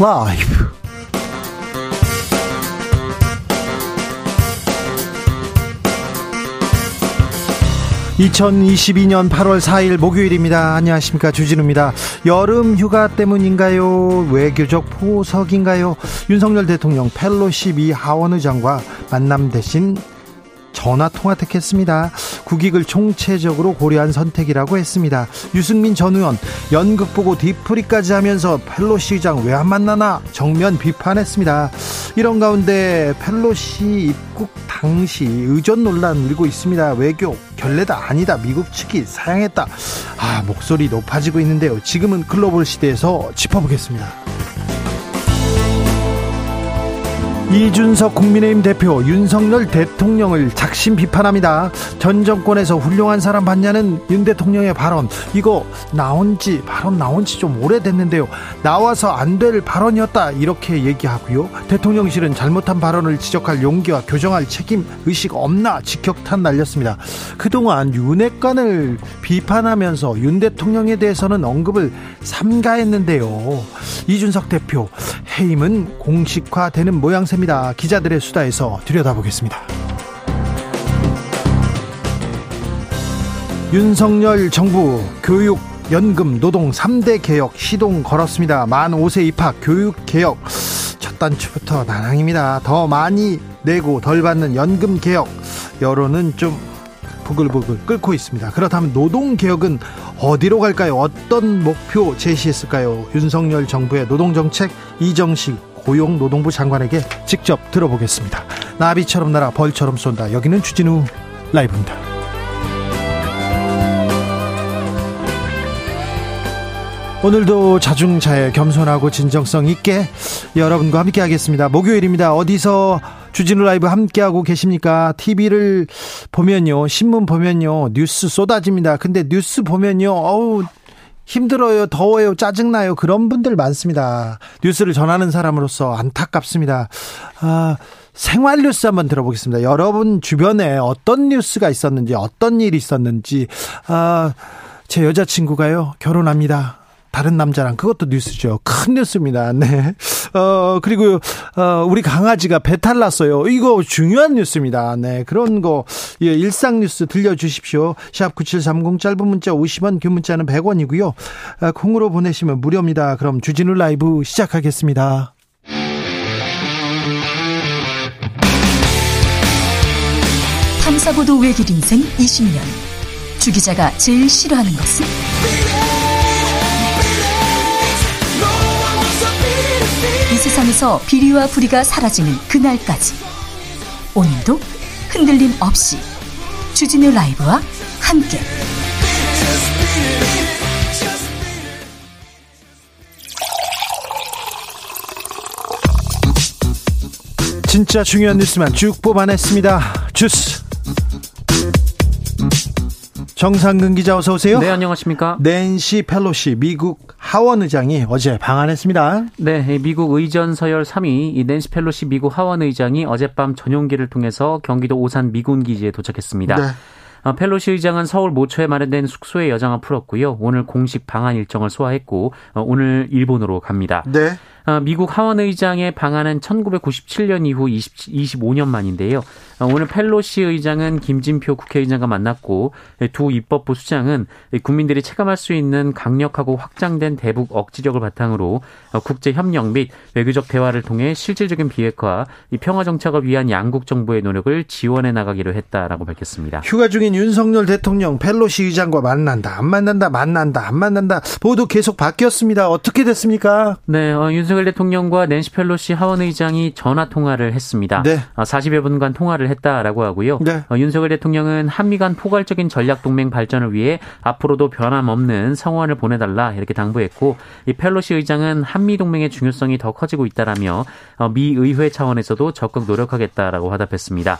라이브. 2022년 8월 4일 목요일입니다. 안녕하십니까. 주진우입니다. 여름 휴가 때문인가요? 외교적 포석인가요? 윤석열 대통령 펠로시 미 하원 의장과 만남 대신 전화 통화 택했습니다. 국익을 총체적으로 고려한 선택이라고 했습니다. 유승민 전 의원 연극 보고 뒤풀이까지 하면서 펠로시 의장 왜 안 만나나 정면 비판했습니다. 이런 가운데 펠로시 입국 당시 의전 논란 일고 있습니다. 외교 결례다 아니다 미국 측이 사양했다. 아 목소리 높아지고 있는데요. 지금은 글로벌 시대에서 짚어보겠습니다. 이준석 국민의힘 대표 윤석열 대통령을 작심 비판합니다. 전 정권에서 훌륭한 사람 봤냐는 윤 대통령의 발언 이거 나온 지 발언 나온 지 좀 오래됐는데요. 나와서 안 될 발언이었다 이렇게 얘기하고요. 대통령실은 잘못한 발언을 지적할 용기와 교정할 책임 의식 없나 직격탄 날렸습니다. 그동안 윤핵관을 비판하면서 윤 대통령에 대해서는 언급을 삼가했는데요. 이준석 대표 해임은 공식화되는 모양새 있습니다. 기자들의 수다에서 들여다보겠습니다. 윤석열 정부 교육 연금 노동 3대 개혁 시동 걸었습니다. 만 5세 입학 교육 개혁 첫 단추부터 난항입니다. 더 많이 내고 덜 받는 연금 개혁 여론은 좀 부글부글 끓고 있습니다. 그렇다면 노동 개혁은 어디로 갈까요? 어떤 목표 제시했을까요? 윤석열 정부의 노동 정책 이정식 고용 노동부 장관에게 직접 들어보겠습니다. 나비처럼 날아 벌처럼 쏜다. 여기는 주진우 라이브입니다. 오늘도 자중차에 겸손하고 진정성 있게 여러분과 함께 하겠습니다. 목요일입니다. 어디서 주진우 라이브 함께하고 계십니까? TV를 보면요, 신문 보면요, 뉴스 쏟아집니다. 근데 뉴스 보면요, 어우, 힘들어요, 더워요, 짜증나요. 그런 분들 많습니다. 뉴스를 전하는 사람으로서 안타깝습니다. 아, 생활 뉴스 한번 들어보겠습니다. 여러분 주변에 어떤 뉴스가 있었는지, 어떤 일이 있었는지, 아, 제 여자친구가요, 결혼합니다. 다른 남자랑 그것도 뉴스죠. 큰 뉴스입니다. 네. 어, 그리고, 어, 우리 강아지가 배탈 났어요. 이거 중요한 뉴스입니다. 네. 그런 거, 예, 일상 뉴스 들려 주십시오. 샵 9730 짧은 문자 50원, 긴 문자는 100원이고요. 아, 콩으로 보내시면 무료입니다. 그럼 주진우 라이브 시작하겠습니다. 탐사보도 외길 인생 20년. 주 기자가 제일 싫어하는 것은? 세상에서 비리와 부리가 사라지는 그날까지. 오늘도 흔들림 없이 주진우 라이브와 함께. 진짜 중요한 뉴스만 쭉 뽑아냈습니다. 주스 정상근 기자 어서 오세요. 네, 안녕하십니까? 낸시 펠로시 미국 하원 의장이 어제 방한했습니다. 네, 미국 의전 서열 3위 이 낸시 펠로시 미국 하원 의장이 어젯밤 전용기를 통해서 경기도 오산 미군 기지에 도착했습니다. 네. 어, 펠로시 의장은 서울 모처에 마련된 숙소에 여장을 풀었고요. 오늘 공식 방한 일정을 소화했고 어, 오늘 일본으로 갑니다. 네. 어, 미국 하원 의장의 방한은 1997년 이후 20, 25년 만인데요. 어, 오늘 펠로시 의장은 김진표 국회의장과 만났고 두 입법부 수장은 국민들이 체감할 수 있는 강력하고 확장된 대북 억지력을 바탕으로 어, 국제 협력 및 외교적 대화를 통해 실질적인 비핵화, 평화 정착을 위한 양국 정부의 노력을 지원해 나가기로 했다라고 밝혔습니다. 휴가 중인 윤석열 대통령 펠로시 의장과 만난다, 안 만난다, 만난다, 안 만난다 모두 계속 바뀌었습니다. 어떻게 됐습니까? 네, 어, 윤석열 대통령과 낸시 펠로시 하원 의장이 전화 통화를 했습니다. 네. 40여 분간 통화를 했다라고 하고요. 네. 어, 윤석열 대통령은 한미 간 포괄적인 전략 동맹 발전을 위해 앞으로도 변함없는 성원을 보내달라 이렇게 당부했고 이 펠로시 의장은 한미 동맹의 중요성이 더 커지고 있다라며 어, 미 의회 차원에서도 적극 노력하겠다라고 화답했습니다.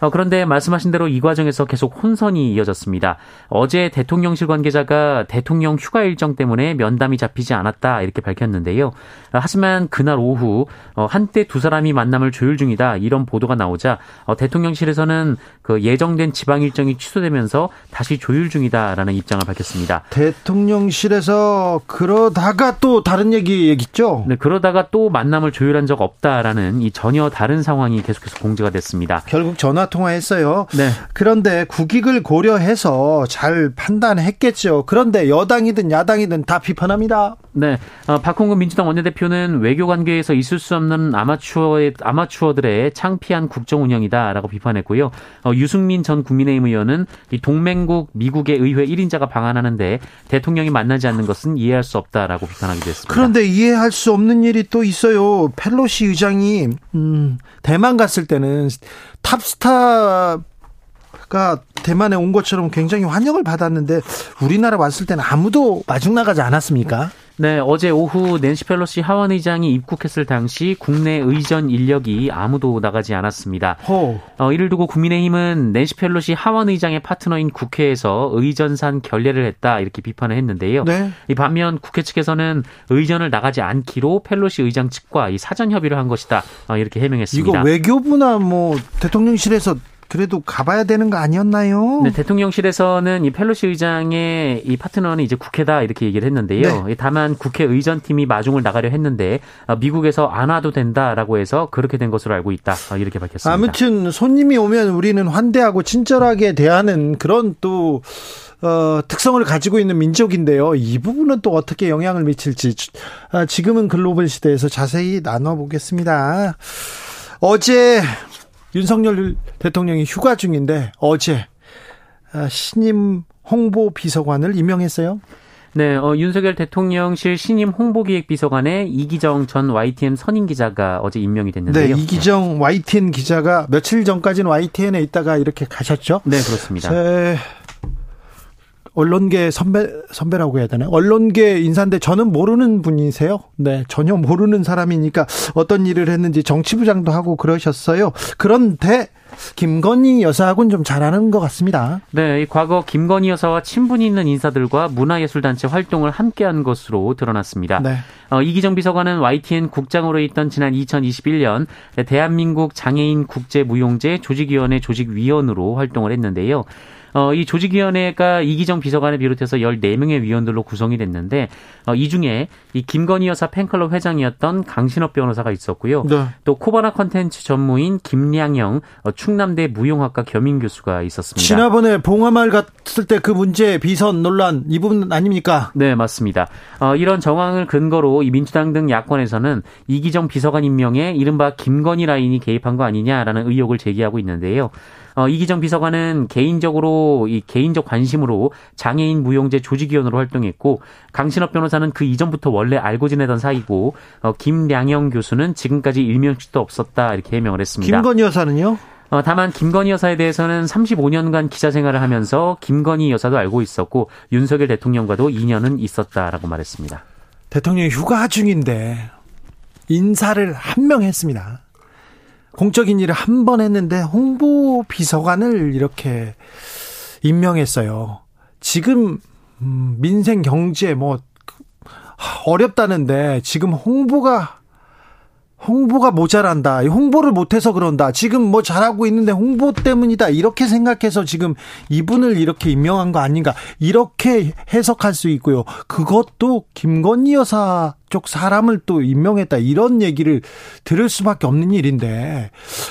어, 그런데 말씀하신 대로 이 과정에서 계속 혼선이 이어졌습니다. 어제 대통령실 관계자가 대통령 휴가 일정 때문에 면담이 잡히지 않았다 이렇게 밝혔는데요. 어, 하지만 그날 오후 어, 한때 두 사람이 만남을 조율 중이다 이런 보도가 나오자 어, 대통령실에서는 그 예정된 지방 일정이 취소되면서 다시 조율 중이다라는 입장을 밝혔습니다. 대통령실에서 그러다가 또 다른 얘기 얘기죠? 네, 그러다가 또 만남을 조율한 적 없다라는 이 전혀 다른 상황이 계속해서 공지가 됐습니다. 결국 전화 통화했어요. 네. 그런데 국익을 고려해서 잘 판단했겠죠. 그런데 여당이든 야당이든 다 비판합니다. 네, 어, 박홍근 민주당 원내대표는 외교 관계에서 있을 수 없는 아마추어의 아마추어들의 창피한 국정 운영이다라고 비판했고요. 어, 유승민 전 국민의힘 의원은 이 동맹국 미국의 의회 1인자가 방한하는데 대통령이 만나지 않는 것은 이해할 수 없다라고 비판하기도 했습니다. 그런데 이해할 수 없는 일이 또 있어요. 펠로시 의장이 음, 대만 갔을 때는 탑스타 가 대만에 온 것처럼 굉장히 환영을 받았는데 우리나라 왔을 때는 아무도 마중 나가지 않았습니까? 네, 어제 오후 낸시 펠로시 하원 의장이 입국했을 당시 국내 의전 인력이 아무도 나가지 않았습니다. 어, 이를 두고 국민의힘은 낸시 펠로시 하원 의장의 파트너인 국회에서 의전산 결례를 했다 이렇게 비판을 했는데요. 네. 이 반면 국회 측에서는 의전을 나가지 않기로 펠로시 의장 측과 이 사전 협의를 한 것이다 어, 이렇게 해명했습니다. 이거 외교부나 뭐 대통령실에서 그래도 가봐야 되는 거 아니었나요? 네, 대통령실에서는 이 펠로시 의장의 이 파트너는 이제 국회다 이렇게 얘기를 했는데요. 네. 다만 국회 의전팀이 마중을 나가려 했는데 어, 미국에서 안 와도 된다라고 해서 그렇게 된 것으로 알고 있다 어, 이렇게 밝혔습니다. 아무튼 손님이 오면 우리는 환대하고 친절하게 대하는 그런 또 어, 특성을 가지고 있는 민족인데요. 이 부분은 또 어떻게 영향을 미칠지 아, 지금은 글로벌 시대에서 자세히 나눠보겠습니다. 어제 윤석열 대통령이 휴가 중인데 어제 아, 신임 홍보 비서관을 임명했어요. 네, 어, 윤석열 대통령실 신임 홍보기획비서관에 이기정 전 YTN 선임 기자가 어제 임명이 됐는데요. 네, 이기정 YTN 기자가 며칠 전까지는 YTN에 있다가 이렇게 가셨죠? 네, 그렇습니다. 제 언론계 선배 선배라고 해야 되나? 언론계 인사인데 저는 모르는 분이세요. 네, 전혀 모르는 사람이니까 어떤 일을 했는지 정치부장도 하고 그러셨어요. 그런데 김건희 여사하고는 좀 잘하는 것 같습니다. 네, 과거 김건희 여사와 친분이 있는 인사들과 문화예술단체 활동을 함께한 것으로 드러났습니다. 네. 어, 이기정 비서관은 YTN 국장으로 있던 지난 2021년 대한민국 장애인 국제무용제 조직위원회 조직위원으로 활동을 했는데요. 어, 이 조직위원회가 이기정 비서관을 비롯해서 14명의 위원들로 구성이 됐는데 어, 이 중에 이 김건희 여사 팬클럽 회장이었던 강신업 변호사가 있었고요. 네. 또 코바나 컨텐츠 전무인 김량영 어, 충남대 무용학과 겸임 교수가 있었습니다. 지난번에 봉화말 갔을 때 그 문제 비선 논란 이 부분 아닙니까? 네, 맞습니다. 어, 이런 정황을 근거로 이 민주당 등 야권에서는 이기정 비서관 임명에 이른바 김건희 라인이 개입한 거 아니냐라는 의혹을 제기하고 있는데요. 어, 이기정 비서관은 개인적으로 이 개인적 관심으로 장애인 무용제 조직위원으로 활동했고 강신업 변호사는 그 이전부터 원래 알고 지내던 사이고 어, 김량영 교수는 지금까지 일명씩도 없었다 이렇게 해명을 했습니다. 김건희 여사는요? 어, 다만 김건희 여사에 대해서는 35년간 기자 생활을 하면서 김건희 여사도 알고 있었고 윤석열 대통령과도 인연은 있었다라고 말했습니다. 대통령이 휴가 중인데 인사를 한 명 했습니다. 공적인 일을 한 번 했는데 홍보 비서관을 이렇게 임명했어요. 지금 음, 민생 경제 뭐 어렵다는데 지금 홍보가 홍보가 모자란다. 홍보를 못해서 그런다. 지금 뭐 잘하고 있는데 홍보 때문이다. 이렇게 생각해서 지금 이분을 이렇게 임명한 거 아닌가. 이렇게 해석할 수 있고요. 그것도 김건희 여사 쪽 사람을 또 임명했다 이런 얘기를 들을 수밖에 없는 일인데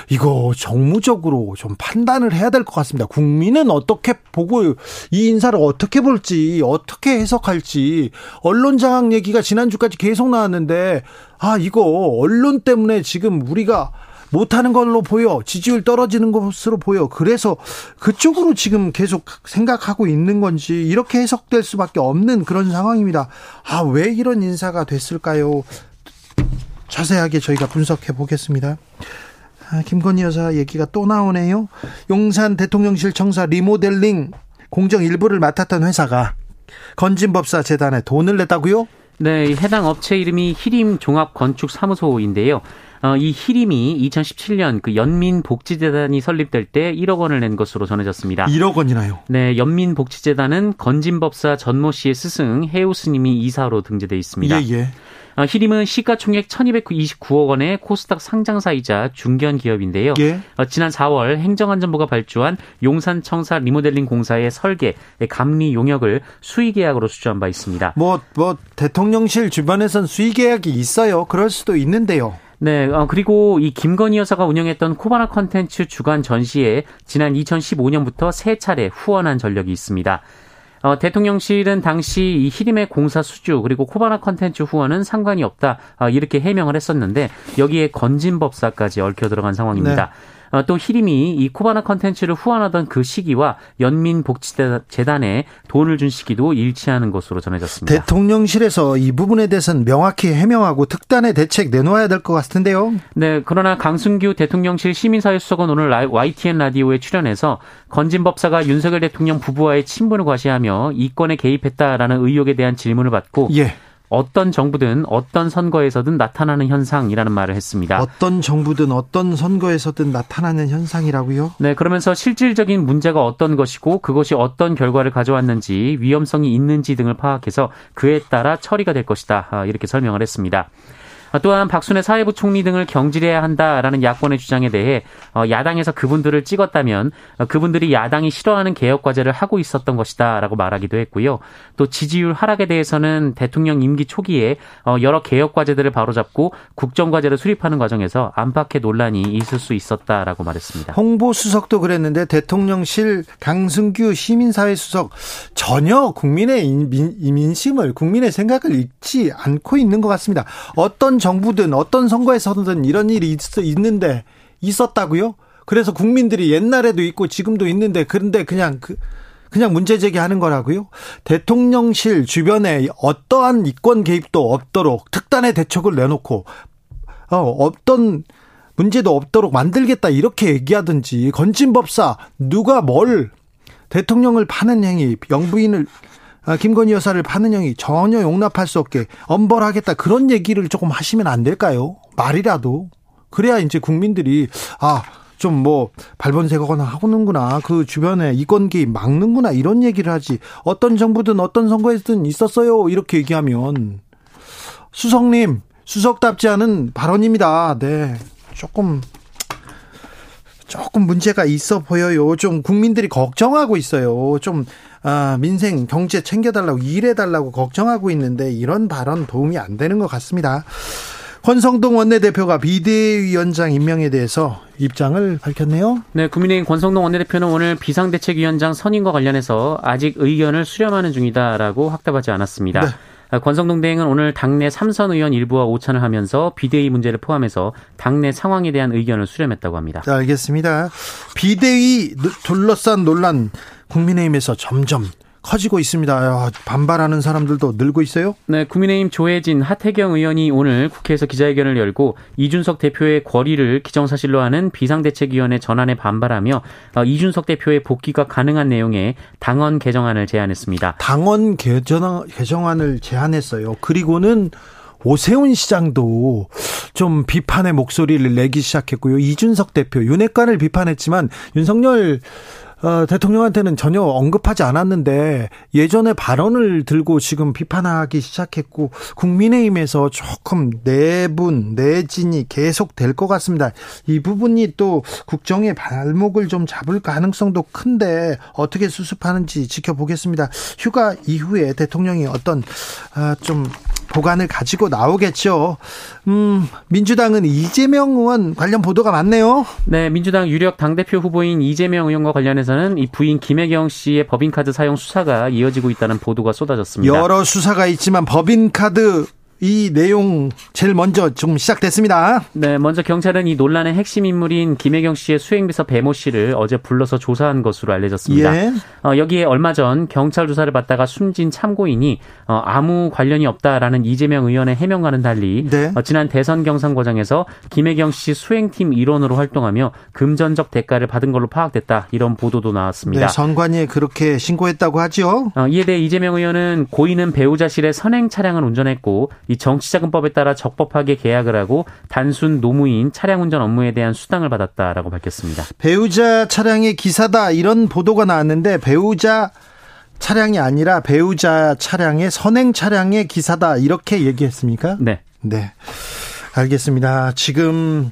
이거 정무적으로 좀 판단을 해야 될 것 같습니다. 국민은 어떻게 보고 이 인사를 어떻게 볼지 어떻게 해석할지 언론 장악 얘기가 지난주까지 계속 나왔는데 아 이거 언론 때문에 지금 우리가 못하는 걸로 보여 지지율 떨어지는 것으로 보여 그래서 그쪽으로 지금 계속 생각하고 있는 건지 이렇게 해석될 수밖에 없는 그런 상황입니다. 아 왜 이런 인사가 됐을까요? 자세하게 저희가 분석해 보겠습니다. 아, 김건희 여사 얘기가 또 나오네요. 용산 대통령실 청사 리모델링 공정 일부를 맡았던 회사가 건진법사 재단에 돈을 냈다고요? 네, 해당 업체 이름이 히림 종합 건축 사무소인데요. 어, 이 히림이 2017년 그 연민복지재단이 설립될 때 1억 원을 낸 것으로 전해졌습니다. 1억 원이나요? 네, 연민복지재단은 건진법사 전모 씨의 스승 해우 스님이 이사로 등재돼 있습니다. 예, 예. 어, 히림은 시가총액 1229억 원의 코스닥 상장사이자 중견 기업인데요. 예. 어, 지난 4월 행정안전부가 발주한 용산청사 리모델링 공사의 설계, 감리 용역을 수의계약으로 수주한 바 있습니다. 뭐, 뭐, 대통령실 주변에선 수의계약이 있어요. 그럴 수도 있는데요. 네, 어, 그리고 이 김건희 여사가 운영했던 코바나 컨텐츠 주간 전시에 지난 2015년부터 세 차례 후원한 전력이 있습니다. 어, 대통령실은 당시 이 희림의 공사 수주 그리고 코바나 컨텐츠 후원은 상관이 없다 어, 이렇게 해명을 했었는데 여기에 건진법사까지 얽혀 들어간 상황입니다. 네. 어, 또 희림이 이 코바나 컨텐츠를 후원하던 그 시기와 연민복지재단에 돈을 준 시기도 일치하는 것으로 전해졌습니다. 대통령실에서 이 부분에 대해서는 명확히 해명하고 특단의 대책 내놓아야 될 것 같은데요. 네, 그러나 강승규 대통령실 시민사회수석은 오늘 YTN 라디오에 출연해서 건진법사가 윤석열 대통령 부부와의 친분을 과시하며 이권에 개입했다라는 의혹에 대한 질문을 받고 예. 어떤 정부든 어떤 선거에서든 나타나는 현상이라는 말을 했습니다. 어떤 정부든 어떤 선거에서든 나타나는 현상이라고요? 네, 그러면서 실질적인 문제가 어떤 것이고 그것이 어떤 결과를 가져왔는지 위험성이 있는지 등을 파악해서 그에 따라 처리가 될 것이다. 아, 이렇게 설명을 했습니다. 또한 박순애 사회부 총리 등을 경질해야 한다라는 야권의 주장에 대해 어, 야당에서 그분들을 찍었다면 어, 그분들이 야당이 싫어하는 개혁 과제를 하고 있었던 것이다라고 말하기도 했고요. 또 지지율 하락에 대해서는 대통령 임기 초기에 어, 여러 개혁 과제들을 바로잡고 국정 과제를 수립하는 과정에서 안팎의 논란이 있을 수 있었다라고 말했습니다. 홍보 수석도 그랬는데 대통령실 강승규 시민사회 수석 전혀 국민의 민심을 국민의 생각을 읽지 않고 있는 것 같습니다. 어떤 정부든 어떤 선거에서든 이런 일이 있, 있는데 있었다고요? 그래서 국민들이 옛날에도 있고 지금도 있는데 그런데 그냥 그 그냥 문제 제기하는 거라고요? 대통령실 주변에 어떠한 이권 개입도 없도록 특단의 대책을 내놓고 어, 어떤 문제도 없도록 만들겠다 이렇게 얘기하든지 건진법사 누가 뭘 대통령을 파는 행위 영부인을 아, 김건희 여사를 파는 형이 전혀 용납할 수 없게 엄벌하겠다 그런 얘기를 조금 하시면 안 될까요? 말이라도 그래야 이제 국민들이 아. 좀 뭐 발본색거나 하고는구나 그 주변에 이권 개입 막는구나 이런 얘기를 하지 어떤 정부든 어떤 선거에든 있었어요 이렇게 얘기하면 수석님 수석답지 않은 발언입니다. 네 조금 조금 문제가 있어 보여요. 좀 국민들이 걱정하고 있어요. 좀 아, 민생 경제 챙겨달라고 일해달라고 걱정하고 있는데 이런 발언 도움이 안 되는 것 같습니다. 권성동 원내대표가 비대위원장 임명에 대해서 입장을 밝혔네요. 네, 국민의힘 권성동 원내대표는 오늘 비상대책위원장 선임과 관련해서 아직 의견을 수렴하는 중이다라고 확답하지 않았습니다. 네. 아, 권성동 대행은 오늘 당내 삼선 의원 일부와 오찬을 하면서 비대위 문제를 포함해서 당내 상황에 대한 의견을 수렴했다고 합니다. 네, 알겠습니다. 비대위 둘러싼 논란 국민의힘에서 점점 커지고 있습니다. 반발하는 사람들도 늘고 있어요? 네, 국민의힘 조혜진, 하태경 의원이 오늘 국회에서 기자회견을 열고 이준석 대표의 권리를 기정사실로 하는 비상대책위원회 전환에 반발하며 어, 이준석 대표의 복귀가 가능한 내용의 당원 개정안을 제안했습니다. 당원 개정, 개정안을 제안했어요. 그리고는 오세훈 시장도 좀 비판의 목소리를 내기 시작했고요. 이준석 대표, 윤핵관을 비판했지만 윤석열 어, 대통령한테는 전혀 언급하지 않았는데 예전에 발언을 들고 지금 비판하기 시작했고 국민의힘에서 조금 내분 내진이 계속 될 것 같습니다. 이 부분이 또 국정의 발목을 좀 잡을 가능성도 큰데 어떻게 수습하는지 지켜보겠습니다. 휴가 이후에 대통령이 어떤 아, 좀 보관을 가지고 나오겠죠. 음, 민주당은 이재명 의원 관련 보도가 많네요. 네, 민주당 유력 당대표 후보인 이재명 의원과 관련해서는 이 부인 김혜경 씨의 법인카드 사용 수사가 이어지고 있다는 보도가 쏟아졌습니다. 여러 수사가 있지만 법인카드 이 내용 제일 먼저 좀 시작됐습니다. 네, 먼저 경찰은 이 논란의 핵심 인물인 김혜경 씨의 수행비서 배모 씨를 어제 불러서 조사한 것으로 알려졌습니다. 예. 어, 여기에 얼마 전 경찰 조사를 받다가 숨진 참고인이 어, 아무 관련이 없다라는 이재명 의원의 해명과는 달리 네. 어, 지난 대선 경선 과정에서 김혜경 씨 수행팀 일원으로 활동하며 금전적 대가를 받은 걸로 파악됐다 이런 보도도 나왔습니다. 네, 선관위에 그렇게 신고했다고 하죠. 어, 이에 대해 이재명 의원은 고인은 배우자실에 선행 차량을 운전했고 이 정치자금법에 따라 적법하게 계약을 하고 단순 노무인 차량 운전 업무에 대한 수당을 받았다라고 밝혔습니다. 배우자 차량의 기사다 이런 보도가 나왔는데 배우자 차량이 아니라 배우자 차량의 선행 차량의 기사다 이렇게 얘기했습니까? 네. 네. 알겠습니다. 지금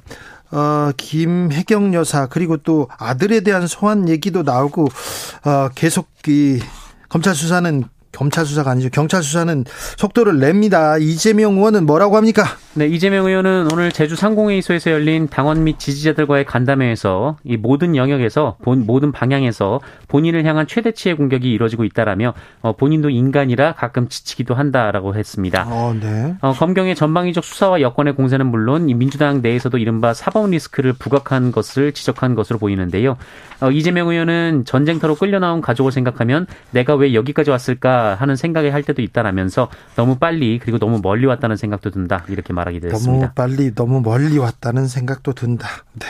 어, 김혜경 여사 그리고 또 아들에 대한 소환 얘기도 나오고 어, 계속 이 검찰 수사는 검찰 수사가 아니죠. 경찰 수사는 속도를 냅니다. 이재명 의원은 뭐라고 합니까? 네, 이재명 의원은 오늘 제주 상공회의소에서 열린 당원 및 지지자들과의 간담회에서 이 모든 영역에서 본 모든 방향에서 본인을 향한 최대치의 공격이 이루어지고 있다라며 어, 본인도 인간이라 가끔 지치기도 한다라고 했습니다. 어, 네. 어, 검경의 전방위적 수사와 여권의 공세는 물론 이 민주당 내에서도 이른바 사법 리스크를 부각한 것을 지적한 것으로 보이는데요. 어, 이재명 의원은 전쟁터로 끌려 나온 가족을 생각하면 내가 왜 여기까지 왔을까 하는 생각이 할 때도 있다라면서 너무 빨리 그리고 너무 멀리 왔다는 생각도 든다 이렇게 말하기도 했습니다. 너무 빨리 너무 멀리 왔다는 생각도 든다. 네.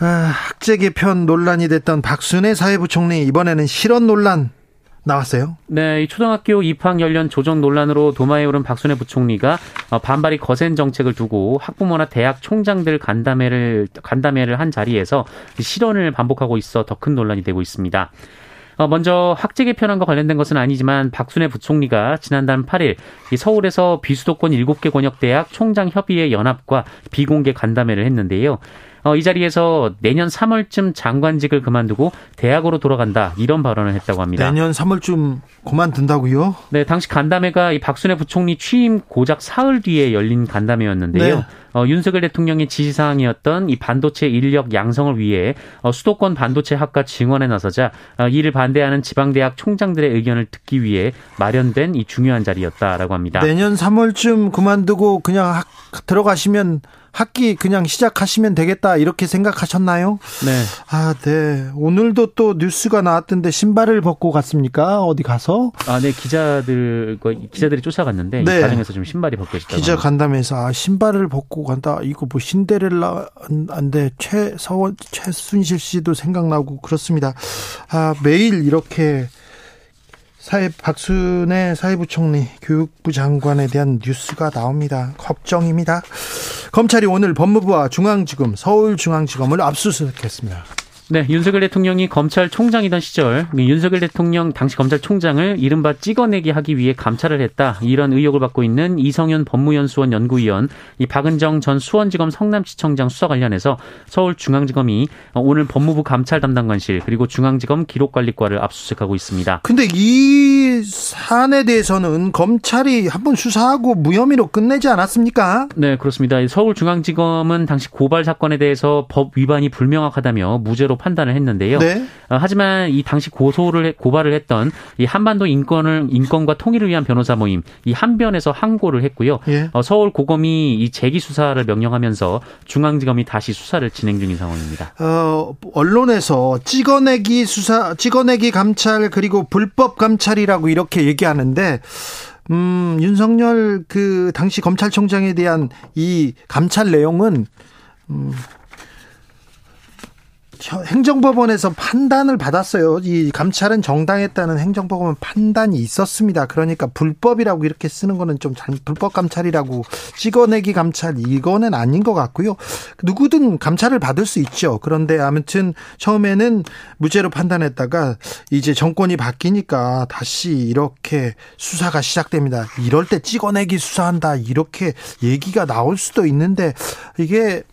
아, 학제 개편 논란이 됐던 박순애 사회부총리 이번에는 실언 논란 나왔어요? 네, 이 초등학교 입학 연령 조정 논란으로 도마에 오른 박순애 부총리가 어, 반발이 거센 정책을 두고 학부모나 대학 총장들 간담회를 간담회를 한 자리에서 실언을 반복하고 있어 더 큰 논란이 되고 있습니다. 어, 먼저 학제 개편안과 관련된 것은 아니지만 박순애 부총리가 지난달 8일 서울에서 비수도권 7개 권역대학 총장 협의회 연합과 비공개 간담회를 했는데요. 어, 이 자리에서 내년 3월쯤 장관직을 그만두고 대학으로 돌아간다 이런 발언을 했다고 합니다. 내년 3월쯤 그만둔다고요? 네, 당시 간담회가 이 박순애 부총리 취임 고작 사흘 뒤에 열린 간담회였는데요. 네. 어, 윤석열 대통령의 지시사항이었던 이 반도체 인력 양성을 위해 어, 수도권 반도체 학과 증원에 나서자 어, 이를 반대하는 지방대학 총장들의 의견을 듣기 위해 마련된 이 중요한 자리였다라고 합니다. 내년 3월쯤 그만두고 그냥 학, 들어가시면 학기 그냥 시작하시면 되겠다 이렇게 생각하셨나요? 네. 아, 네. 오늘도 또 뉴스가 나왔던데 신발을 벗고 갔습니까? 어디 가서? 아, 네. 기자들 기자들이 쫓아갔는데 네. 이 과정에서 좀 신발이 벗겨졌다. 기자 간담회에서 아, 신발을 벗고 간다. 이거 뭐 신데렐라 안돼 최서원 최순실 씨도 생각나고 그렇습니다. 아, 매일 이렇게 사회 박순애 사회부총리 교육부 장관에 대한 뉴스가 나옵니다. 걱정입니다. 검찰이 오늘 법무부와 중앙지검 서울중앙지검을 압수수색했습니다. 네, 윤석열 대통령이 검찰총장이던 시절 윤석열 대통령 당시 검찰총장을 이른바 찍어내기 하기 위해 감찰을 했다 이런 의혹을 받고 있는 이성윤 법무연수원 연구위원, 이 박은정 전 수원지검 성남시청장 수사 관련해서 서울중앙지검이 오늘 법무부 감찰 담당관실 그리고 중앙지검 기록관리과를 압수수색하고 있습니다. 근데 이 사안에 대해서는 검찰이 한번 수사하고 무혐의로 끝내지 않았습니까? 네, 그렇습니다. 서울중앙지검은 당시 고발 사건에 대해서 법 위반이 불명확하다며 무죄로 것으로 판단을 했는데요. 네. 어, 하지만 이 당시 고소를 고발을 했던 이 한반도 인권을 인권과 통일을 위한 변호사 모임 이 한변에서 항고를 했고요. 예. 어, 서울 고검이 이 재기 수사를 명령하면서 중앙지검이 다시 수사를 진행 중인 상황입니다. 어, 언론에서 찍어내기 수사, 찍어내기 감찰 그리고 불법 감찰이라고 이렇게 얘기하는데 음, 윤석열 그 당시 검찰총장에 대한 이 감찰 내용은 음, 행정법원에서 판단을 받았어요. 이 감찰은 정당했다는 행정법원 판단이 있었습니다. 그러니까 불법이라고 이렇게 쓰는 거는 좀 불법 감찰이라고 찍어내기 감찰 이거는 아닌 것 같고요. 누구든 감찰을 받을 수 있죠. 그런데 아무튼 처음에는 무죄로 판단했다가 이제 정권이 바뀌니까 다시 이렇게 수사가 시작됩니다. 이럴 때 찍어내기 수사한다 이렇게 얘기가 나올 수도 있는데 이게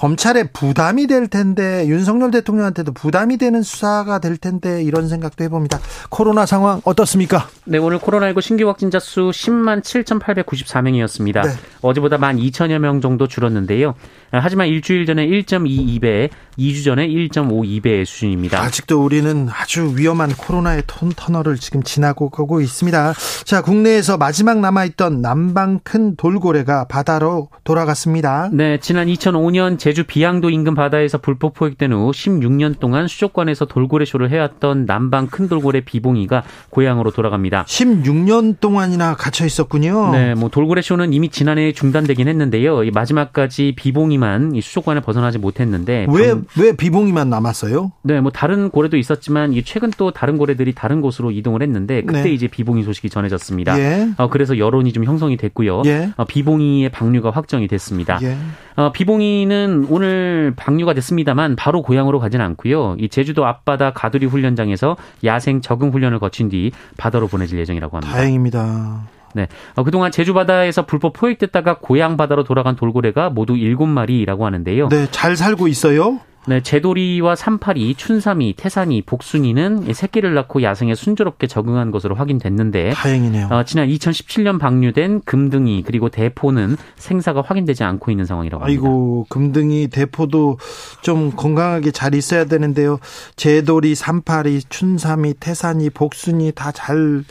검찰에 부담이 될 텐데 윤석열 대통령한테도 부담이 되는 수사가 될 텐데 이런 생각도 해봅니다. 코로나 상황 어떻습니까? 네, 오늘 코로나19 신규 확진자 수 10만 7,894명이었습니다. 네. 어제보다 1만 2천여 명 정도 줄었는데요. 하지만 일주일 전에 1.22배, 2주 전에 1.52배의 수준입니다. 아직도 우리는 아주 위험한 코로나의 톤 터널을 지금 지나고 가고 있습니다. 자, 국내에서 마지막 남아있던 남방 큰 돌고래가 바다로 돌아갔습니다. 네, 지난 2005년 제주 비양도 인근 바다에서 불법 포획된 후 16년 동안 수족관에서 돌고래 쇼를 해왔던 남방 큰 돌고래 비봉이가 고향으로 돌아갑니다. 16년 동안이나 갇혀 있었군요. 네, 뭐 돌고래 쇼는 이미 지난해 중단되긴 했는데요. 마지막까지 비봉이 비봉이만 이 수족관을 벗어나지 못했는데 왜 왜 비봉이만 남았어요? 네, 뭐 다른 고래도 있었지만 이 최근 또 다른 고래들이 다른 곳으로 이동을 했는데 그때 네. 이제 비봉이 소식이 전해졌습니다. 예. 어, 그래서 여론이 좀 형성이 됐고요. 예. 어, 비봉이의 방류가 확정이 됐습니다. 예. 어, 비봉이는 오늘 방류가 됐습니다만 바로 고향으로 가지는 않고요. 이 제주도 앞바다 가두리 훈련장에서 야생 적응 훈련을 거친 뒤 바다로 보내질 예정이라고 합니다. 다행입니다. 네. 어, 그동안 제주 바다에서 불법 포획됐다가 고향 바다로 돌아간 돌고래가 모두 7마리라고 하는데요. 네, 잘 살고 있어요? 네, 제돌이와 삼파리, 춘삼이, 태산이, 복순이는 새끼를 낳고 야생에 순조롭게 적응한 것으로 확인됐는데 다행이네요. 어, 지난 2017년 방류된 금등이 그리고 대포는 생사가 확인되지 않고 있는 상황이라고 합니다. 아이고, 금등이, 대포도 좀 건강하게 잘 있어야 되는데요. 제돌이, 삼파리, 춘삼이, 태산이, 복순이 다 잘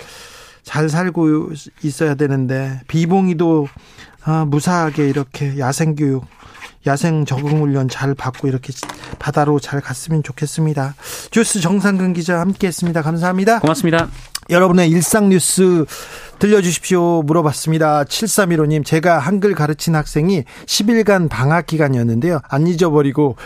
잘 살고 있어야 되는데 비봉이도 아, 무사하게 이렇게 야생 교육 야생 적응 훈련 잘 받고 이렇게 바다로 잘 갔으면 좋겠습니다. 주스 정상근 기자 함께했습니다. 감사합니다. 고맙습니다. 여러분의 일상 뉴스 들려주십시오 물어봤습니다. 7315님 제가 한글 가르친 학생이 10일간 방학 기간이었는데요. 안 잊어버리고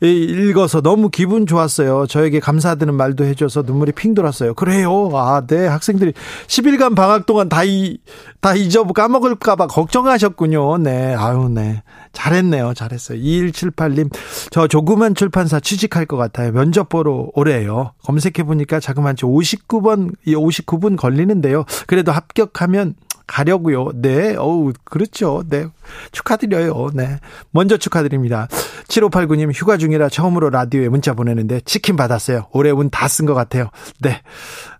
읽어서 너무 기분 좋았어요. 저에게 감사드는 말도 해줘서 눈물이 핑 돌았어요. 그래요. 아, 네. 학생들이 10일간 방학 동안 다, 이, 다 잊어 까먹을까봐 걱정하셨군요. 네. 아유, 네. 잘했네요. 잘했어요. 2178님, 저 조그만 출판사 취직할 것 같아요. 면접 보러 오래요. 검색해보니까 자그만치 59번, 59분 걸리는데요. 그래도 합격하면 가려고요. 네. 어우, 그렇죠. 네. 축하드려요. 네. 먼저 축하드립니다. 7589님 휴가 중이라 처음으로 라디오에 문자 보내는데 치킨 받았어요. 올해 운 다 쓴 것 같아요. 네.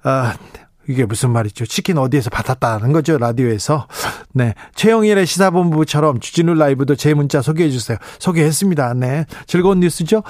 아, 이게 무슨 말이죠? 치킨 어디에서 받았다는 거죠? 라디오에서. 네. 최영일의 시사본부처럼 주진우 라이브도 제 문자 소개해 주세요. 소개했습니다. 네. 즐거운 뉴스죠?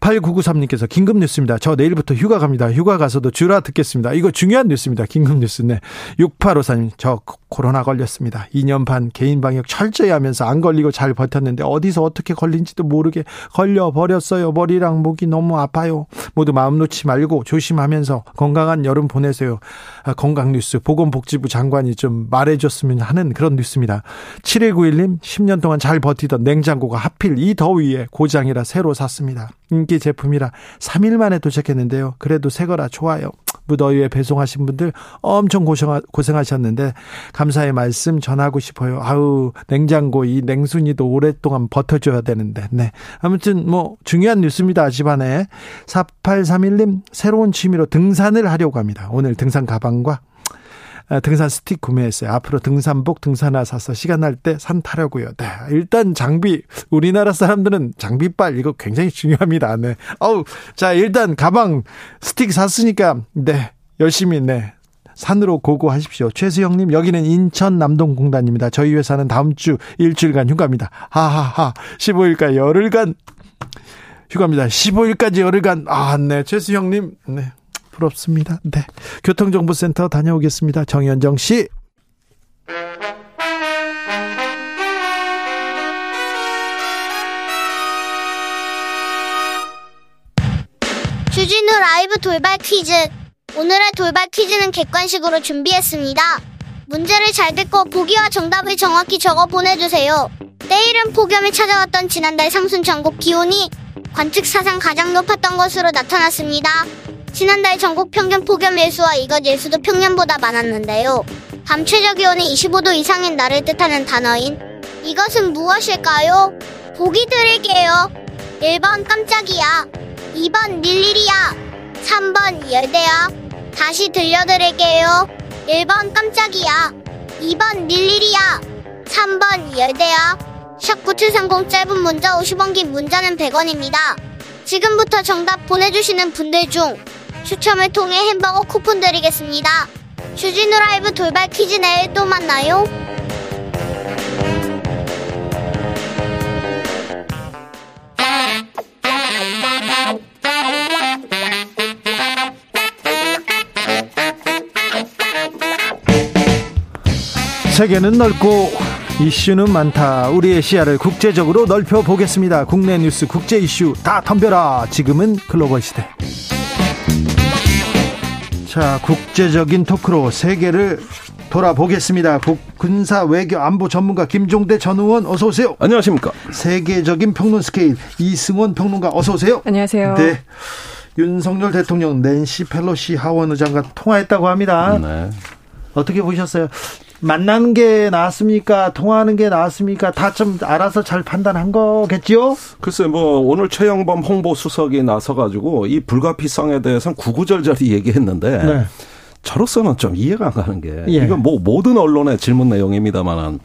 8993님께서 긴급 뉴스입니다. 저 내일부터 휴가 갑니다. 휴가 가서도 주라 듣겠습니다. 이거 중요한 뉴스입니다. 긴급 뉴스. 네. 6854님, 저 코로나 걸렸습니다. 2년 반 개인 방역 철저히 하면서 안 걸리고 잘 버텼는데 어디서 어떻게 걸린지도 모르게 걸려 버렸어요. 머리랑 목이 너무 아파요. 모두 마음 놓지 말고 조심하면서 건강한 여름 보내세요. 아, 건강 뉴스 보건복지부 장관이 좀 말해줬으면 하는 그런 뉴스입니다. 7191님 10년 동안 잘 버티던 냉장고가 하필 이 더위에 고장이라 새로 샀습니다. 인기 제품이라 3일 만에 도착했는데요. 그래도 새 거라 좋아요. 무더위에 배송하신 분들 엄청 고생하, 고생하셨는데 감사의 말씀 전하고 싶어요. 아우 냉장고 이 냉순이도 오랫동안 버텨줘야 되는데 네 아무튼 뭐 중요한 뉴스입니다 집안에 4831님 새로운 취미로 등산을 하려고 합니다. 오늘 등산 가방과 아, 등산 스틱 구매했어요. 앞으로 등산복, 등산화 사서 시간 날 때 산 타려고요. 네. 일단 장비, 우리나라 사람들은 장비빨 이거 굉장히 중요합니다. 네. 어우, 자, 일단 가방 스틱 샀으니까, 네. 열심히, 네. 산으로 고고하십시오. 최수영님, 여기는 인천 남동공단입니다. 저희 회사는 다음 주 일주일간 휴가입니다. 하하하. 15일까지 열흘간 휴가입니다. 15일까지 열흘간. 아, 네. 최수영님, 네. 부럽습니다. 네. 교통정보센터 다녀오겠습니다. 정현정 씨. 주진우 라이브 돌발 퀴즈. 오늘의 돌발 퀴즈는 객관식으로 준비했습니다. 문제를 잘 듣고 보기와 정답을 정확히 적어 보내주세요. 내일은 폭염이 찾아왔던 지난달 상순 전국 기온이 관측 사상 가장 높았던 것으로 나타났습니다. 지난달 전국 평균 폭염 일수와 이것 일수도 평년보다 많았는데요. 밤 최저 기온이 25도 이상인 날을 뜻하는 단어인 이것은 무엇일까요? 보기 드릴게요. 1번 깜짝이야. 2번 릴리리야. 3번 열대야. 다시 들려드릴게요. 1번 깜짝이야. 2번 릴리리야. 3번 열대야. 샵 9730 짧은 문자 50원 긴 문자는 100원입니다. 지금부터 정답 보내주시는 분들 중 추첨을 통해 햄버거 쿠폰 드리겠습니다. 주진우 라이브 돌발 퀴즈 내일 또 만나요. 세계는 넓고 이슈는 많다. 우리의 시야를 국제적으로 넓혀 보겠습니다. 국내 뉴스, 국제 이슈 다 덤벼라. 지금은 글로벌 시대. 자, 국제적인 토크로 세계를 돌아보겠습니다. 국, 군사 외교 안보 전문가 김종대 전 의원 어서 오세요. 안녕하십니까. 세계적인 평론 스케일 이승원 평론가 어서 오세요. 안녕하세요. 네. 윤석열 대통령 낸시 펠로시 하원 의장과 통화했다고 합니다. 네. 어떻게 보셨어요? 만나는 게 나았습니까? 통화하는 게 나았습니까? 다 좀 알아서 잘 판단한 거겠지요? 글쎄, 뭐, 오늘 최영범 홍보수석이 나서가지고 이 불가피성에 대해서는 구구절절히 얘기했는데, 네. 저로서는 좀 이해가 안 가는 게, 예. 이건 뭐 모든 언론의 질문 내용입니다만은,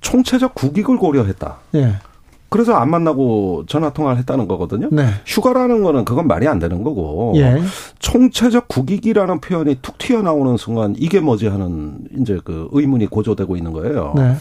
총체적 국익을 고려했다. 예. 그래서 안 만나고 전화 통화를 했다는 거거든요. 네. 휴가라는 거는 그건 말이 안 되는 거고 예. 총체적 국익이라는 표현이 툭 튀어나오는 순간 이게 뭐지 하는 이제 그 의문이 고조되고 있는 거예요. 네.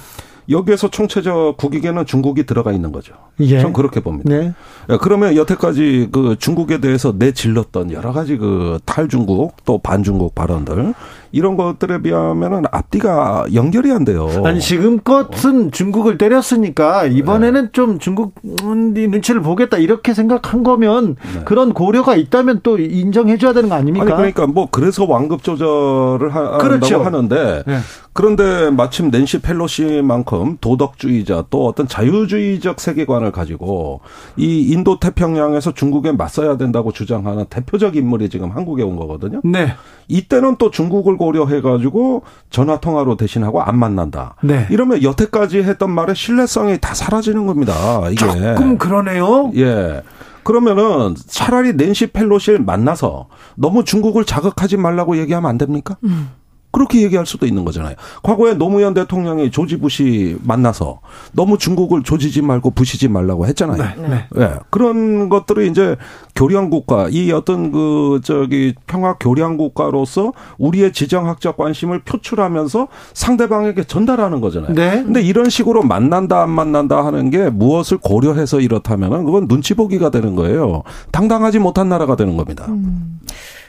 여기에서 총체적 국익에는 중국이 들어가 있는 거죠. 예. 전 그렇게 봅니다. 네. 예, 그러면 여태까지 그 중국에 대해서 내질렀던 여러 가지 그 탈중국 또 반중국 발언들 이런 것들에 비하면은 앞뒤가 연결이 안 돼요. 아니 지금껏은 중국을 때렸으니까 이번에는 네. 좀 중국 눈치를 보겠다 이렇게 생각한 거면 네. 그런 고려가 있다면 또 인정해 줘야 되는 거 아닙니까? 아니 그러니까 뭐 그래서 완급 조절을 한다고 그렇죠. 하는데 네. 그런데 마침 낸시 펠로시만큼 도덕주의자 또 어떤 자유주의적 세계관을 가지고 이 인도 태평양에서 중국에 맞서야 된다고 주장하는 대표적 인물이 지금 한국에 온 거거든요. 네. 이때는 또 중국을 고려해가지고 전화 통화로 대신하고 안 만난다. 네. 이러면 여태까지 했던 말의 신뢰성이 다 사라지는 겁니다. 이게 조금 그러네요. 예. 그러면은 차라리 낸시 펠로시를 만나서 너무 중국을 자극하지 말라고 얘기하면 안 됩니까? 음. 그렇게 얘기할 수도 있는 거잖아요. 과거에 노무현 대통령이 조지 부시 만나서 너무 중국을 조지지 말고 부시지 말라고 했잖아요. 네. 네. 네. 그런 것들을 이제 교량 국가, 이 어떤 그 저기 평화 교량 국가로서 우리의 지정학적 관심을 표출하면서 상대방에게 전달하는 거잖아요. 네. 근데 이런 식으로 만난다 안 만난다 하는 게 무엇을 고려해서 이렇다면은 그건 눈치 보기가 되는 거예요. 당당하지 못한 나라가 되는 겁니다. 음.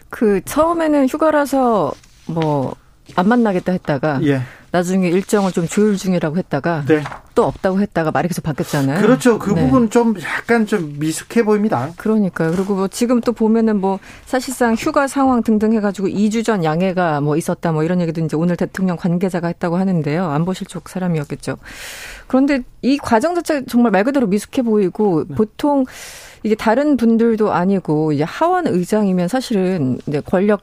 그 처음에는 휴가라서 뭐 안 만나겠다 했다가 예. 나중에 일정을 좀 조율 중이라고 했다가 네. 또 없다고 했다가 말이 계속 바뀌었잖아요. 그렇죠. 그 네. 부분 좀 약간 좀 미숙해 보입니다. 그러니까요. 그리고 뭐 지금 또 보면은 뭐 사실상 휴가 상황 등등 해가지고 2주 전 양해가 뭐 있었다 뭐 이런 얘기도 이제 오늘 대통령 관계자가 했다고 하는데요. 안보실 쪽 사람이었겠죠. 그런데 이 과정 자체 정말 말 그대로 미숙해 보이고 네. 보통 이게 다른 분들도 아니고 이제 하원 의장이면 사실은 이제 권력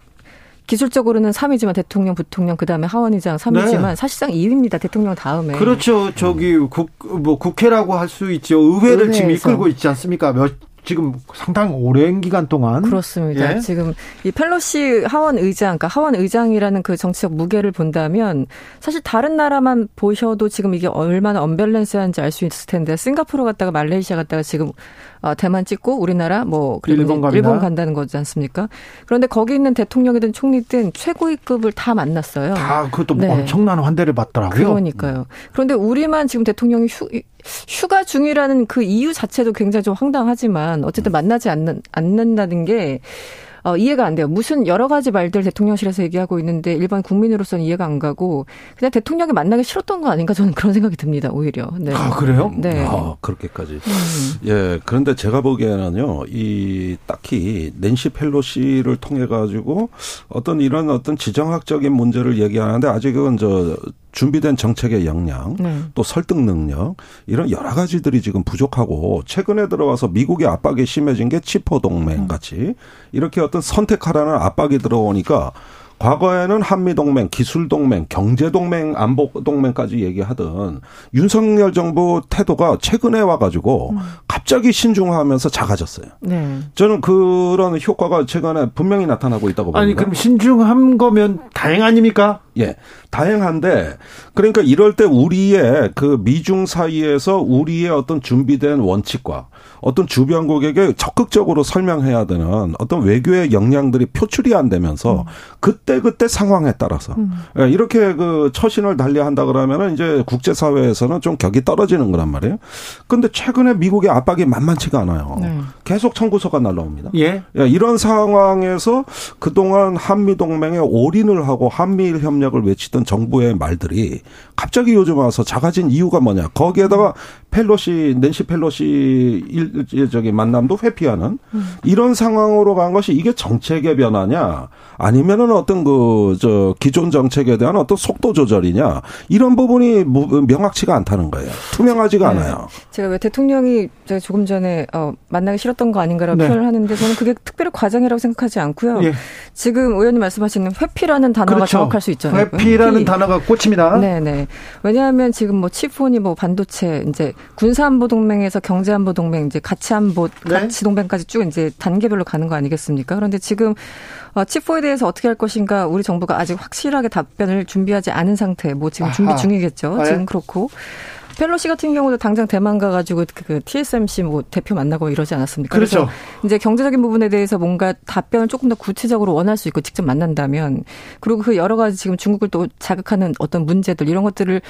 기술적으로는 3위지만 대통령, 부통령, 그 다음에 하원의장 3위지만 네. 사실상 2위입니다. 대통령 다음에. 그렇죠. 저기 국, 뭐 국회라고 할 수 있죠. 의회를 의회에서. 지금 이끌고 있지 않습니까? 몇, 지금 상당히 오랜 기간 동안 그렇습니다. 예. 지금 이 펠로시 하원 의장, 그러니까 하원 의장이라는 그 정치적 무게를 본다면 사실 다른 나라만 보셔도 지금 이게 얼마나 언밸런스한지 알 수 있을 텐데 싱가포르 갔다가 말레이시아 갔다가 지금 어, 대만 찍고 우리나라 뭐 일본, 일본 간다는 거지 않습니까? 그런데 거기 있는 대통령이든 총리든 최고위급을 다 만났어요. 다 그것도 네. 엄청난 환대를 받더라고요. 그러니까요. 그런데 우리만 지금 대통령이 휴, 휴가 중이라는 그 이유 자체도 굉장히 좀 황당하지만 어쨌든 만나지 않는 않는다는 게 어, 이해가 안 돼요. 무슨 여러 가지 말들 대통령실에서 얘기하고 있는데 일반 국민으로서는 이해가 안 가고 그냥 대통령이 만나기 싫었던 거 아닌가 저는 그런 생각이 듭니다. 오히려. 네. 아 그래요? 네. 아 그렇게까지. 음. 예. 그런데 제가 보기에는요, 이 딱히 낸시 펠로시를 통해 가지고 어떤 이런 어떤 지정학적인 문제를 얘기하는데 아직은 저 준비된 정책의 역량, 네. 또 설득 능력 이런 여러 가지들이 지금 부족하고 최근에 들어와서 미국의 압박이 심해진 게 치포 동맹 같이 이렇게 어떤 선택하라는 압박이 들어오니까 과거에는 한미동맹, 기술동맹, 경제동맹, 안보동맹까지 얘기하던 윤석열 정부 태도가 최근에 와가지고 음. 갑자기 신중하면서 작아졌어요. 네. 저는 그런 효과가 최근에 분명히 나타나고 있다고 봅니다. 아니, 그럼 신중한 거면 다행 아닙니까? 예. 다행한데, 그러니까 이럴 때 우리의 그 미중 사이에서 우리의 어떤 준비된 원칙과 어떤 주변국에게 적극적으로 설명해야 되는 어떤 외교의 역량들이 표출이 안 되면서 음. 그때 그때 상황에 따라서 음. 예, 이렇게 그 처신을 달리한다 그러면은 이제 국제 사회에서는 좀 격이 떨어지는 거란 말이에요. 근데 최근에 미국의 압박이 만만치가 않아요. 네. 계속 청구서가 날라옵니다. 예. 예. 이런 상황에서 그동안 한미 동맹에 올인을 하고 한미일 협력을 외치던 정부의 말들이 갑자기 요즘 와서 작아진 이유가 뭐냐? 거기에다가 펠로시 낸시 펠로시 일 저기 만남도 회피하는 음. 이런 상황으로 간 것이 이게 정책의 변화냐 아니면은 어떤 그 저 기존 정책에 대한 어떤 속도 조절이냐 이런 부분이 명확치가 않다는 거예요. 투명하지가 네. 않아요. 제가 왜 대통령이 제가 조금 전에 어, 만나기 싫었던 거 아닌가라고 네. 표현을 하는데 저는 그게 특별히 과정이라고 생각하지 않고요. 예. 지금 의원님 말씀하시는 회피라는 단어가 그렇죠. 정확할 수 있잖아요. 회피라는 회피. 단어가 꽂힙니다. 네네. 왜냐하면 지금 뭐 치폰이 뭐 반도체 이제 군사안보 동맹에서 경제안보 동맹 이제 가치안보 네. 가치 동맹까지 쭉 이제 단계별로 가는 거 아니겠습니까? 그런데 지금 어, 칩4에 대해서 어떻게 할 것인가 우리 정부가 아직 확실하게 답변을 준비하지 않은 상태. 뭐 지금 준비 중이겠죠. 아, 예. 지금 그렇고. 펠로시 같은 경우도 당장 대만 가가지고 그, 그 TSMC 뭐 대표 만나고 이러지 않았습니까? 그렇죠. 이제 경제적인 부분에 대해서 뭔가 답변을 조금 더 구체적으로 원할 수 있고 직접 만난다면 그리고 그 여러 가지 지금 중국을 또 자극하는 어떤 문제들 이런 것들을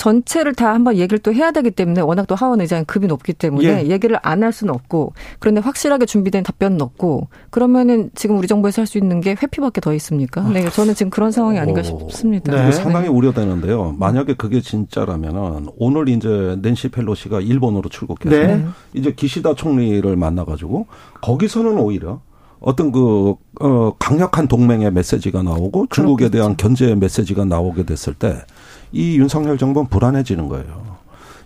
전체를 다 한번 얘기를 또 해야 되기 때문에 워낙 또 하원 의장이 급이 높기 때문에 예. 얘기를 안 할 수는 없고 그런데 확실하게 준비된 답변은 없고 그러면은 지금 우리 정부에서 할 수 있는 게 회피밖에 더 있습니까? 네, 저는 지금 그런 상황이 아닌가 싶습니다. 네. 상당히 네. 우려되는데요. 만약에 그게 진짜라면은 오늘 이제 낸시 펠로시가 일본으로 출국해서 네. 이제 기시다 총리를 만나가지고 거기서는 오히려 어떤 그, 어, 강력한 동맹의 메시지가 나오고 중국에 그렇겠죠. 대한 견제의 메시지가 나오게 됐을 때 이 윤석열 정부는 불안해지는 거예요.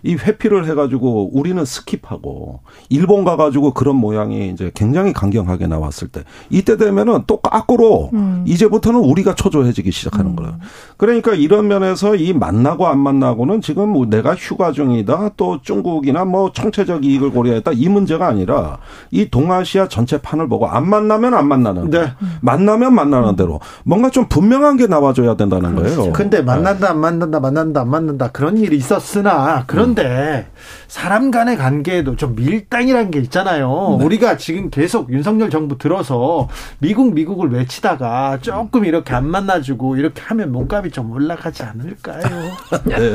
이 회피를 해가지고 우리는 skip하고 일본 가가지고 그런 모양이 이제 굉장히 강경하게 나왔을 때 이때 되면은 또 거꾸로 음. 이제부터는 우리가 초조해지기 시작하는 음. 거예요. 그러니까 이런 면에서 이 만나고 안 만나고는 지금 뭐 내가 휴가 중이다 또 중국이나 뭐 총체적 이익을 고려했다 이 문제가 아니라 이 동아시아 전체 판을 보고 안 만나면 안 만나는 네. 만나면 만나는 대로 뭔가 좀 분명한 게 나와줘야 된다는 그렇죠. 거예요. 근데 만난다 안 만난다 만난다 안 만난다 그런 일이 있었으나 그런 그런데 사람 간의 관계에도 좀 밀당이라는 게 있잖아요. 네. 우리가 지금 계속 윤석열 정부 들어서 미국 미국을 외치다가 조금 이렇게 안 만나주고 이렇게 하면 몸값이 좀 올라가지 않을까요? 네.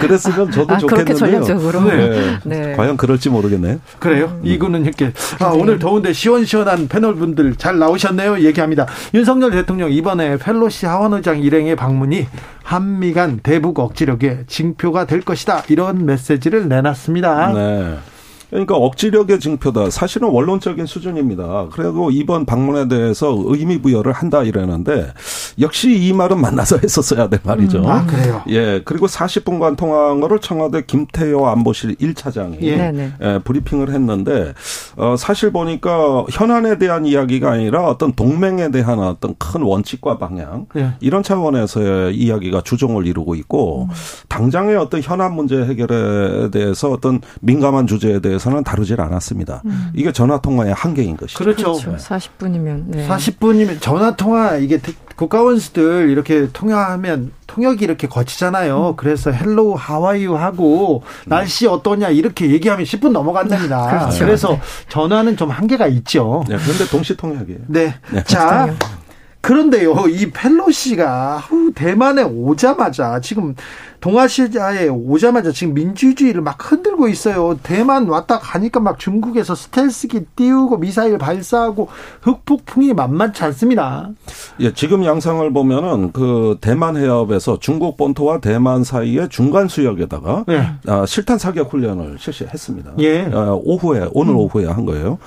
그랬으면 저도 아, 좋겠는데요. 그렇게 전략적으로. 네. 네. 과연 그럴지 모르겠네요. 그래요? 음. 이거는 이렇게 아, 오늘 더운데 시원시원한 패널 분들 잘 나오셨네요. 얘기합니다. 윤석열 대통령 이번에 펠로시 하원의장 일행의 방문이 한미 간 대북 억지력의 징표가 될 것이다. 이런 메시지를 내놨습니다. 네. 그러니까 억지력의 징표다. 사실은 원론적인 수준입니다. 그리고 이번 방문에 대해서 의미 부여를 한다 이러는데 역시 이 말은 만나서 했었어야 될 말이죠. 음, 아, 그래요? 예. 그리고 40분간 통화한 거를 청와대 김태효 안보실 1차장이 예. 예, 브리핑을 했는데 어 사실 보니까 현안에 대한 이야기가 아니라 어떤 동맹에 대한 어떤 큰 원칙과 방향 예. 이런 차원에서의 이야기가 주종을 이루고 있고 음. 당장의 어떤 현안 문제 해결에 대해서 어떤 민감한 주제에 대해서 대해서는 다루질 않았습니다. 음. 이게 전화 통화의 한계인 것이죠. 그렇죠. 그렇죠. 40분이면 네. 40분이면 전화 통화 이게 국가원수들 이렇게 통화하면 통역이 이렇게 거치잖아요. 음. 그래서 hello how are you 하고 날씨 어떠냐 이렇게 얘기하면 10분 넘어간답니다. 그렇죠. 그래서 전화는 좀 한계가 있죠. 네, 그런데 동시 통역이에요. 네. 네. 자, 그런데요, 이 펠로시가 대만에 오자마자 지금 동아시아에 오자마자 지금 민주주의를 막 흔들고 있어요. 대만 왔다 가니까 막 중국에서 스텔스기 띄우고 미사일 발사하고 흑폭풍이 만만치 않습니다. 예, 지금 양상을 보면은 그 대만 해협에서 중국 본토와 대만 사이의 중간 수역에다가 예. 아, 실탄 사격 훈련을 실시했습니다. 예. 아, 오후에 오늘 음. 오후에 한 거예요.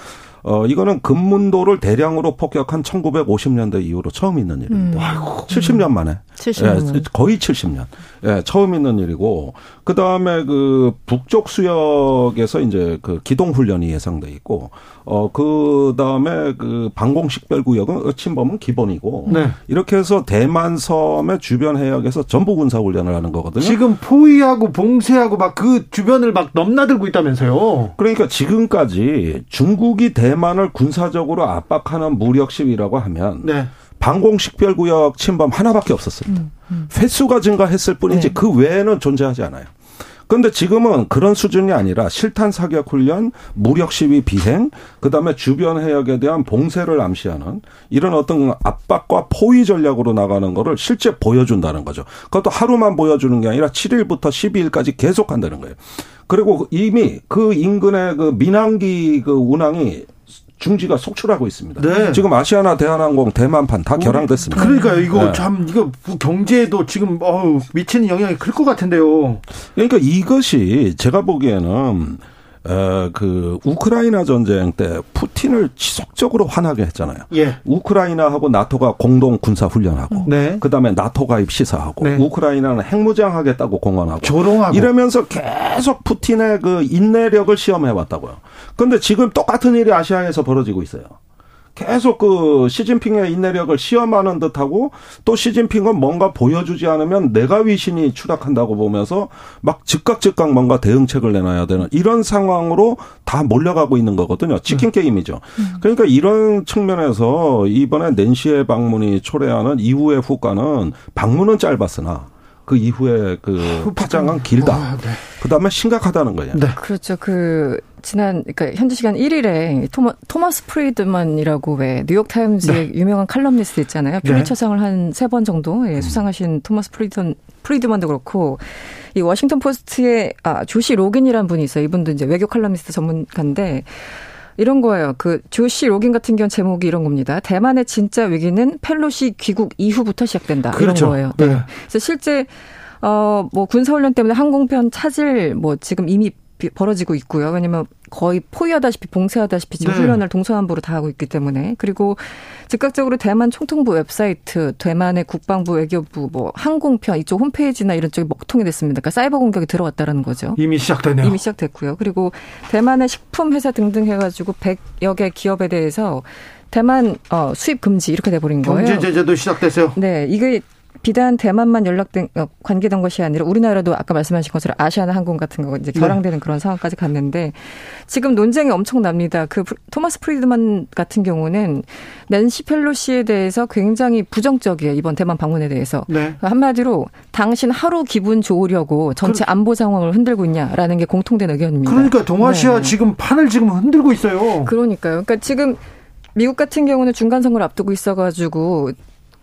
어, 이거는 금문도를 대량으로 폭격한 1950년대 이후로 처음 있는 일입니다. 음. 아이고. 70년 만에. 70년. 예, 거의 70년. 예, 처음 있는 일이고, 그 다음에 그 북쪽 수역에서 이제 그 기동 훈련이 예상돼 있고, 어, 그 다음에 그 방공식 별구역은 침범은 기본이고, 네. 이렇게 해서 대만 섬의 주변 해역에서 전부 군사 훈련을 하는 거거든요. 지금 포위하고 봉쇄하고 막 그 주변을 막 넘나들고 있다면서요. 그러니까 지금까지 중국이 대만 대만을 군사적으로 압박하는 무력 시위라고 하면 네. 방공식별구역 침범 하나밖에 없었습니다. 음, 음. 횟수가 증가했을 뿐이지 네. 그 외에는 존재하지 않아요. 그런데 지금은 그런 수준이 아니라 실탄 사격 훈련, 무력 시위 비행, 그다음에 주변 해역에 대한 봉쇄를 암시하는 이런 어떤 압박과 포위 전략으로 나가는 거를 실제 보여준다는 거죠. 그것도 하루만 보여주는 게 아니라 7일부터 12일까지 계속 한다는 거예요. 그리고 이미 그 인근의 그 민항기 그 운항이 중지가 속출하고 있습니다. 네. 지금 아시아나 대한항공 대만판 다 결항됐습니다. 그러니까요. 이거 네. 참 이거 경제에도 지금 어우, 미치는 영향이 클 것 같은데요. 그러니까 이것이 제가 보기에는 어, 그 우크라이나 전쟁 때 푸틴을 지속적으로 화나게 했잖아요. 예. 우크라이나하고 나토가 공동 군사 훈련하고, 네. 그다음에 나토 가입 시사하고, 네. 우크라이나는 핵무장 하겠다고 공언하고, 조롱하고 이러면서 계속 푸틴의 그 인내력을 시험해 왔다고요. 그런데 지금 똑같은 일이 아시아에서 벌어지고 있어요. 계속 그 시진핑의 인내력을 시험하는 듯하고 또 시진핑은 뭔가 보여주지 않으면 내가 위신이 추락한다고 보면서 막 즉각 즉각 뭔가 대응책을 내놔야 되는 이런 상황으로 다 몰려가고 있는 거거든요. 치킨 네. 게임이죠. 음. 그러니까 이런 측면에서 이번에 낸시의 방문이 초래하는 이후의 후과는 방문은 짧았으나 그 이후에 그 파장은 길다. 아, 네. 그 다음에 심각하다는 거예요. 네. 그렇죠. 그 지난 그러니까 현지 시간 1일에 토마, 토마스 프리드만이라고 왜 뉴욕 타임즈의 네. 유명한 칼럼니스트 있잖아요. 퓰리처상을 한 세 번 정도 예, 음. 수상하신 토마스 프리드 프리드만도 그렇고 이 워싱턴 포스트의 아 조시 로긴이라는 분이 있어요. 이분도 이제 외교 칼럼니스트 전문가인데 이런 거예요. 그 조시 로긴 같은 경우 제목이 이런 겁니다. 대만의 진짜 위기는 펠로시 귀국 이후부터 시작된다. 그렇죠. 이런 거예요. 네. 네. 그래서 실제 어뭐 군사 훈련 때문에 항공편 차질 뭐 지금 이미 벌어지고 있고요. 왜냐면 거의 포위하다시피 봉쇄하다시피 지금 네. 훈련을 동서남부로 다 하고 있기 때문에 그리고 즉각적으로 대만 총통부 웹사이트, 대만의 국방부 외교부, 뭐 항공편 이쪽 홈페이지나 이런 쪽이 먹통이 됐습니다. 그러니까 사이버 공격이 들어왔다라는 거죠. 이미 시작되네요. 이미 시작됐고요. 그리고 대만의 식품 회사 등등 해가지고 100여 개 기업에 대해서 대만 어, 수입 금지 이렇게 돼버린 거예요. 경제 제재도 시작됐어요. 네, 이게 비단 대만만 연락된 어, 관계된 것이 아니라 우리나라도 아까 말씀하신 것처럼 아시아나 항공 같은 거 이제 네. 결항되는 네. 그런 상황까지 갔는데 지금 논쟁이 엄청납니다. 그 토마스 프리드만 같은 경우는 낸시 펠로시에 대해서 굉장히 부정적이에요. 이번 대만 방문에 대해서 네. 한마디로 당신 하루 기분 좋으려고 전체 안보 상황을 흔들고 있냐라는 게 공통된 의견입니다. 그러니까 동아시아 네. 지금 판을 지금 흔들고 있어요. 그러니까요. 그러니까 지금 미국 같은 경우는 중간 선거를 앞두고 있어가지고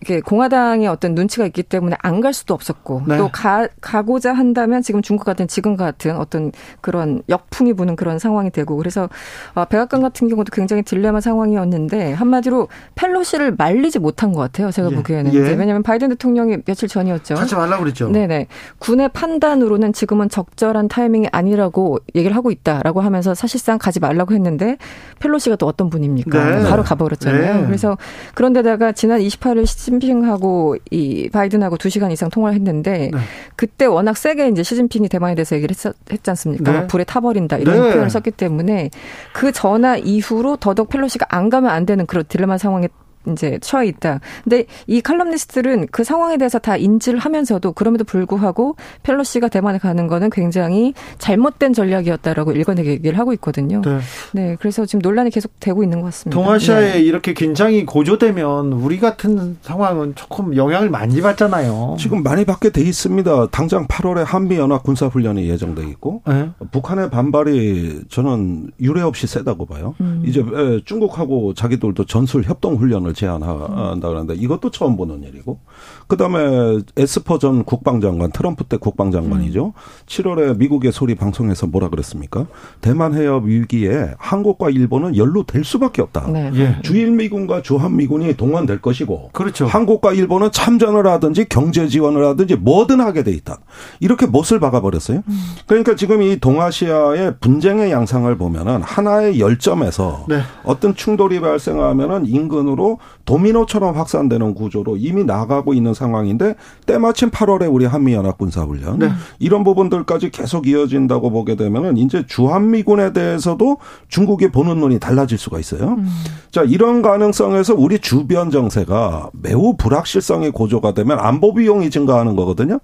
이게 공화당의 어떤 눈치가 있기 때문에 안 갈 수도 없었고 네. 또 가, 가고자 한다면 지금 중국 같은 지금 같은 어떤 그런 역풍이 부는 그런 상황이 되고 그래서 어, 백악관 같은 경우도 굉장히 딜레마 상황이었는데 한마디로 펠로시를 말리지 못한 것 같아요. 제가 예. 보기에는 예. 왜냐하면 바이든 대통령이 며칠 전이었죠. 하지 말라 그랬죠. 네네 군의 판단으로는 지금은 적절한 타이밍이 아니라고 얘기를 하고 있다라고 하면서 사실상 가지 말라고 했는데 펠로시가 또 어떤 분입니까? 네. 바로 가버렸잖아요. 네. 그래서 그런데다가 지난 28일 시진핑하고 이 바이든하고 두 시간 이상 통화를 했는데 네. 그때 워낙 세게 이제 시진핑이 대만에 대해서 얘기를 했, 했지 않습니까? 네. 불에 타버린다 이런 네. 표현을 썼기 때문에 그 전화 이후로 더더욱 펠로시가 안 가면 안 되는 그런 딜레마 상황에 이제 처해 있다. 근데 이 칼럼니스트들은 그 상황에 대해서 다 인지를 하면서도 그럼에도 불구하고 펠로시가 대만에 가는 거는 굉장히 잘못된 전략이었다라고 일관되게 얘기를 하고 있거든요. 네. 네 그래서 지금 논란이 계속 되고 있는 것 같습니다. 동아시아에 네. 이렇게 긴장이 고조되면 우리 같은 상황은 조금 영향을 많이 받잖아요. 지금 많이 받게 돼 있습니다. 당장 8월에 한미 연합 군사 훈련이 예정돼 있고 네. 북한의 반발이 저는 유례 없이 세다고 봐요. 음. 이제 중국하고 자기들도 전술 협동 훈련을 제안한다 그러는데 이것도 처음 보는 일이고 그다음에 에스퍼 전 국방장관 트럼프 때 국방장관이죠. 음. 7월에 미국의 소리 방송에서 뭐라 그랬습니까? 대만 해협 위기에 한국과 일본은 연루될 수밖에 없다. 네. 예. 주일미군과 주한미군이 동원될 것이고 그렇죠. 한국과 일본은 참전을 하든지 경제 지원을 하든지 뭐든 하게 돼 있다. 이렇게 못을 박아버렸어요. 음. 그러니까 지금 이 동아시아의 분쟁의 양상을 보면은 하나의 열점에서 네. 어떤 충돌이 발생하면은 인근으로 도미노처럼 확산되는 구조로 이미 나가고 있는 상황인데 때마침 8월에 우리 한미연합 군사훈련 네. 이런 부분들까지 계속 이어진다고 보게 되면은 이제 주한미군에 대해서도 중국이 보는 눈이 달라질 수가 있어요. 음. 자 이런 가능성에서 우리 주변 정세가 매우 불확실성이 고조가 되면 안보 비용이 증가하는 거거든요.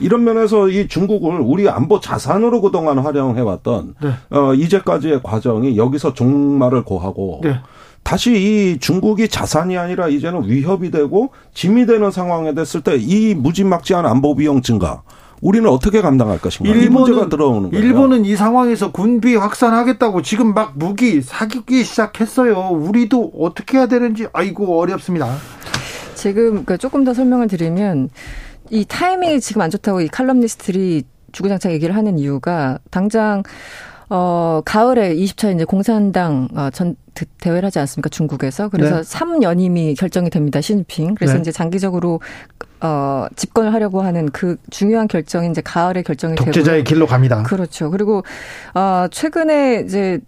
이런 면에서 이 중국을 우리 안보 자산으로 그동안 활용해왔던 네. 어, 이제까지의 과정이 여기서 종말을 고하고 네. 다시 이 중국이 자산이 아니라 이제는 위협이 되고 짐이 되는 상황에 됐을 때 이 무지막지한 안보 비용 증가 우리는 어떻게 감당할 것인가? 일본은, 이 문제가 들어오는 거예요. 일본은 이 상황에서 군비 확산하겠다고 지금 막 무기 사기 시작했어요. 우리도 어떻게 해야 되는지 아이고 어렵습니다. 지금 그러니까 조금 더 설명을 드리면 이 타이밍이 지금 안 좋다고 이 칼럼니스트들이 주구장창 얘기를 하는 이유가 당장 어, 가을에 20차 이제 공산당 어, 전 대회를 하지 않습니까? 중국에서. 그래서 네. 3연임이 결정이 됩니다. 시진핑. 그래서 네. 이제 장기적으로 어, 집권을 하려고 하는 그 중요한 결정이 이제 가을에 결정이 되고 독재자의 길로 갑니다. 그렇죠. 그리고 어, 최근에 이제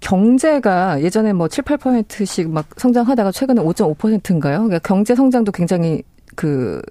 경제가 예전에 뭐 7, 8%씩 막 성장하다가 최근에 5.5%인가요? 그러니까 경제 성장도 굉장히 그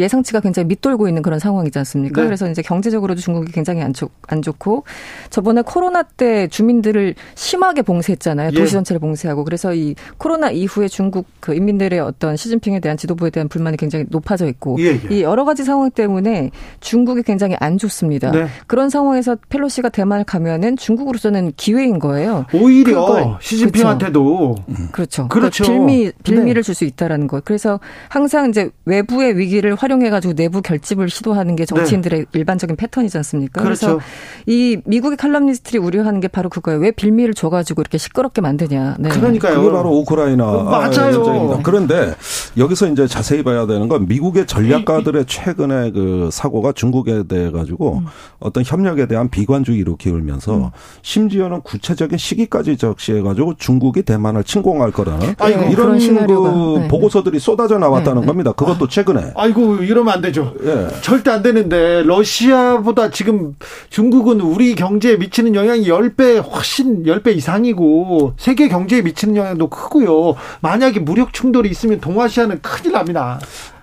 예상치가 굉장히 밑돌고 있는 그런 상황이지 않습니까? 네. 그래서 이제 경제적으로도 중국이 굉장히 안, 좋, 안 좋고 저번에 코로나 때 주민들을 심하게 봉쇄했잖아요. 도시 예. 전체를 봉쇄하고 그래서 이 코로나 이후에 중국 그 인민들의 어떤 시진핑에 대한 지도부에 대한 불만이 굉장히 높아져 있고 예, 예. 이 여러 가지 상황 때문에 중국이 굉장히 안 좋습니다. 네. 그런 상황에서 펠로시가 대만을 가면은 중국으로서는 기회인 거예요. 오히려 시진핑한테도 그렇죠. 그렇죠. 그러니까 빌미 빌미를 네. 줄수 있다라는 거. 그래서 항상 이제 외부의 위기 위기를 활용해가지고 내부 결집을 시도하는 게 정치인들의 네. 일반적인 패턴이지 않습니까? 그렇죠. 그래서 이 미국의 칼럼니스트들이 우려하는 게 바로 그거예요. 왜 빌미를 줘가지고 이렇게 시끄럽게 만드냐. 네. 그러니까요. 그게 바로 우크라이나 맞아요. 문제입니다. 그런데 여기서 이제 자세히 봐야 되는 건 미국의 전략가들의 최근의 그 사고가 중국에 대해 가지고 음. 어떤 협력에 대한 비관주의로 기울면서 음. 심지어는 구체적인 시기까지 적시해 가지고 중국이 대만을 침공할 거라는 아이고, 이런 그 네. 보고서들이 쏟아져 나왔다는 네. 겁니다. 그것도 최근에. 아이고 이러면 안 되죠. 예. 절대 안 되는데 러시아보다 지금 중국은 우리 경제에 미치는 영향이 10배 훨씬 10배 이상이고 세계 경제에 미치는 영향도 크고요. 만약에 무력 충돌이 있으면 동아시아는 큰일 납니다.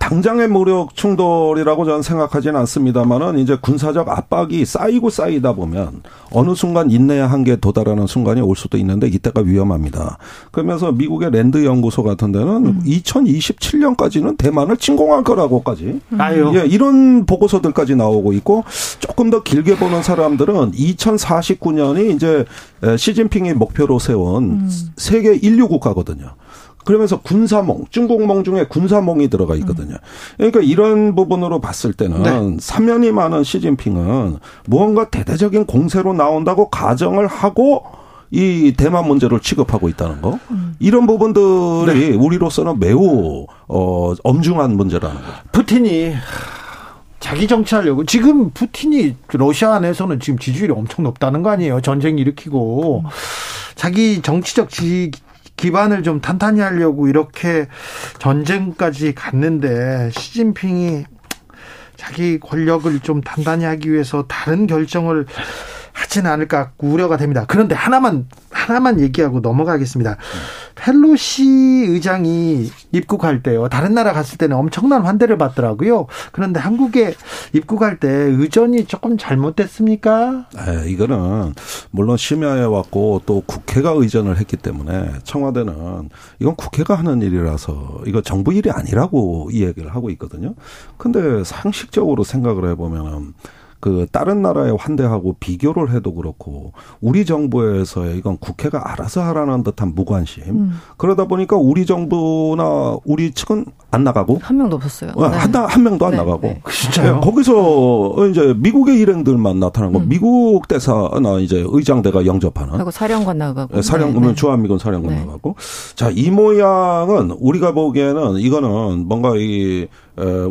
당장의 무력 충돌이라고 저는 생각하지는 않습니다만은 이제 군사적 압박이 쌓이고 쌓이다 보면 어느 순간 인내의 한계에 도달하는 순간이 올 수도 있는데 이때가 위험합니다. 그러면서 미국의 랜드 연구소 같은 데는 음. 2027년까지는 대만을 침공할 거라고까지 음. 예, 이런 보고서들까지 나오고 있고 조금 더 길게 보는 사람들은 2049년이 이제 시진핑이 목표로 세운 음. 세계 인류 국가거든요. 그러면서 군사몽, 중국몽 중에 군사몽이 들어가 있거든요. 그러니까 이런 부분으로 봤을 때는 네. 사면이 많은 시진핑은 무언가 대대적인 공세로 나온다고 가정을 하고 이 대만 문제를 취급하고 있다는 거 이런 부분들이 네. 우리로서는 매우 어 엄중한 문제라는 거. 푸틴이 자기 정치하려고 지금 푸틴이 러시아 안에서는 지금 지지율이 엄청 높다는 거 아니에요? 전쟁 일으키고 자기 정치적 지 기반을 좀 탄탄히 하려고 이렇게 전쟁까지 갔는데 시진핑이 자기 권력을 좀 단단히 하기 위해서 다른 결정을 하지는 않을까 우려가 됩니다. 그런데 하나만 하나만 얘기하고 넘어가겠습니다. 펠로시 의장이 입국할 때요. 다른 나라 갔을 때는 엄청난 환대를 받더라고요. 그런데 한국에 입국할 때 의전이 조금 잘못됐습니까? 네, 이거는 물론 심야에 왔고 또 국회가 의전을 했기 때문에 청와대는 이건 국회가 하는 일이라서 이거 정부 일이 아니라고 이 얘기를 하고 있거든요. 근데 상식적으로 생각을 해보면은 그 다른 나라에 환대하고 비교를 해도 그렇고 우리 정부에서 이건 국회가 알아서 하라는 듯한 무관심. 음. 그러다 보니까 우리 정부나 우리 측은 안 나가고 한 명도 없었어요. 네. 한, 한 명도 안 네. 나가고. 네. 진짜요? 네, 거기서 이제 미국의 일행들만 나타난 거. 음. 미국 대사나 이제 의장대가 영접하는. 그리고 사령관 나가고. 네, 사령관 네. 주한미군 사령관 나가고. 자, 이 모양은 우리가 보기에는 이거는 뭔가 이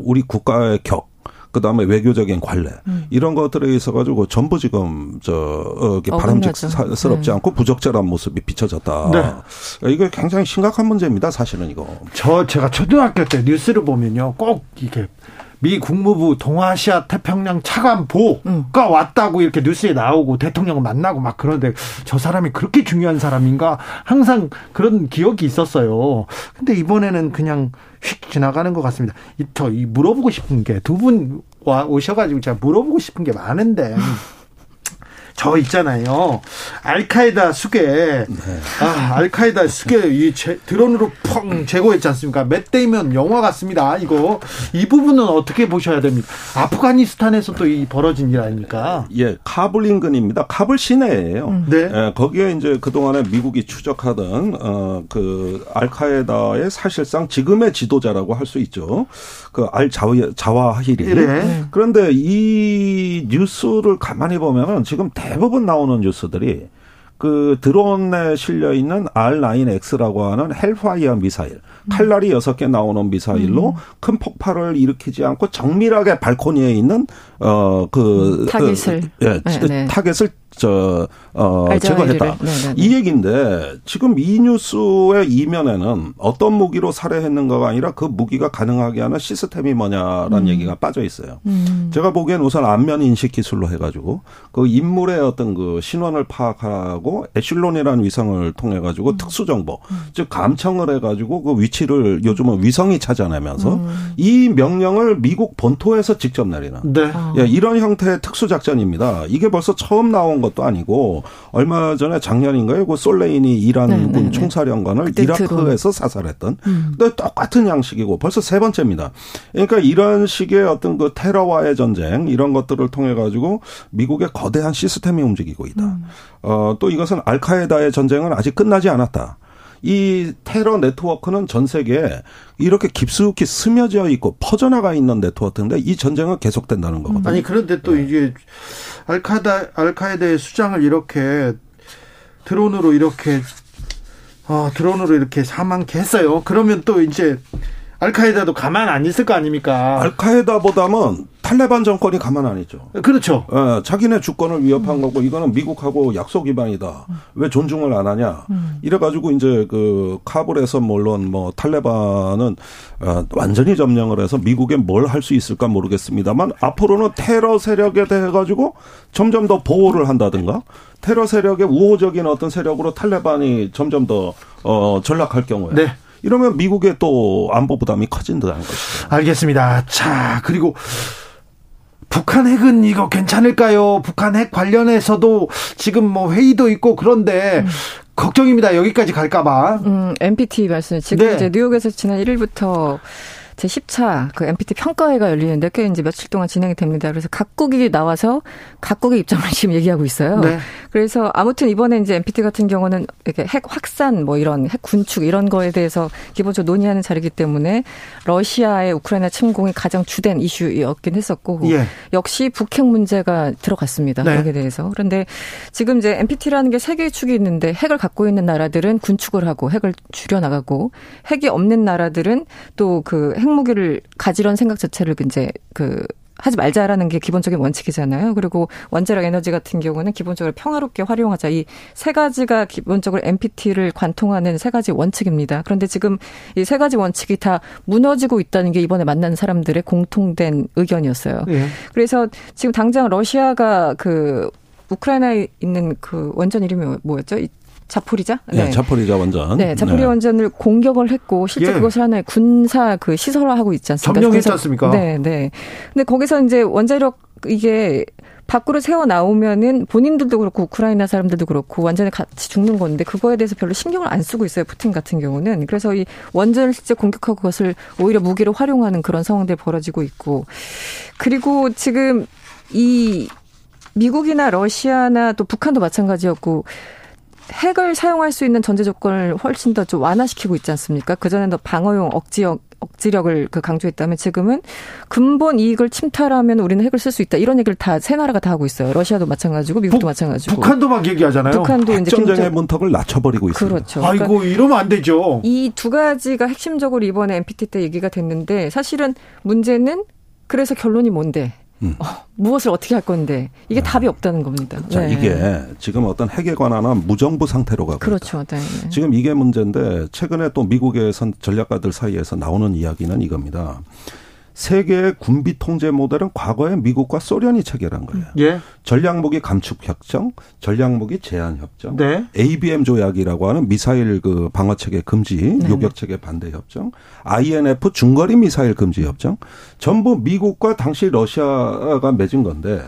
우리 국가의 격 그다음에 외교적인 관례 음. 이런 것들에 있어 가지고 전부 지금 저 어, 바람직스럽지 네. 않고 부적절한 모습이 비춰졌다. 네. 이게 굉장히 심각한 문제입니다. 사실은 이거. 저 제가 초등학교 때 뉴스를 보면요, 꼭 이게 미 국무부 동아시아 태평양 차관보가 음. 왔다고 이렇게 뉴스에 나오고 대통령을 만나고 막 그런데 저 사람이 그렇게 중요한 사람인가 항상 그런 기억이 있었어요. 근데 이번에는 그냥 휙 지나가는 것 같습니다. 저 물어보고 싶은 게 두분 오셔가지고 제가 물어보고 싶은 게 많은데 저 있잖아요. 알카에다 수계. 네. 아, 알카에다 수계 이 제, 드론으로 펑 제거했지 않습니까? 맷데이면 영화 같습니다. 이거 이 부분은 어떻게 보셔야 됩니까? 아프가니스탄에서 또 이 벌어진 일 아닙니까? 예, 카불 인근입니다. 카불 시내예요. 음. 네. 예, 거기에 이제 그동안에 미국이 추적하던 어 그 알카에다의 사실상 지금의 지도자라고 할 수 있죠. 그 알 자와 자와히리. 네. 그런데 이 뉴스를 가만히 보면은 지금 대 대부분 나오는 뉴스들이 그 드론에 실려 있는 R9X라고 하는 헬파이어 미사일, 칼날이 여섯 개 나오는 미사일로 음. 큰 폭발을 일으키지 않고 정밀하게 발코니에 있는 어그 타겟을 예, 네, 네. 타겟을 저, 어, 제거했다. 네네네. 네, 네. 이 얘기인데 지금 이 뉴스의 이면에는 어떤 무기로 살해했는가가 아니라 그 무기가 가능하게 하는 시스템이 뭐냐라는 음. 얘기가 빠져 있어요. 음. 제가 보기엔 우선 안면 인식 기술로 해 가지고 그 인물의 어떤 그 신원을 파악하고 에셜론이라는 위성을 통해 가지고 음. 특수 정보, 음. 즉 감청을 해 가지고 그 위치를 요즘은 위성이 찾아내면서 음. 이 명령을 미국 본토에서 직접 내리는 네. 예, 이런 형태의 특수 작전입니다. 이게 벌써 처음 나온 것. 것도 아니고 얼마 전에 작년인가요? 그 솔레인이 이란군 네, 네, 네. 총사령관을 이라크에서 사살했던 음. 근데 똑같은 양식이고 벌써 세 번째입니다. 그러니까 이런 식의 어떤 그 테러와의 전쟁 이런 것들을 통해 가지고 미국의 거대한 시스템이 움직이고 있다. 음. 어, 또 이것은 알카에다의 전쟁은 아직 끝나지 않았다. 이 테러 네트워크는 전 세계에 이렇게 깊숙이 스며져 있고 퍼져나가 있는 네트워크인데 이 전쟁은 계속된다는 거거든요. 아니 그런데 또 네. 이게 알카다 알카에다의 수장을 이렇게 드론으로 이렇게 어, 드론으로 이렇게 사망케 했어요. 그러면 또 이제 알카에다도 가만 안 있을 거 아닙니까? 알카에다보다는 탈레반 정권이 가만 안 있죠. 그렇죠. 예, 자기네 주권을 위협한 음. 거고 이거는 미국하고 약속 위반이다. 음. 왜 존중을 안 하냐? 음. 이래 가지고 이제 그 카불에서 물론 뭐 탈레반은 어, 완전히 점령을 해서 미국에 뭘 할 수 있을까 모르겠습니다만 앞으로는 테러 세력에 대해 가지고 점점 더 보호를 한다든가 테러 세력의 우호적인 어떤 세력으로 탈레반이 점점 더 어, 전락할 경우에. 네. 이러면 미국의 또 안보 부담이 커진다는 것이죠. 알겠습니다. 자, 그리고 북한 핵은 이거 괜찮을까요? 북한 핵 관련해서도 지금 뭐 회의도 있고 그런데 음. 걱정입니다. 여기까지 갈까봐. 음, NPT 말씀. 지금 네. 이제 뉴욕에서 지난 1일부터 제 10차 그 MPT 평가회가 열리는데 꽤 이제 며칠 동안 진행이 됩니다. 그래서 각국이 나와서 각국의 입장을 지금 얘기하고 있어요. 네. 그래서 아무튼 이번에 이제 MPT 같은 경우는 이렇게 핵 확산 뭐 이런 핵 군축 이런 거에 대해서 기본적으로 논의하는 자리이기 때문에 러시아의 우크라이나 침공이 가장 주된 이슈였긴 했었고 예. 역시 북핵 문제가 들어갔습니다. 네. 여기에 대해서. 그런데 지금 이제 MPT라는 게 세 개의 축이 있는데 핵을 갖고 있는 나라들은 군축을 하고 핵을 줄여 나가고 핵이 없는 나라들은 또그 핵무기를 가지런 생각 자체를 이제 그 하지 말자라는 게 기본적인 원칙이잖아요. 그리고 원자력 에너지 같은 경우는 기본적으로 평화롭게 활용하자. 이 세 가지가 기본적으로 NPT를 관통하는 세 가지 원칙입니다. 그런데 지금 이 세 가지 원칙이 다 무너지고 있다는 게 이번에 만난 사람들의 공통된 의견이었어요. 예. 그래서 지금 당장 러시아가 그 우크라이나에 있는 그 원전 이름이 뭐였죠? 자포리자? 네, 네 자포리자 원전. 네, 자포리자 네. 원전을 공격을 했고 실제 예. 그것을 하나의 군사 그 시설화하고 있지 않습니까? 점령했지 않습니까? 네, 네. 근데 거기서 이제 원자력 이게 밖으로 새어 나오면은 본인들도 그렇고 우크라이나 사람들도 그렇고 완전히 같이 죽는 건데 그거에 대해서 별로 신경을 안 쓰고 있어요. 푸틴 같은 경우는. 그래서 이 원전을 실제 공격하고 그것을 오히려 무기로 활용하는 그런 상황들이 벌어지고 있고 그리고 지금 이 미국이나 러시아나 또 북한도 마찬가지였고 핵을 사용할 수 있는 전제 조건을 훨씬 더 좀 완화시키고 있지 않습니까? 그전에는 더 방어용 억지력 억지력을 그 강조했다면 지금은 근본 이익을 침탈하면 우리는 핵을 쓸 수 있다 이런 얘기를 다 세 나라가 다 하고 있어요. 러시아도 마찬가지고 미국도 북, 마찬가지고. 북한도 막 얘기하잖아요. 북한도 이제 전쟁의 문턱을 낮춰버리고 있습니다. 그렇죠. 아이고 그러니까 이러면 안 되죠. 이 두 가지가 핵심적으로 이번에 NPT 때 얘기가 됐는데 사실은 문제는 그래서 결론이 뭔데? 음. 어, 무엇을 어떻게 할 건데 이게 네. 답이 없다는 겁니다. 자, 네. 이게 지금 어떤 핵에 관한 무정부 상태로 가고 그렇죠. 네, 네. 지금 이게 문제인데 최근에 또 미국의 전략가들 사이에서 나오는 이야기는 이겁니다. 세계의 군비 통제 모델은 과거에 미국과 소련이 체결한 거예요. 예. 전략무기 감축 협정, 전략무기 제한 협정, 네. ABM 조약이라고 하는 미사일 그 방어 체계 금지, 네. 요격 체계 반대 협정, INF 중거리 미사일 금지 협정, 전부 미국과 당시 러시아가 맺은 건데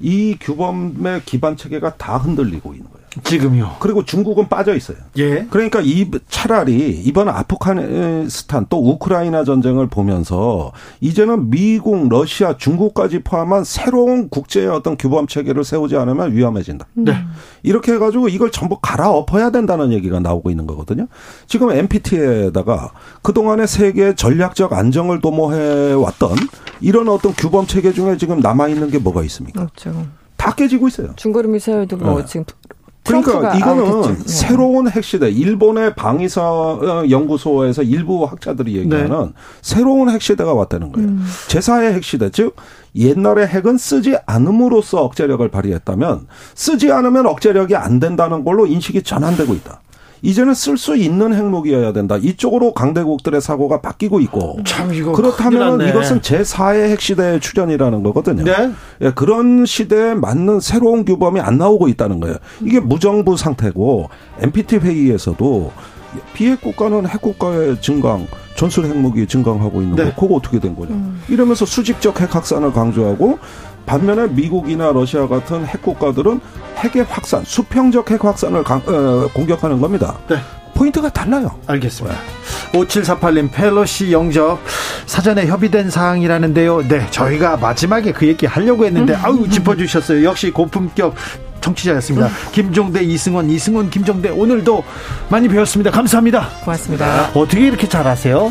이 규범의 기반 체계가 다 흔들리고 있는 거예요. 지금요. 그리고 중국은 빠져 있어요. 예. 그러니까 이 차라리 이번 아프가니스탄 또 우크라이나 전쟁을 보면서 이제는 미국, 러시아, 중국까지 포함한 새로운 국제의 어떤 규범 체계를 세우지 않으면 위험해진다. 네. 이렇게 해가지고 이걸 전부 갈아엎어야 된다는 얘기가 나오고 있는 거거든요. 지금 NPT에다가 그동안의 세계 전략적 안정을 도모해 왔던 이런 어떤 규범 체계 중에 지금 남아 있는 게 뭐가 있습니까? 그렇죠. 다 깨지고 있어요. 중거리 미사일도 뭐 네. 지금 그러니까 이거는 네. 새로운 핵시대 일본의 방위사 어, 연구소에서 일부 학자들이 얘기하는 네. 새로운 핵시대가 왔다는 거예요. 음. 제4의 핵시대 즉 옛날에 핵은 쓰지 않음으로써 억제력을 발휘했다면 쓰지 않으면 억제력이 안 된다는 걸로 인식이 전환되고 있다. 이제는 쓸 수 있는 핵무기여야 된다. 이쪽으로 강대국들의 사고가 바뀌고 있고. 참 이거 그렇다면 이것은 제 4의 핵시대의 출현이라는 거거든요. 네? 예, 그런 시대에 맞는 새로운 규범이 안 나오고 있다는 거예요. 이게 무정부 상태고 NPT 회의에서도 비핵 국가는 핵 국가의 증강, 전술 핵무기 증강하고 있는 네. 거. 그거 어떻게 된 거냐. 음. 이러면서 수직적 핵 확산을 강조하고 반면에 미국이나 러시아 같은 핵 국가들은 핵의 확산, 수평적 핵 확산을 강, 어, 공격하는 겁니다. 네. 포인트가 달라요. 알겠습니다. 네. 5748님 펠로시 영접 사전에 협의된 사항이라는데요. 네, 저희가 마지막에 그 얘기 하려고 했는데 음. 아우 짚어주셨어요. 역시 고품격 청취자였습니다. 음. 김종대, 이승원, 이승원, 김종대 오늘도 많이 배웠습니다. 감사합니다. 고맙습니다. 어떻게 이렇게 잘하세요?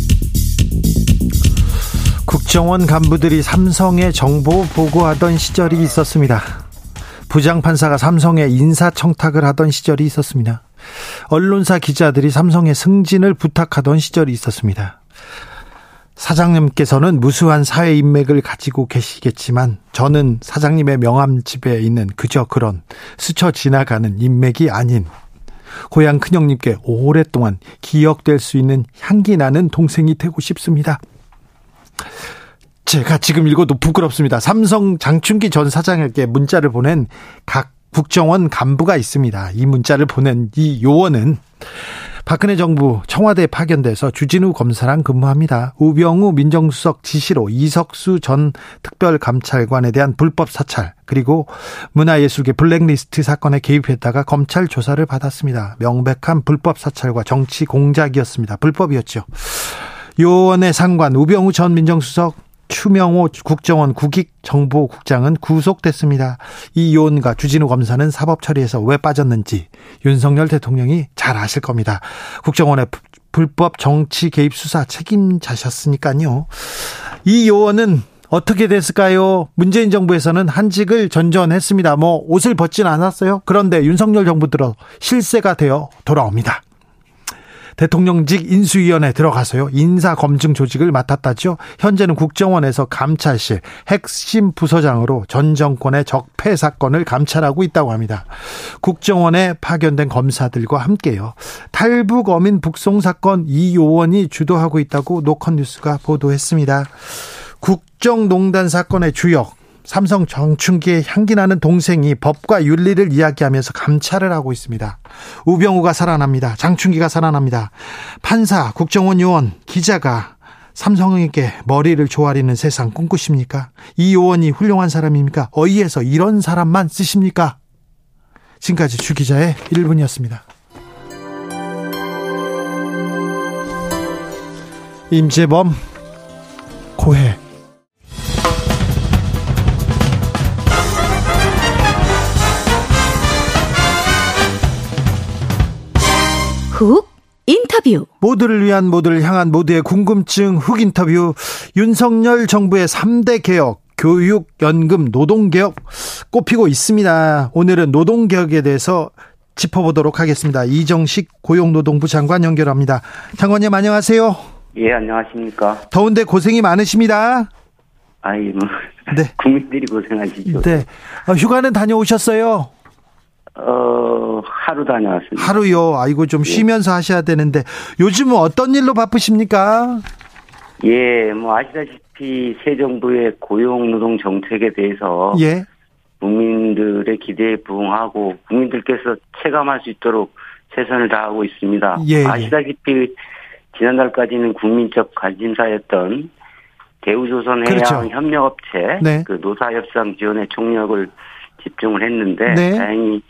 국정원 간부들이 삼성에 정보 보고하던 시절이 있었습니다. 부장판사가 삼성에 인사청탁을 하던 시절이 있었습니다. 언론사 기자들이 삼성의 승진을 부탁하던 시절이 있었습니다. 사장님께서는 무수한 사회 인맥을 가지고 계시겠지만 저는 사장님의 명함집에 있는 그저 그런 스쳐 지나가는 인맥이 아닌 고향 큰형님께 오랫동안 기억될 수 있는 향기 나는 동생이 되고 싶습니다. 제가 지금 읽어도 부끄럽습니다. 삼성 장충기 전 사장에게 문자를 보낸 각 국정원 간부가 있습니다. 이 문자를 보낸 이 요원은 박근혜 정부 청와대에 파견돼서 주진우 검사랑 근무합니다. 우병우 민정수석 지시로 이석수 전 특별감찰관에 대한 불법 사찰 그리고 문화예술계 블랙리스트 사건에 개입했다가 검찰 조사를 받았습니다. 명백한 불법 사찰과 정치 공작이었습니다. 불법이었죠. 요원의 상관 우병우 전 민정수석 추명호 국정원 국익정보국장은 구속됐습니다. 이 요원과 주진우 검사는 사법 처리에서 왜 빠졌는지 윤석열 대통령이 잘 아실 겁니다. 국정원의 불법 정치 개입 수사 책임자셨으니까요. 이 요원은 어떻게 됐을까요? 문재인 정부에서는 한직을 전전했습니다. 뭐 옷을 벗진 않았어요. 그런데 윤석열 정부 들어 실세가 되어 돌아옵니다. 대통령직 인수위원회 들어가서요. 인사 검증 조직을 맡았다죠. 현재는 국정원에서 감찰실 핵심 부서장으로 전 정권의 적폐 사건을 감찰하고 있다고 합니다. 국정원에 파견된 검사들과 함께요. 탈북 어민 북송 사건 이 요원이 주도하고 있다고 노컷뉴스가 보도했습니다. 국정농단 사건의 주역 삼성 정춘기의 향기 나는 동생이 법과 윤리를 이야기하면서 감찰을 하고 있습니다. 우병우가 살아납니다. 장춘기가 살아납니다. 판사, 국정원 요원, 기자가 삼성에게 머리를 조아리는 세상 꿈꾸십니까? 이 요원이 훌륭한 사람입니까? 어이에서 이런 사람만 쓰십니까? 지금까지 주 기자의 1분이었습니다. 임재범 고해 훅 인터뷰. 모두를 위한 모두를 향한 모두의 궁금증 훅 인터뷰. 윤석열 정부의 3대 개혁. 교육, 연금, 노동개혁 꼽히고 있습니다. 오늘은 노동개혁에 대해서 짚어보도록 하겠습니다. 이정식 고용노동부 장관 연결합니다. 장관님 안녕하세요. 예, 안녕하십니까. 더운데 고생이 많으십니다. 아이, 뭐. 네. 국민들이 고생하시죠. 네. 어, 휴가는 다녀오셨어요? 어, 하루 다녀왔습니다. 하루요? 아이고, 좀 예. 쉬면서 하셔야 되는데, 요즘은 어떤 일로 바쁘십니까? 예, 뭐, 아시다시피 새 정부의 고용노동 정책에 대해서. 예. 국민들의 기대에 부응하고, 국민들께서 체감할 수 있도록 최선을 다하고 있습니다. 예, 예. 아시다시피 지난달까지는 국민적 관심사였던 대우조선 해양 그렇죠. 협력업체 네. 그 노사협상 지원에 총력을 집중을 했는데 네. 다행히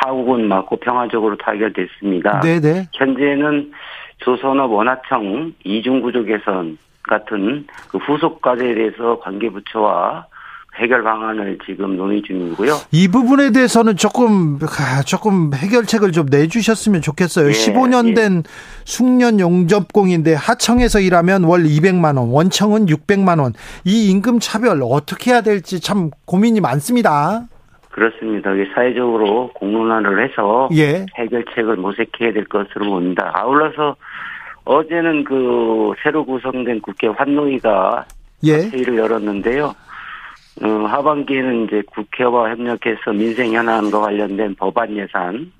파국은 맞고 평화적으로 타결됐습니다. 네네. 네. 현재는 조선업 원화청 이중구조 개선 같은 그 후속 과제에 대해서 관계부처와 해결 방안을 지금 논의 중이고요. 이 부분에 대해서는 조금 조금 해결책을 좀 내주셨으면 좋겠어요. 예, 15년 된 숙련 용접공인데 하청에서 일하면 월 200만 원, 원청은 600만 원. 이 임금 차별 어떻게 해야 될지 참 고민이 많습니다. 그렇습니다. 사회적으로 공론화를 해서 예. 해결책을 모색해야 될 것으로 봅니다. 아울러서 어제는 그 새로 구성된 국회 환노위가 예. 회의를 열었는데요. 어, 하반기에는 이제 국회와 협력해서 민생 현안과 관련된 법안 예산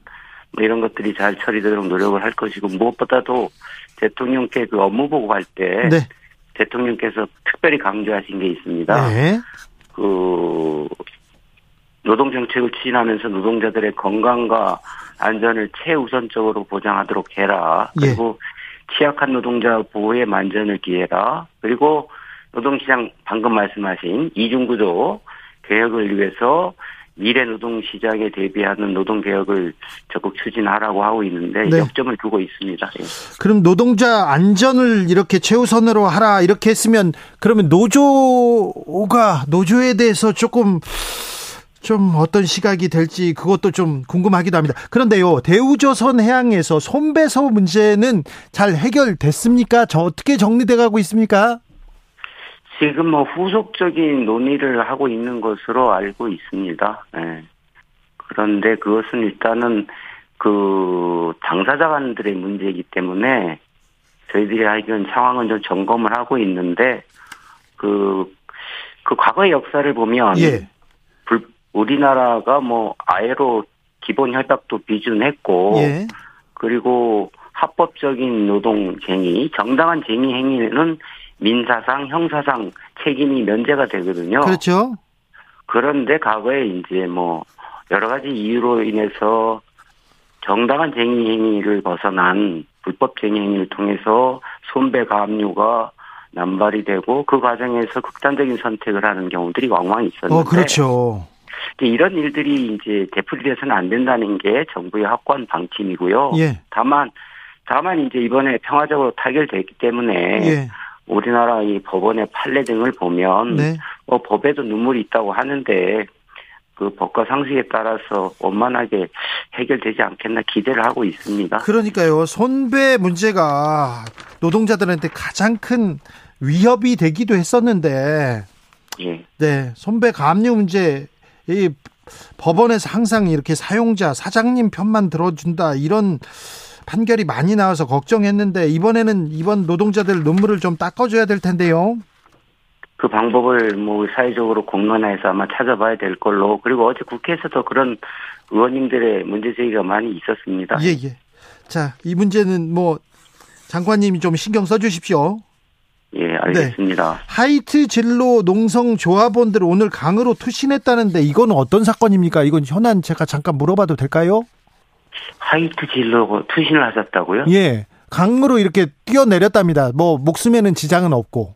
뭐 이런 것들이 잘 처리되도록 노력을 할 것이고 무엇보다도 대통령께 그 업무 보고할 때 네. 대통령께서 특별히 강조하신 게 있습니다. 네. 그 노동 정책을 추진하면서 노동자들의 건강과 안전을 최우선적으로 보장하도록 해라. 예. 그리고 예. 취약한 노동자 보호에 만전을 기해라. 그리고 노동시장 방금 말씀하신 이중구조 개혁을 위해서 미래 노동 시장에 대비하는 노동 개혁을 적극 추진하라고 하고 있는데 네. 역점을 두고 있습니다. 예. 그럼 노동자 안전을 이렇게 최우선으로 하라 이렇게 했으면 그러면 노조가 노조에 대해서 조금 좀 어떤 시각이 될지 그것도 좀 궁금하기도 합니다. 그런데요, 대우조선 해양에서 손배소 문제는 잘 해결됐습니까? 저 어떻게 정리돼 가고 있습니까? 지금 뭐 후속적인 논의를 하고 있는 것으로 알고 있습니다. 네. 그런데 그것은 일단은 그 당사자 간들의 문제이기 때문에 저희들이 알기로는 상황은 좀 점검을 하고 있는데 그, 그 과거의 역사를 보면 예. 불, 우리나라가 뭐 아예로 기본 협약도 비준했고 예. 그리고 합법적인 노동 쟁의, 정당한 쟁의 행위는 민사상, 형사상 책임이 면제가 되거든요. 그렇죠. 그런데 과거에 이제 뭐 여러 가지 이유로 인해서 정당한 쟁의 행위를 벗어난 불법 쟁의 행위를 통해서 손배 가압류가 남발이 되고 그 과정에서 극단적인 선택을 하는 경우들이 왕왕 있었는데. 어, 그렇죠. 이런 일들이 이제 되풀이돼서는 안 된다는 게 정부의 확고한 방침이고요. 예. 다만 다만 이제 이번에 평화적으로 타결됐기 때문에 예. 우리나라 이 법원의 판례 등을 보면 네. 뭐 법에도 눈물이 있다고 하는데 그 법과 상식에 따라서 원만하게 해결되지 않겠나 기대를 하고 있습니다. 그러니까요. 손배 문제가 노동자들한테 가장 큰 위협이 되기도 했었는데 예. 네, 손배 가압류 문제 이 법원에서 항상 이렇게 사용자 사장님 편만 들어준다 이런 판결이 많이 나와서 걱정했는데 이번에는 이번 노동자들 눈물을 좀 닦아줘야 될 텐데요. 그 방법을 뭐 사회적으로 공론화해서 아마 찾아봐야 될 걸로 그리고 어제 국회에서도 그런 의원님들의 문제 제기가 많이 있었습니다. 예 예. 자 이 문제는 뭐 장관님이 좀 신경 써주십시오. 예, 알겠습니다. 네. 하이트 진로 농성 조합원들 오늘 강으로 투신했다는데 이건 어떤 사건입니까? 이건 현안 제가 잠깐 물어봐도 될까요? 하이트 진로 투신을 하셨다고요? 예. 강으로 이렇게 뛰어내렸답니다. 뭐 목숨에는 지장은 없고.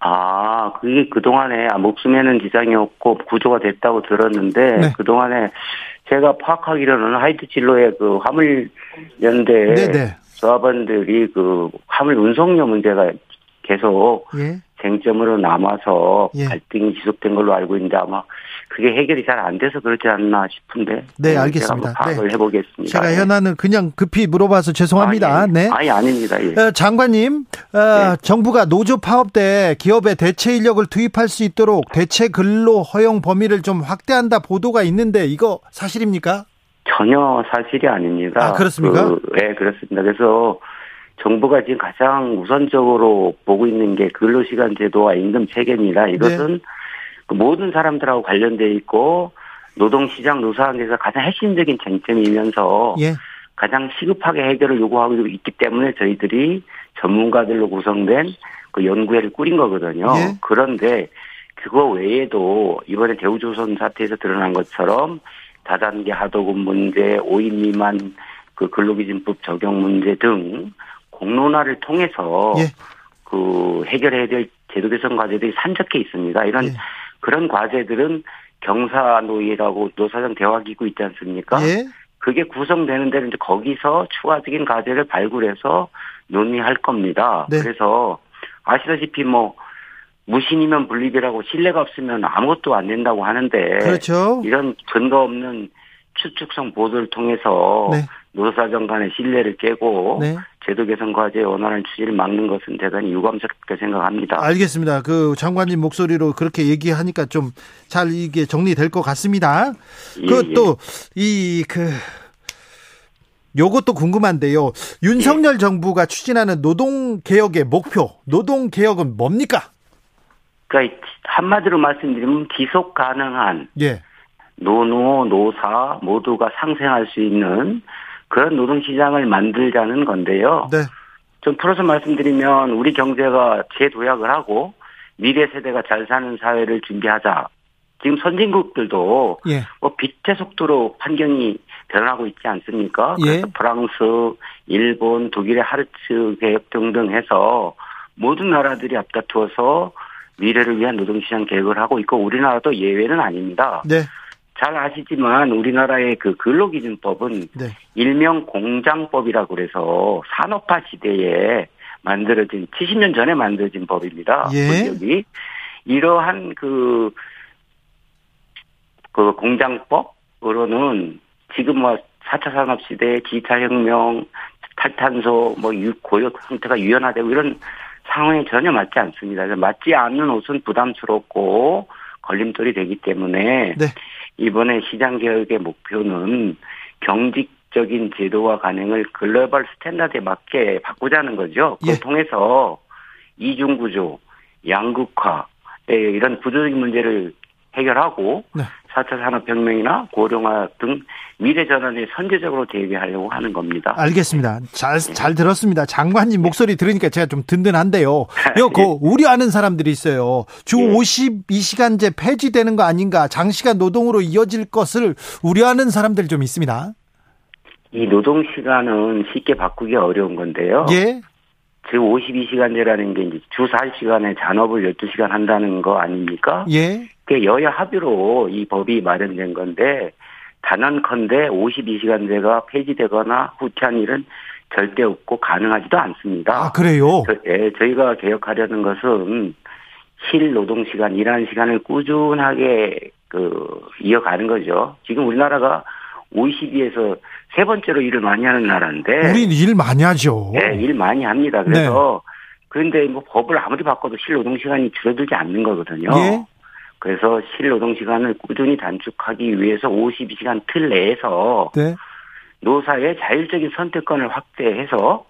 아, 그게 그동안에 아, 목숨에는 지장이 없고 구조가 됐다고 들었는데 네. 그동안에 제가 파악하기로는 하이트 진로의 그 화물 연대 네네. 조합원들이 그 화물 운송료 문제가 계속 예. 쟁점으로 남아서 예. 갈등이 지속된 걸로 알고 있는데 아마 그게 해결이 잘 안 돼서 그렇지 않나 싶은데. 네, 알겠습니다. 제가 파악을 네. 해보겠습니다. 제가 현안을 그냥 급히 물어봐서 죄송합니다. 아, 예. 네. 아니, 아닙니다. 예. 어, 장관님, 어, 네. 정부가 노조 파업 때 기업에 대체 인력을 투입할 수 있도록 대체 근로 허용 범위를 좀 확대한다 보도가 있는데 이거 사실입니까? 전혀 사실이 아닙니다. 아, 그렇습니까? 그, 네, 그렇습니다. 그래서 정부가 지금 가장 우선적으로 보고 있는 게 근로시간 제도와 임금 체계입니다. 이것은 네. 그 모든 사람들하고 관련돼 있고 노동시장 노사안에서 가장 핵심적인 쟁점이면서 예. 가장 시급하게 해결을 요구하고 있기 때문에 저희들이 전문가들로 구성된 그 연구회를 꾸린 거거든요. 예. 그런데 그거 외에도 이번에 대우조선 사태에서 드러난 것처럼 다단계 하도급 문제, 5인 미만 그 근로기준법 적용 문제 등 공론화를 통해서 예. 그 해결해야 될 제도 개선 과제들이 산적해 있습니다. 이런 예. 그런 과제들은 경사노예라고 노사정 대화기구 있지 않습니까? 예. 그게 구성되는 데는 이제 거기서 추가적인 과제를 발굴해서 논의할 겁니다. 네. 그래서 아시다시피 뭐 무신이면 분립이라고 신뢰가 없으면 아무것도 안 된다고 하는데 그렇죠. 이런 근거 없는 추측성 보도를 통해서 네. 노사정 간의 신뢰를 깨고 네. 제도 개선 과제의 원활한 추진을 막는 것은 대단히 유감스럽게 생각합니다. 알겠습니다. 그 장관님 목소리로 그렇게 얘기하니까 좀 잘 이게 정리될 것 같습니다. 예, 그또 이그 요것도 궁금한데요. 윤석열 예. 정부가 추진하는 노동 개혁의 목표, 노동 개혁은 뭡니까? 그러니까 한마디로 말씀드리면 지속 가능한 예. 노노, 노사 모두가 상생할 수 있는 그런 노동시장을 만들자는 건데요. 네. 좀 풀어서 말씀드리면 우리 경제가 재도약을 하고 미래 세대가 잘 사는 사회를 준비하자. 지금 선진국들도 예. 뭐 빛의 속도로 환경이 변하고 있지 않습니까? 예. 그래서 프랑스, 일본, 독일의 하르츠 계획 등등 해서 모든 나라들이 앞다투어서 미래를 위한 노동시장 계획을 하고 있고 우리나라도 예외는 아닙니다. 네. 잘 아시지만 우리나라의 그 근로기준법은 네. 일명 공장법이라고 그래서 산업화 시대에 만들어진 70년 전에 만들어진 법입니다. 예. 여기 이러한 그, 그 공장법으로는 지금 뭐 4차 산업 시대, 디지털 혁명, 탈탄소, 뭐 고용 형태가 유연화되고 이런 상황에 전혀 맞지 않습니다. 맞지 않는 옷은 부담스럽고 걸림돌이 되기 때문에 네. 이번에 시장 개혁의 목표는 경직적인 제도와 관행을 global standard에 맞게 바꾸자는 거죠. 그걸 예. 통해서 이중 구조, 양극화 이런 구조적인 문제를 해결하고 네. 4차 산업혁명이나 고령화 등 미래 전환에 선제적으로 대비하려고 하는 겁니다. 알겠습니다. 잘, 잘 들었습니다. 장관님 목소리 들으니까 제가 좀 든든한데요. 요, 그, 우려하는 사람들이 있어요. 주 예. 52시간제 폐지되는 거 아닌가, 장시간 노동으로 이어질 것을 우려하는 사람들 좀 있습니다. 이 노동 시간은 쉽게 바꾸기 어려운 건데요. 예. 즉 52시간제라는 게 이제 주 40시간에 잔업을 12시간 한다는 거 아닙니까? 예. 그 여야 합의로 이 법이 마련된 건데 단언컨대 52시간제가 폐지되거나 후퇴한 일은 절대 없고 가능하지도 않습니다. 아, 그래요? 저, 예, 저희가 개혁하려는 것은 실 노동 시간, 일하는 시간을 꾸준하게 그 이어가는 거죠. 지금 우리나라가 OECD에서 세 번째로 일을 많이 하는 나라인데. 우린 일 많이 하죠. 네, 일 많이 합니다. 그래서 네. 그런데 뭐 법을 아무리 바꿔도 실 노동 시간이 줄어들지 않는 거거든요. 예? 그래서 실 노동 시간을 꾸준히 단축하기 위해서 52시간 틀 내에서 네. 노사의 자율적인 선택권을 확대해서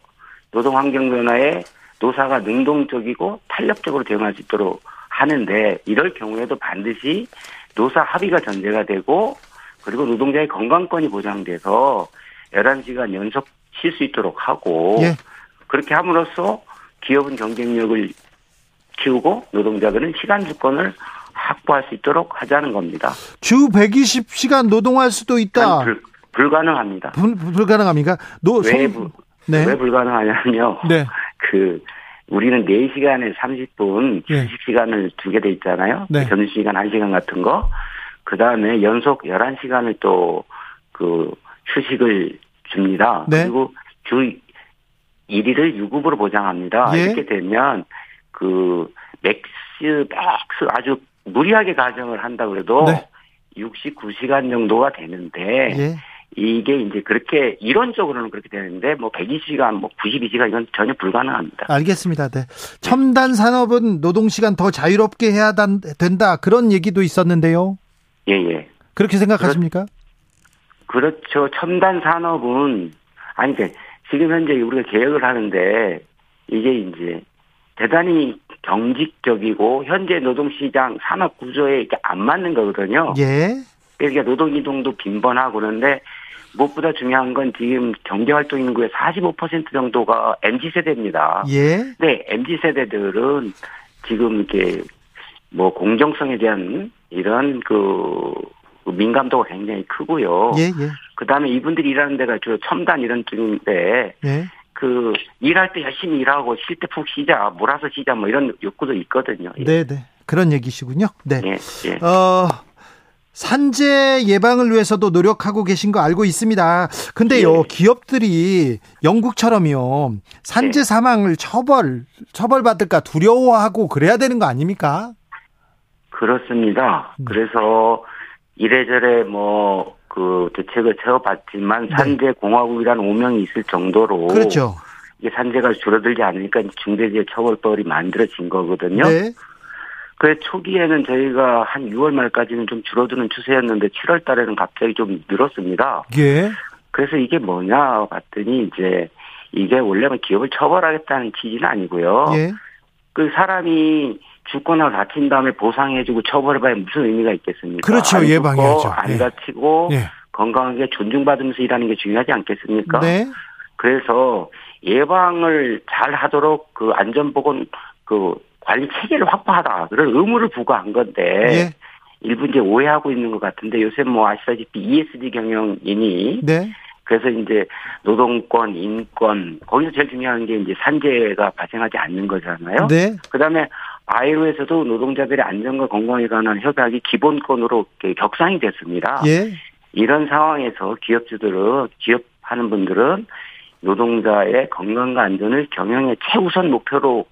노동 환경 변화에 노사가 능동적이고 탄력적으로 대응할 수 있도록 하는데 이럴 경우에도 반드시 노사 합의가 전제가 되고 그리고 노동자의 건강권이 보장돼서 11시간 연속 쉴 수 있도록 하고 예. 그렇게 함으로써 기업은 경쟁력을 키우고 노동자들은 시간 주권을 확보할 수 있도록 하자는 겁니다. 주 120시간 노동할 수도 있다. 불, 불가능합니다. 불, 불가능합니까? 노, 왜, 성... 네. 왜 불가능하냐면요. 네. 그 우리는 4시간에 30분 네. 휴식 시간을 두게 돼 있잖아요. 네. 점심시간 1시간 같은 거. 그 다음에 연속 11시간을 또 그 휴식을 줍니다. 네. 그리고 주 1일을 유급으로 보장합니다. 예. 이렇게 되면 그 max max 아주 무리하게 가정을 한다 그래도 네. 69시간 정도가 되는데 예. 이게 이제 그렇게 이론적으로는 그렇게 되는데 뭐 120시간 뭐 92시간 이건 전혀 불가능합니다. 알겠습니다. 네. 첨단 산업은 노동 시간 더 자유롭게 해야 된다 그런 얘기도 있었는데요. 예, 예. 그렇게 생각하십니까? 그렇, 죠 첨단 산업은 아니 지금 현재 우리가 계획을 하는데 이게 이제 대단히 경직적이고 현재 노동시장 산업 구조에 이게 안 맞는 거거든요. 예. 그러니까 노동 이동도 빈번하고 그런데 무엇보다 중요한 건 지금 경제활동 인구의 45% 정도가 MZ 세대입니다. 예. 네, MZ 세대들은 지금 이렇게 뭐 공정성에 대한 이런 그 민감도가 굉장히 크고요. 예, 예. 그 다음에 이분들이 일하는 데가 주로 첨단 이런 쪽인데, 예. 그 일할 때 열심히 일하고 쉴 때 푹 쉬자, 몰아서 쉬자 뭐 이런 욕구도 있거든요. 예. 네, 네. 그런 얘기시군요. 네. 예, 예. 어, 산재 예방을 위해서도 노력하고 계신 거 알고 있습니다. 근데요, 예. 기업들이 영국처럼요, 산재 예. 사망을 처벌, 처벌받을까 두려워하고 그래야 되는 거 아닙니까? 그렇습니다. 음. 그래서 이래저래 뭐, 그 대책을 세워봤지만 네. 산재 공화국이라는 오명이 있을 정도로. 그렇죠. 이게 산재가 줄어들지 않으니까 중대재해 처벌법이 만들어진 거거든요. 네. 그 초기에는 저희가 한 6월 말까지는 좀 줄어드는 추세였는데 7월 달에는 갑자기 좀 늘었습니다. 예. 그래서 이게 뭐냐 봤더니 이제 이게 원래는 기업을 처벌하겠다는 취지는 아니고요. 예. 그 사람이 죽거나 다친 다음에 보상해주고 처벌해봐야 무슨 의미가 있겠습니까? 그렇죠. 예방해야죠. 안 예. 다치고 예. 건강하게 존중받으면서 일하는 게 중요하지 않겠습니까? 네. 그래서 예방을 잘 하도록 그 안전보건 그 관리 체계를 확보하다 그런 의무를 부과한 건데 예. 일부 이제 오해하고 있는 것 같은데 요새 뭐 아시다시피 ESG 경영이니 네. 그래서 이제 노동권, 인권 거기서 제일 중요한 게 이제 산재가 발생하지 않는 거잖아요. 네. 그다음에 아이로에서도 노동자들의 안전과 건강에 관한 협약이 기본권으로 격상이 됐습니다. 예. 이런 상황에서 기업주들은 기업하는 분들은 노동자의 건강과 안전을 경영의 최우선 목표로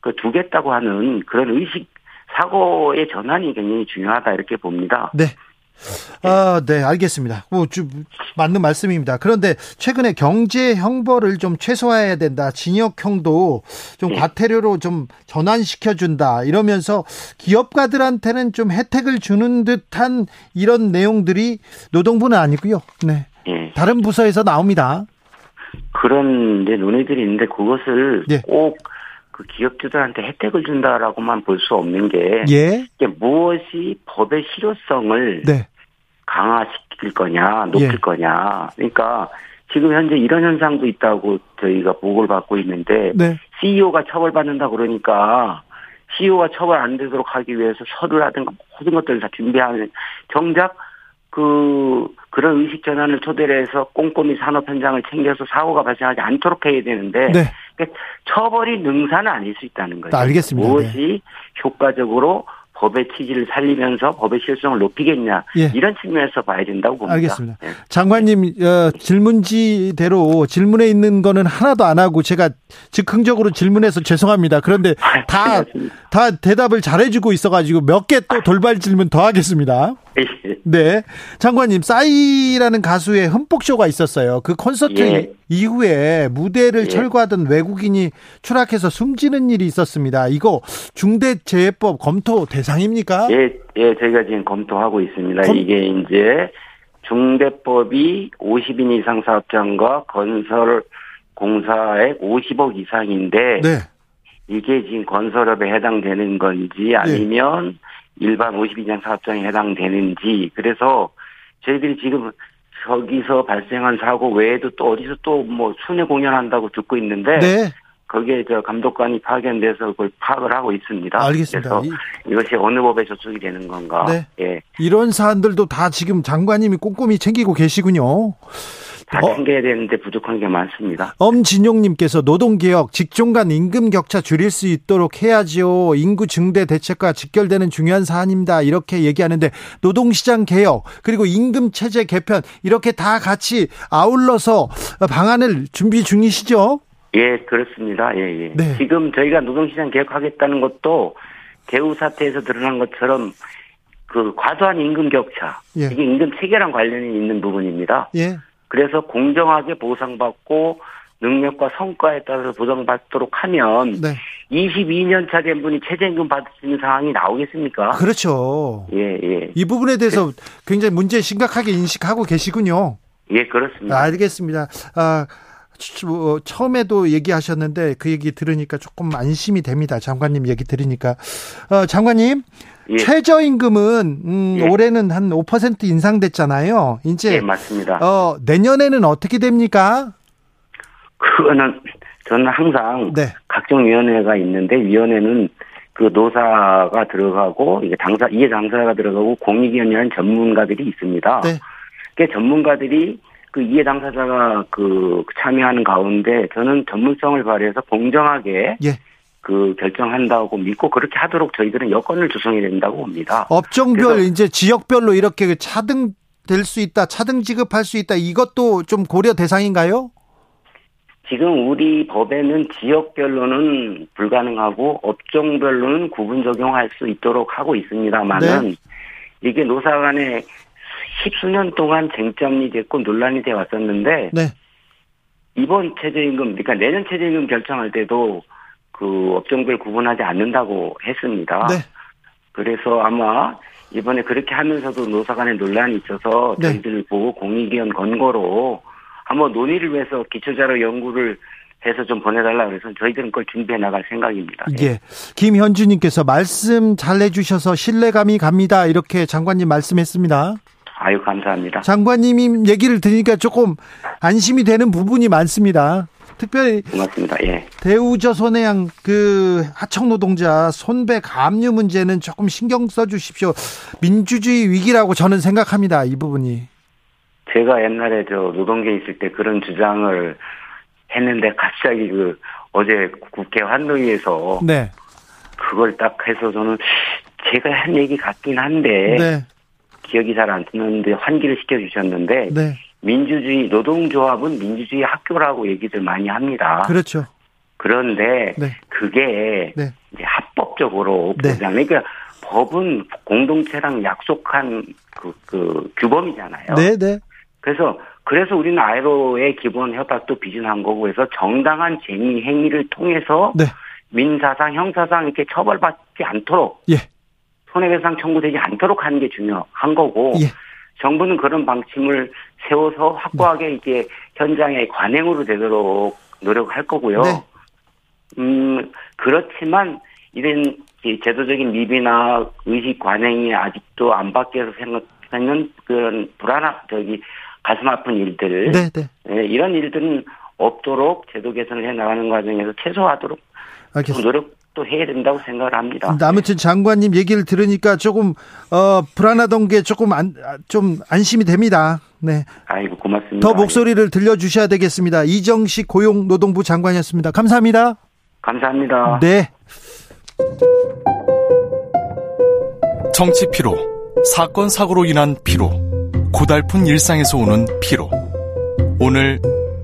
그 두겠다고 하는 그런 의식 사고의 전환이 굉장히 중요하다 이렇게 봅니다. 네. 아, 네, 알겠습니다. 뭐, 좀, 맞는 말씀입니다. 그런데 최근에 경제 형벌을 좀 최소화해야 된다. 징역형도 좀 네. 과태료로 좀 전환시켜준다. 이러면서 기업가들한테는 좀 혜택을 주는 듯한 이런 내용들이 노동부는 아니고요. 네. 네. 다른 부서에서 나옵니다. 그런 이제 논의들이 있는데 그것을 네. 꼭 그 기업주들한테 혜택을 준다라고만 볼 수 없는 게 예? 이게 무엇이 법의 실효성을 네. 강화시킬 거냐, 높일 예. 거냐. 그러니까 지금 현재 이런 현상도 있다고 저희가 보고를 받고 있는데 네. CEO가 처벌받는다 그러니까 CEO가 처벌 안 되도록 하기 위해서 서류라든가 모든 것들을 다 준비하는 정작 그 그런 의식 전환을 토대로 해서 꼼꼼히 산업 현장을 챙겨서 사고가 발생하지 않도록 해야 되는데 네. 그러니까 처벌이 능사는 아닐 수 있다는 거죠. 알겠습니다. 무엇이 네. 효과적으로 법의 취지를 살리면서 법의 실성을 높이겠냐 예. 이런 측면에서 봐야 된다고 봅니다. 알겠습니다. 네. 장관님 어, 질문지대로 질문에 있는 거는 하나도 안 하고 제가 즉흥적으로 질문해서 죄송합니다. 그런데 다다 아, 다 대답을 잘해주고 있어가지고 몇 개 또 돌발 질문 더 하겠습니다. 예. 네, 장관님 싸이라는 가수의 흠뻑쇼가 있었어요. 그 콘서트 예. 이후에 무대를 예. 철거하던 외국인이 추락해서 숨지는 일이 있었습니다. 이거 중대재해법 검토 대상입니까? 예, 예, 저희가 지금 검토하고 있습니다. 검... 이게 이제 중대법이 50인 이상 사업장과 건설 공사액 50억 이상인데 네. 이게 지금 건설업에 해당되는 건지 아니면 네. 일반 50인 이상 사업장에 해당되는지 그래서 저희들이 지금 저기서 발생한 사고 외에도 또 어디서 또 뭐 순회 공연한다고 듣고 있는데 네. 거기에 저 감독관이 파견돼서 그걸 파악을 하고 있습니다. 알겠습니다. 그래서 이것이 어느 법에 저촉이 되는 건가? 네. 예. 이런 사안들도 다 지금 장관님이 꼼꼼히 챙기고 계시군요. 다 어. 챙겨야 되는데 부족한 게 많습니다. 엄진용님께서 노동개혁, 직종 간 임금 격차 줄일 수 있도록 해야지요. 인구 증대 대책과 직결되는 중요한 사안입니다. 이렇게 얘기하는데 노동시장 개혁 그리고 임금 체제 개편 이렇게 다 같이 아울러서 방안을 준비 중이시죠? 예, 그렇습니다. 예, 예. 네. 지금 저희가 노동시장 개혁하겠다는 것도 개우 사태에서 드러난 것처럼 그 과도한 임금 격차 예. 이게 임금 체계랑 관련이 있는 부분입니다. 예. 그래서 공정하게 보상받고 능력과 성과에 따라서 보상받도록 하면 네. 22년 차 된 분이 최저임금 받을 수 있는 상황이 나오겠습니까? 그렇죠. 예, 예. 이 부분에 대해서 네. 굉장히 문제 심각하게 인식하고 계시군요. 예, 그렇습니다. 알겠습니다. 아, 뭐, 처음에도 얘기하셨는데 그 얘기 들으니까 조금 안심이 됩니다. 장관님 얘기 들으니까. 어, 장관님, 예. 최저임금은 음, 예. 올해는 한 5% 인상됐잖아요. 이제 예, 맞습니다. 어, 내년에는 어떻게 됩니까? 그거는 저는 항상 네. 각종 위원회가 있는데 위원회는 그 노사가 들어가고 이게 당사 이해 당사가 들어가고 공익위원회라는 전문가들이 있습니다. 네. 그 전문가들이 그 이해 당사자가 그 참여하는 가운데 저는 전문성을 발휘해서 공정하게 예. 그 결정한다고 믿고 그렇게 하도록 저희들은 여건을 조성해야 된다고 봅니다. 업종별 이제 지역별로 이렇게 차등 될 수 있다, 차등 지급할 수 있다 이것도 좀 고려 대상인가요? 지금 우리 법에는 지역별로는 불가능하고 업종별로는 구분 적용할 수 있도록 하고 있습니다만은 네. 이게 노사 간에 십수년 동안 쟁점이 됐고 논란이 돼 왔었는데 네. 이번 최저임금 그러니까 내년 최저임금 결정할 때도 그 업종별 구분하지 않는다고 했습니다. 네. 그래서 아마 이번에 그렇게 하면서도 노사 간에 논란이 있어서 네. 저희들 보고 공익위원 권고로 한번 논의를 위해서 기초자료 연구를 해서 좀 보내달라 그래서 저희들은 그걸 준비해 나갈 생각입니다. 예. 김현주님께서 말씀 잘 해주셔서 신뢰감이 갑니다. 이렇게 장관님 말씀했습니다. 아유, 감사합니다. 장관님이 얘기를 들으니까 조금 안심이 되는 부분이 많습니다. 특별히 고맙습니다. 예. 대우조선해양 그 하청 노동자 손배 감류 문제는 조금 신경 써 주십시오. 민주주의 위기라고 저는 생각합니다. 이 부분이. 제가 옛날에 저 노동계 있을 때 그런 주장을 했는데 갑자기 그 어제 국회 환노위에서 네. 그걸 딱 해서 저는 제가 한 얘기 같긴 한데 네. 기억이 잘안 나는데 환기를 시켜 주셨는데 네. 민주주의 노동조합은 민주주의 학교라고 얘기들 많이 합니다. 그렇죠. 그런데 네. 그게 네. 이제 합법적으로 네. 그러니까 법은 공동체랑 약속한 그, 그 규범이잖아요. 네, 네. 그래서 그래서 우리는 아이로의 기본 협약도 비준한 거고 해서 정당한 쟁의 행위를 통해서 네. 민사상 형사상 이렇게 처벌받지 않도록 예. 손해배상 청구되지 않도록 하는 게 중요한 거고 예. 정부는 그런 방침을 세워서 확고하게 네. 이게 현장에 관행으로 되도록 노력할 거고요. 네. 음 그렇지만 이런 제도적인 미비나 의식 관행이 아직도 안 바뀌어서 생각하는 그런 불안한 저기 가슴 아픈 일들 네, 네. 네, 이런 일들은 없도록 제도 개선을 해 나가는 과정에서 최소화하도록. 노력도 해야 된다고 생각을 합니다. 아무튼 장관님 얘기를 들으니까 조금 어, 불안하던 게 조금 안, 좀 안심이 됩니다. 네. 아이고 고맙습니다. 더 목소리를 들려주셔야 되겠습니다. 이정식 고용노동부 장관이었습니다. 감사합니다. 감사합니다. 네. 정치 피로, 사건 사고로 인한 피로. 고달픈 일상에서 오는 피로. 오늘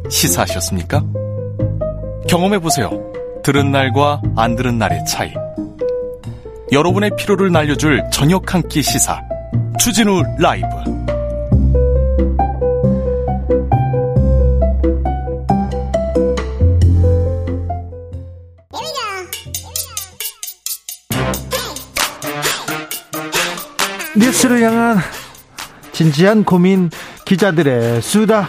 시사하셨습니까? 경험해 보세요. 들은 날과 안 들은 날의 차이. 여러분의 피로를 날려줄 저녁 한 끼 시사. 추진우 라이브. 뉴스를 향한 진지한 고민 기자들의 수다.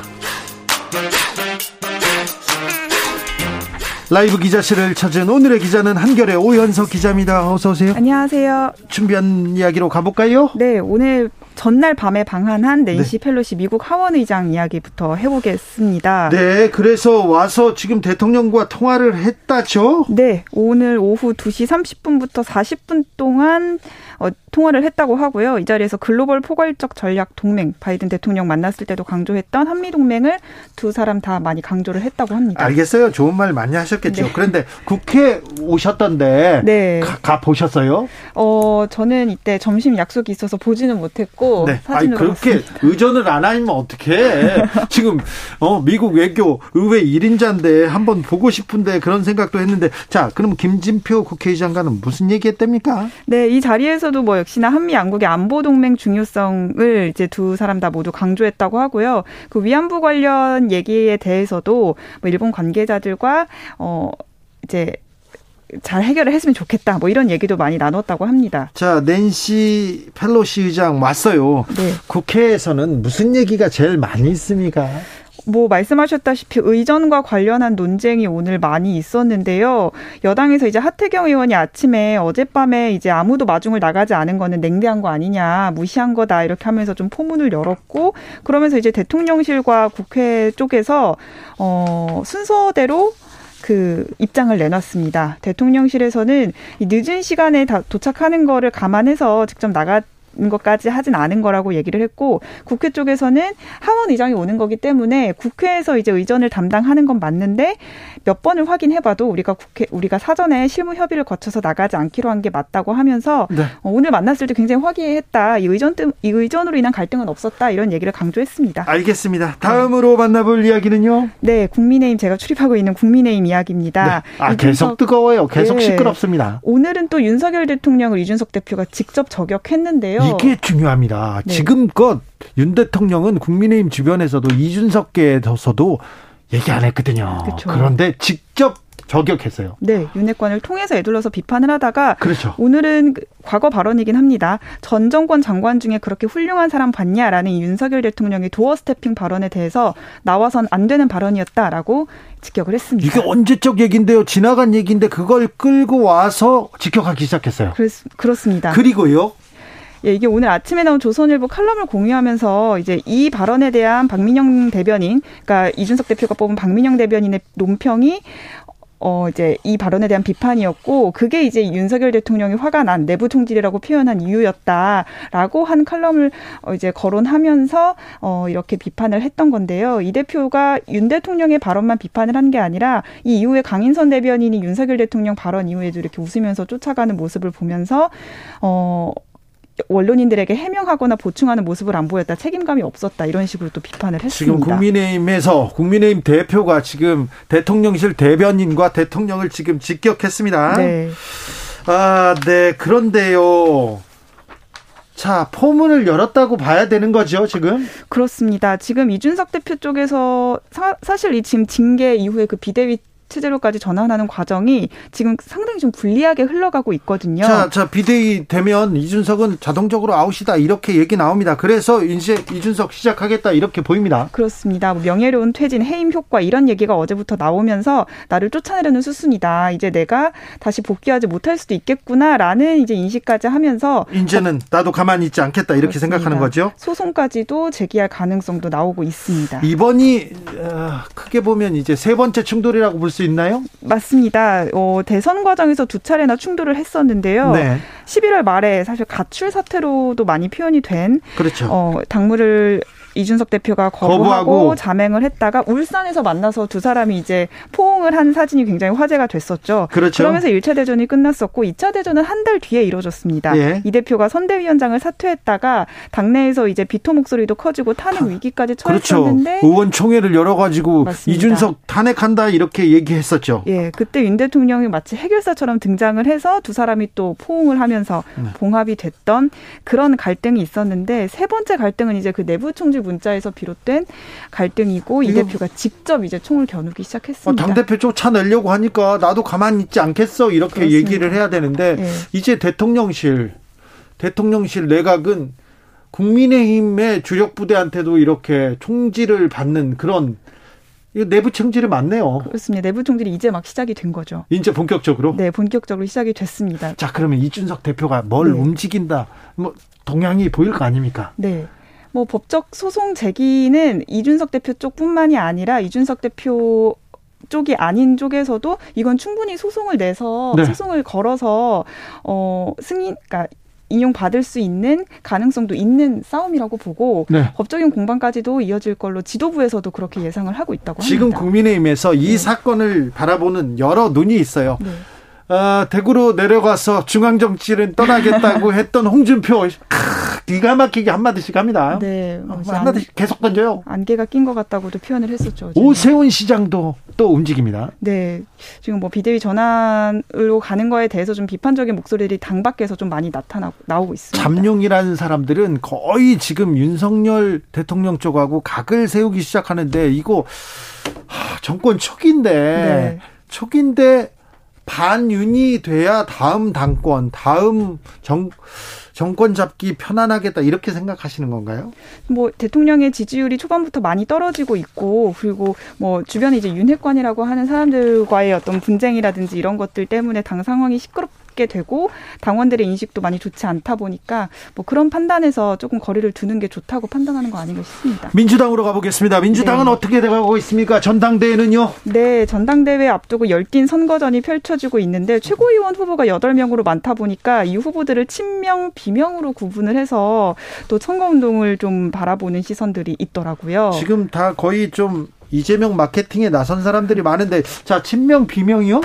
라이브 기자실을 찾은 오늘의 기자는 한결의 오현석 기자입니다. 어서 오세요. 안녕하세요. 준비한 이야기로 가볼까요? 네, 오늘 전날 밤에 방한한 낸시 네. 펠로시 미국 하원 의장 이야기부터 해보겠습니다. 네, 그래서 와서 지금 대통령과 통화를 했다죠? 네, 오늘 오후 2시 30분부터 40분 동안 어, 통화를 했다고 하고요. 이 자리에서 글로벌 포괄적 전략 동맹 바이든 대통령 만났을 때도 강조했던 한미 동맹을 두 사람 다 많이 강조를 했다고 합니다. 알겠어요. 좋은 말 많이 하셨겠죠. 네. 그런데 국회 오셨던데 네. 가, 가, 보셨어요? 어 저는 이때 점심 약속이 있어서 보지는 못했고 네. 사진으로 아니, 그렇게 봤습니다. 의전을 안 하면 어떡해. 지금 어 미국 외교 의회 1인자인데 한번 보고 싶은데 그런 생각도 했는데 자 그럼 김진표 국회의장과는 무슨 얘기했답니까? 네, 이 자리에서 도 뭐 역시나 한미 양국의 안보 동맹 중요성을 이제 두 사람 다 모두 강조했다고 하고요. 그 위안부 관련 얘기에 대해서도 뭐 일본 관계자들과 어 이제 잘 해결을 했으면 좋겠다. 뭐 이런 얘기도 많이 나눴다고 합니다. 자, 낸시 펠로시 의장 왔어요. 네. 국회에서는 무슨 얘기가 제일 많이 있습니까? 뭐 말씀하셨다시피 의전과 관련한 논쟁이 오늘 많이 있었는데요. 여당에서 이제 하태경 의원이 아침에 어젯밤에 이제 아무도 마중을 나가지 않은 거는 냉대한 거 아니냐, 무시한 거다 이렇게 하면서 좀 포문을 열었고 그러면서 이제 대통령실과 국회 쪽에서 어 순서대로 그 입장을 내놨습니다. 대통령실에서는 이 늦은 시간에 다 도착하는 거를 감안해서 직접 나가 것까지 하진 않은 거라고 얘기를 했고 국회 쪽에서는 하원 의장이 오는 거기 때문에 국회에서 이제 의전을 담당하는 건 맞는데 몇 번을 확인해봐도 우리가 국회 우리가 사전에 실무 협의를 거쳐서 나가지 않기로 한 게 맞다고 하면서 네. 어, 오늘 만났을 때 굉장히 화기애애했다. 이 의전 이 의전으로 인한 갈등은 없었다 이런 얘기를 강조했습니다. 알겠습니다. 다음으로 네. 만나볼 이야기는요? 네, 국민의힘 제가 출입하고 있는 국민의힘 이야기입니다. 네. 아 계속 뜨거워요. 계속 네. 시끄럽습니다. 오늘은 또 윤석열 대통령을 이준석 대표가 직접 저격했는데요. 이게 중요합니다. 네. 지금껏 윤 대통령은 국민의힘 주변에서도 이준석계에 서도 얘기 안 했거든요. 그렇죠. 그런데 직접 저격했어요. 네, 윤핵관을 통해서 애둘러서 비판을 하다가 그렇죠. 오늘은 그 과거 발언이긴 합니다. 전 정권 장관 중에 그렇게 훌륭한 사람 봤냐라는 윤석열 대통령의 도어 스태핑 발언에 대해서 나와선 안 되는 발언이었다라고 직격을 했습니다. 이게 언제적 얘기인데요. 지나간 얘기인데 그걸 끌고 와서 직격하기 시작했어요. 그렇, 그렇습니다. 그리고요. 예, 이게 오늘 아침에 나온 조선일보 칼럼을 공유하면서 이제 이 발언에 대한 박민영 대변인, 그러니까 이준석 대표가 뽑은 박민영 대변인의 논평이 어, 이제 이 발언에 대한 비판이었고, 그게 이제 윤석열 대통령이 화가 난 내부 총질이라고 표현한 이유였다라고 한 칼럼을 어, 이제 거론하면서, 어, 이렇게 비판을 했던 건데요. 이 대표가 윤 대통령의 발언만 비판을 한 게 아니라, 이 이후에 강인선 대변인이 윤석열 대통령 발언 이후에도 이렇게 웃으면서 쫓아가는 모습을 보면서, 어, 언론인들에게 해명하거나 보충하는 모습을 안 보였다. 책임감이 없었다. 이런 식으로 또 비판을 했습니다. 지금 국민의힘에서 국민의힘 대표가 지금 대통령실 대변인과 대통령을 지금 직격했습니다. 네. 아, 네. 그런데요. 자, 포문을 열었다고 봐야 되는 거죠, 지금? 그렇습니다. 지금 이준석 대표 쪽에서 사, 실이 지금 징계 이후에 그 비대위 체제로까지 전환하는 과정이 지금 상당히 좀 불리하게 흘러가고 있거든요. 자, 자 비대위 되면 이준석은 자동적으로 아웃이다 이렇게 얘기 나옵니다. 그래서 이제 이준석 시작하겠다 이렇게 보입니다. 그렇습니다. 뭐 명예로운 퇴진, 해임 효과 이런 얘기가 어제부터 나오면서 나를 쫓아내려는 수순이다. 이제 내가 다시 복귀하지 못할 수도 있겠구나라는 이제 인식까지 하면서 이제는 나도 가만히 있지 않겠다 이렇게 그렇습니다. 생각하는 거죠. 소송까지도 제기할 가능성도 나오고 있습니다. 이번이 어, 크게 보면 이제 세 번째 충돌이라고 볼 수수 있나요? 맞습니다. 어, 대선 과정에서 두 차례나 충돌을 했었는데요. 네. 11월 말에 사실 가출 사태로도 많이 표현이 된 그렇죠. 어, 당무를 이준석 대표가 거부하고, 거부하고, 자맹을 했다가 울산에서 만나서 두 사람이 이제 포옹을 한 사진이 굉장히 화제가 됐었죠. 그렇죠. 그러면서 1차 대전이 끝났었고 2차 대전은 한 달 뒤에 이루어졌습니다. 예. 이 대표가 선대위원장을 사퇴했다가 당내에서 이제 비토 목소리도 커지고 탄핵 위기까지 처했었는데 그렇죠. 의원총회를 열어가지고 맞습니다. 이준석 탄핵한다 이렇게 얘기했었죠. 예, 그때 윤 대통령이 마치 해결사처럼 등장을 해서 두 사람이 또 포옹을 하면서 네. 봉합이 됐던 그런 갈등이 있었는데 세 번째 갈등은 이제 그 내부 총질 문자에서 비롯된 갈등이고 이 대표가 직접 이제 총을 겨누기 시작했습니다. 당 대표 쫓아내려고 하니까 나도 가만히 있지 않겠어 이렇게 그렇습니다. 얘기를 해야 되는데 네. 이제 대통령실 대통령실 내각은 국민의힘의 주력 부대한테도 이렇게 총질을 받는 그런 내부 총질이 맞네요. 그렇습니다. 내부 총질이 이제 막 시작이 된 거죠. 이제 본격적으로? 네, 본격적으로 시작이 됐습니다. 자, 그러면 이준석 대표가 뭘 네. 움직인다, 뭐 동향이 보일 거 아닙니까? 네. 뭐 법적 소송 제기는 이준석 대표 쪽뿐만이 아니라 이준석 대표 쪽이 아닌 쪽에서도 이건 충분히 소송을 내서 네. 소송을 걸어서 어 승인 그러니까 인용 받을 수 있는 가능성도 있는 싸움이라고 보고 네. 법적인 공방까지도 이어질 걸로 지도부에서도 그렇게 예상을 하고 있다고 합니다. 지금 국민의힘에서 이 네. 사건을 바라보는 여러 눈이 있어요. 네. 어, 대구로 내려가서 중앙정치를 떠나겠다고 했던 홍준표 기가 막히게 한마디씩 합니다. 네. 어, 한마디씩 계속 던져요. 안개가 낀 것 같다고도 표현을 했었죠. 어제. 오세훈 시장도 또 움직입니다. 네. 지금 뭐 비대위 전환으로 가는 거에 대해서 좀 비판적인 목소리들이 당 밖에서 좀 많이 나타나고 나오고 있습니다. 잠룡이라는 사람들은 거의 지금 윤석열 대통령 쪽하고 각을 세우기 시작하는데 이거 하, 정권 초기인데 네. 초기인데 반윤이 돼야 다음 당권, 다음 정, 정권 잡기 편안하겠다 이렇게 생각하시는 건가요? 뭐 대통령의 지지율이 초반부터 많이 떨어지고 있고 그리고 뭐 주변에 이제 윤핵관이라고 하는 사람들과의 어떤 분쟁이라든지 이런 것들 때문에 당 상황이 시끄럽 없게 되고 당원들의 인식도 많이 좋지 않다 보니까 뭐 그런 판단에서 조금 거리를 두는 게 좋다고 판단하는 거 아닌가 싶습니다. 민주당으로 가보겠습니다. 민주당은 네. 어떻게 돼가고 있습니까? 전당대회는요? 네, 전당대회 앞두고 열띤 선거전이 펼쳐지고 있는데 최고위원 후보가 8명으로 많다 보니까 이 후보들을 친명, 비명으로 구분을 해서 또 선거운동을 좀 바라보는 시선들이 있더라고요. 지금 다 거의 좀 이재명 마케팅에 나선 사람들이 많은데 자 친명 비명이요?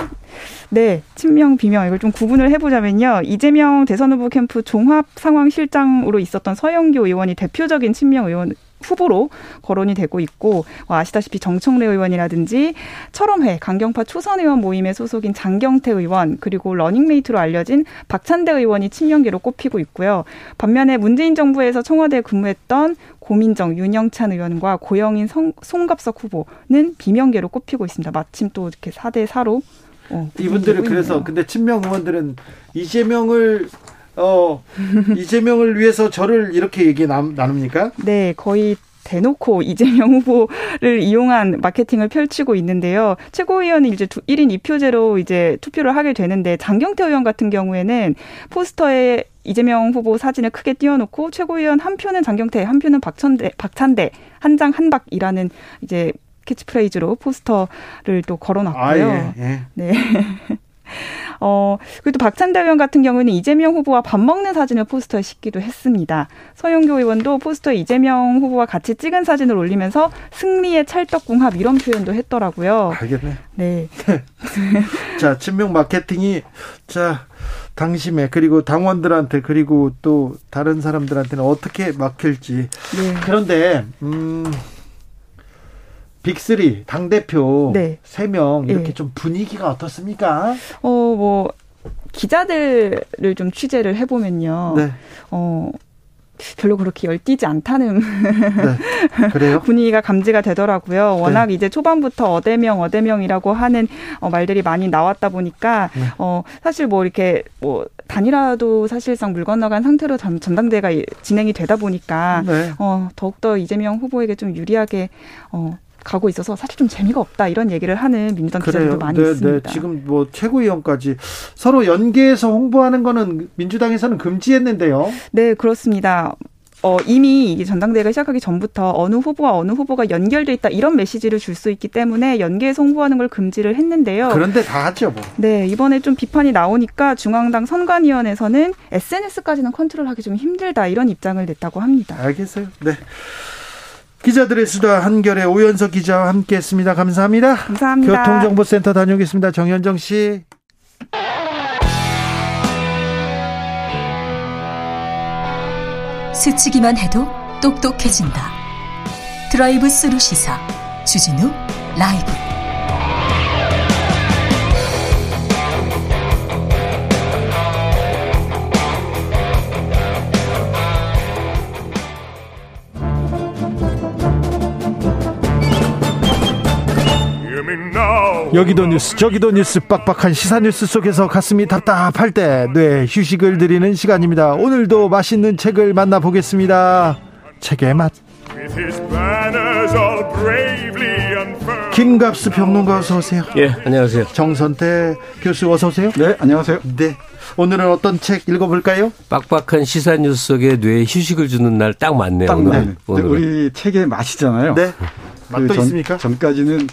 네, 친명 비명 이걸 좀 구분을 해보자면요. 이재명 대선 후보 캠프 종합 상황 실장으로 있었던 서영교 의원이 대표적인 친명 의원 후보로 거론이 되고 있고 뭐 아시다시피 정청래 의원이라든지 처럼회 강경파 초선 의원 모임의 소속인 장경태 의원 그리고 러닝메이트로 알려진 박찬대 의원이 친명계로 꼽히고 있고요. 반면에 문재인 정부에서 청와대에 근무했던 고민정, 윤영찬 의원과 고영인 성, 송갑석 후보는 비명계로 꼽히고 있습니다. 마침 또 이렇게 4대 4로 어, 이분들은 그래서 근데 친명 의원들은 이재명을 어, 이재명을 위해서 저를 이렇게 얘기 나, 나눕니까? 네, 거의 대놓고 이재명 후보를 이용한 마케팅을 펼치고 있는데요. 최고위원은 이제 1인 2표제로 이제 투표를 하게 되는데 장경태 의원 같은 경우에는 포스터에 이재명 후보 사진을 크게 띄워놓고 최고위원 한 표는 장경태, 한 표는 박찬대, 박찬대, 한 장 한박이라는 이제 캐치프레이즈로 포스터를 또 걸어놨고요. 아, 예, 예. 네. 어, 그리고 또 박찬대 의원 같은 경우는 이재명 후보와 밥 먹는 사진을 포스터에 싣기도 했습니다. 서영교 의원도 포스터에 이재명 후보와 같이 찍은 사진을 올리면서 승리의 찰떡궁합 이런 표현도 했더라고요. 알겠네. 네. 자, 친명 마케팅이 자, 당심에 그리고 당원들한테 그리고 또 다른 사람들한테는 어떻게 막힐지. 네. 그런데 음 빅3 당 대표 네. 3명 이렇게 네. 좀 분위기가 어떻습니까? 어, 뭐 기자들을 좀 취재를 해 보면요. 네. 어 별로 그렇게 열띠지 않다는 네. 분위기가 감지가 되더라고요. 워낙 네. 이제 초반부터 어대명 어대명이라고 하는 어, 말들이 많이 나왔다 보니까 네. 어 사실 뭐 이렇게 뭐 단일화도 사실상 물 건너간 상태로 전, 전당대회가 진행이 되다 보니까 네. 어 더욱더 이재명 후보에게 좀 유리하게 어 가고 있어서 사실 좀 재미가 없다 이런 얘기를 하는 민주당 기자들도 많이 네, 네. 있습니다. 네. 지금 뭐 최고위원까지 서로 연계해서 홍보하는 거는 민주당에서는 금지했는데요. 네, 그렇습니다. 어, 이미 전당대회가 시작하기 전부터 어느 후보와 어느 후보가 연결돼 있다 이런 메시지를 줄 수 있기 때문에 연계해서 홍보하는 걸 금지를 했는데요. 그런데 다 하죠, 뭐. 네, 이번에 좀 비판이 나오니까 중앙당 선관위원회에서는 SNS까지는 컨트롤하기 좀 힘들다 이런 입장을 냈다고 합니다. 알겠어요. 네. 기자들의 수다 한겨레의 오연석 기자와 함께했습니다. 감사합니다. 감사합니다. 교통정보센터 다녀오겠습니다. 정현정 씨. 스치기만 해도 똑똑해진다. 드라이브 스루 시사 주진우 라이브. 여기도 뉴스 저기도 뉴스 빡빡한 시사 뉴스 속에서 가슴이 답답할 때 뇌 휴식을 드리는 시간입니다. 오늘도 맛있는 책을 만나보겠습니다. 책의 맛. 김갑수 평론가 어서 오세요. 예, 안녕하세요. 정선태 교수 어서 오세요. 네, 안녕하세요. 네. 오늘은 어떤 책 읽어볼까요? 빡빡한 시사 뉴스 속에 뇌에 휴식을 주는 날 딱 맞네요. 딱 오늘. 오늘. 우리 책의 맛이잖아요. 네. 맛도 그 전, 있습니까? 전까지는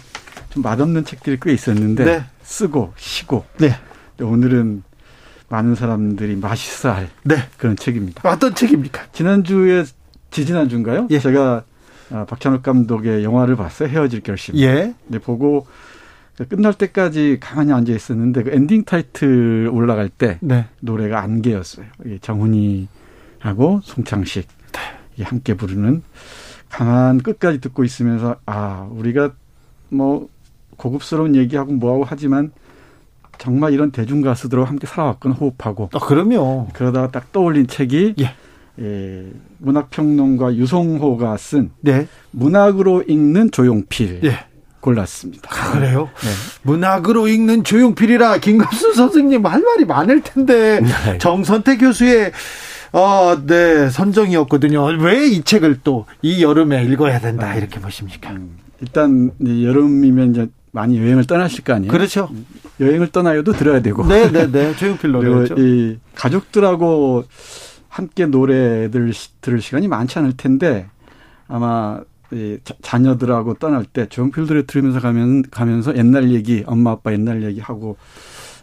좀 맛없는 책들이 꽤 있었는데 네. 쓰고 쉬고 네. 오늘은 많은 사람들이 맛있어 할 네. 그런 책입니다. 어떤 책입니까? 지난주에 지지난주인가요? 예. 제가 아, 박찬욱 감독의 영화를 봤어요. 헤어질 결심. 예. 네, 보고 끝날 때까지 가만히 앉아 있었는데 그 엔딩 타이틀 올라갈 때 네. 노래가 안개였어요. 정훈이하고 송창식 네. 함께 부르는 가만 끝까지 듣고 있으면서 아 우리가 뭐 고급스러운 얘기하고 뭐하고 하지만 정말 이런 대중 가수들과 함께 살아왔거나 호흡하고. 아, 그럼요. 그러다가 딱 떠올린 책이 예. 예, 문학평론가 유성호가 쓴 네. 문학으로 읽는 조용필. 예. 골랐습니다. 아, 그래요? 네. 문학으로 읽는 조용필이라 김갑수 선생님 할 말이 많을 텐데 네. 정선태 교수의 어, 네, 선정이었거든요. 왜 이 책을 또 이 여름에 읽어야 된다 이렇게 보십니까? 음, 일단 여름이면 이제 많이 여행을 떠나실 거 아니에요? 그렇죠. 여행을 떠나요도 들어야 되고. 네네네. 네, 네. 조용필 노래죠. 이 가족들하고 함께 노래들 들을 시간이 많지 않을 텐데 아마 이 자녀들하고 떠날 때 조용필 노래 들으면서 가면 가면서 옛날 얘기, 엄마 아빠 옛날 얘기 하고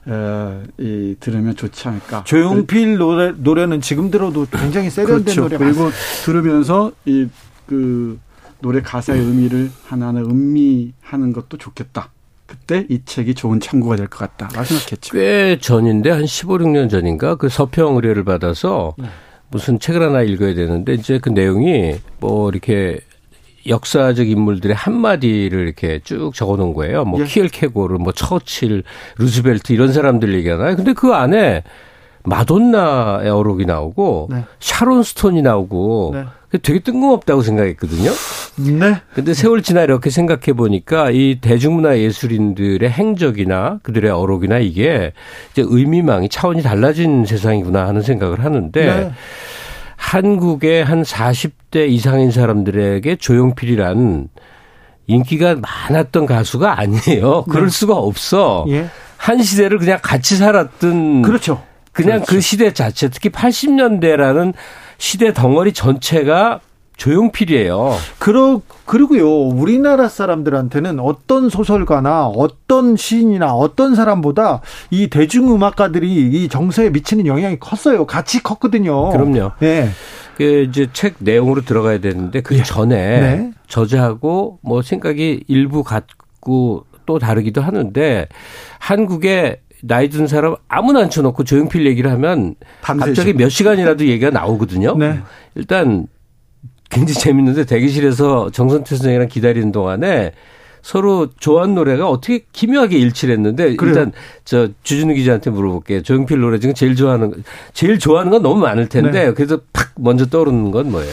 에, 이 들으면 좋지 않을까. 조용필 노래 노래는 지금 들어도 굉장히 세련된 그렇죠. 노래. 그리고 들으면서 이 그 노래 가사의 의미를 하나하나 음미하는 것도 좋겠다. 그때 이 책이 좋은 참고가 될 것 같다. 생각했죠. 꽤 전인데 한 15, 16년 전인가 그 서평 의뢰를 받아서 네. 무슨 책을 하나 읽어야 되는데 이제 그 내용이 뭐 이렇게 역사적 인물들의 한마디를 이렇게 쭉 적어 놓은 거예요. 뭐 예. 키엘케고르, 뭐 처칠, 루즈벨트 이런 사람들 얘기하나요? 근데 그 안에 마돈나의 어록이 나오고 네. 샤론 스톤이 나오고 네. 되게 뜬금없다고 생각했거든요. 네. 근데 세월 지나 이렇게 생각해 보니까 이 대중문화 예술인들의 행적이나 그들의 어록이나 이게 이제 의미망이 차원이 달라진 세상이구나 하는 생각을 하는데 네. 한국의 한 40대 이상인 사람들에게 조용필이란 인기가 많았던 가수가 아니에요. 그럴 네. 수가 없어. 예. 한 시대를 그냥 같이 살았던 그렇죠. 그냥 그 그렇죠. 그 시대 자체 특히 80년대라는 시대 덩어리 전체가 조용필이에요. 그러, 그리고요, 우리나라 사람들한테는 어떤 소설가나 어떤 시인이나 어떤 사람보다 이 대중음악가들이 이 정서에 미치는 영향이 컸어요. 같이 컸거든요. 그럼요. 네. 그 이제 책 내용으로 들어가야 되는데 그 예. 전에 네. 저자하고 뭐 생각이 일부 같고 또 다르기도 하는데 한국의 나이 든 사람 아무나 앉혀놓고 조용필 얘기를 하면 밤새죠. 갑자기 몇 시간이라도 얘기가 나오거든요. 네. 일단 굉장히 재밌는데 대기실에서 정선태 선생이랑 기다리는 동안에 서로 좋아하는 노래가 어떻게 기묘하게 일치를 했는데 그래요? 일단 저 주진우 기자한테 물어볼게요. 조용필 노래 중에 제일 좋아하는 제일 좋아하는 건 너무 많을 텐데 네. 그래서 팍 먼저 떠오르는 건 뭐예요?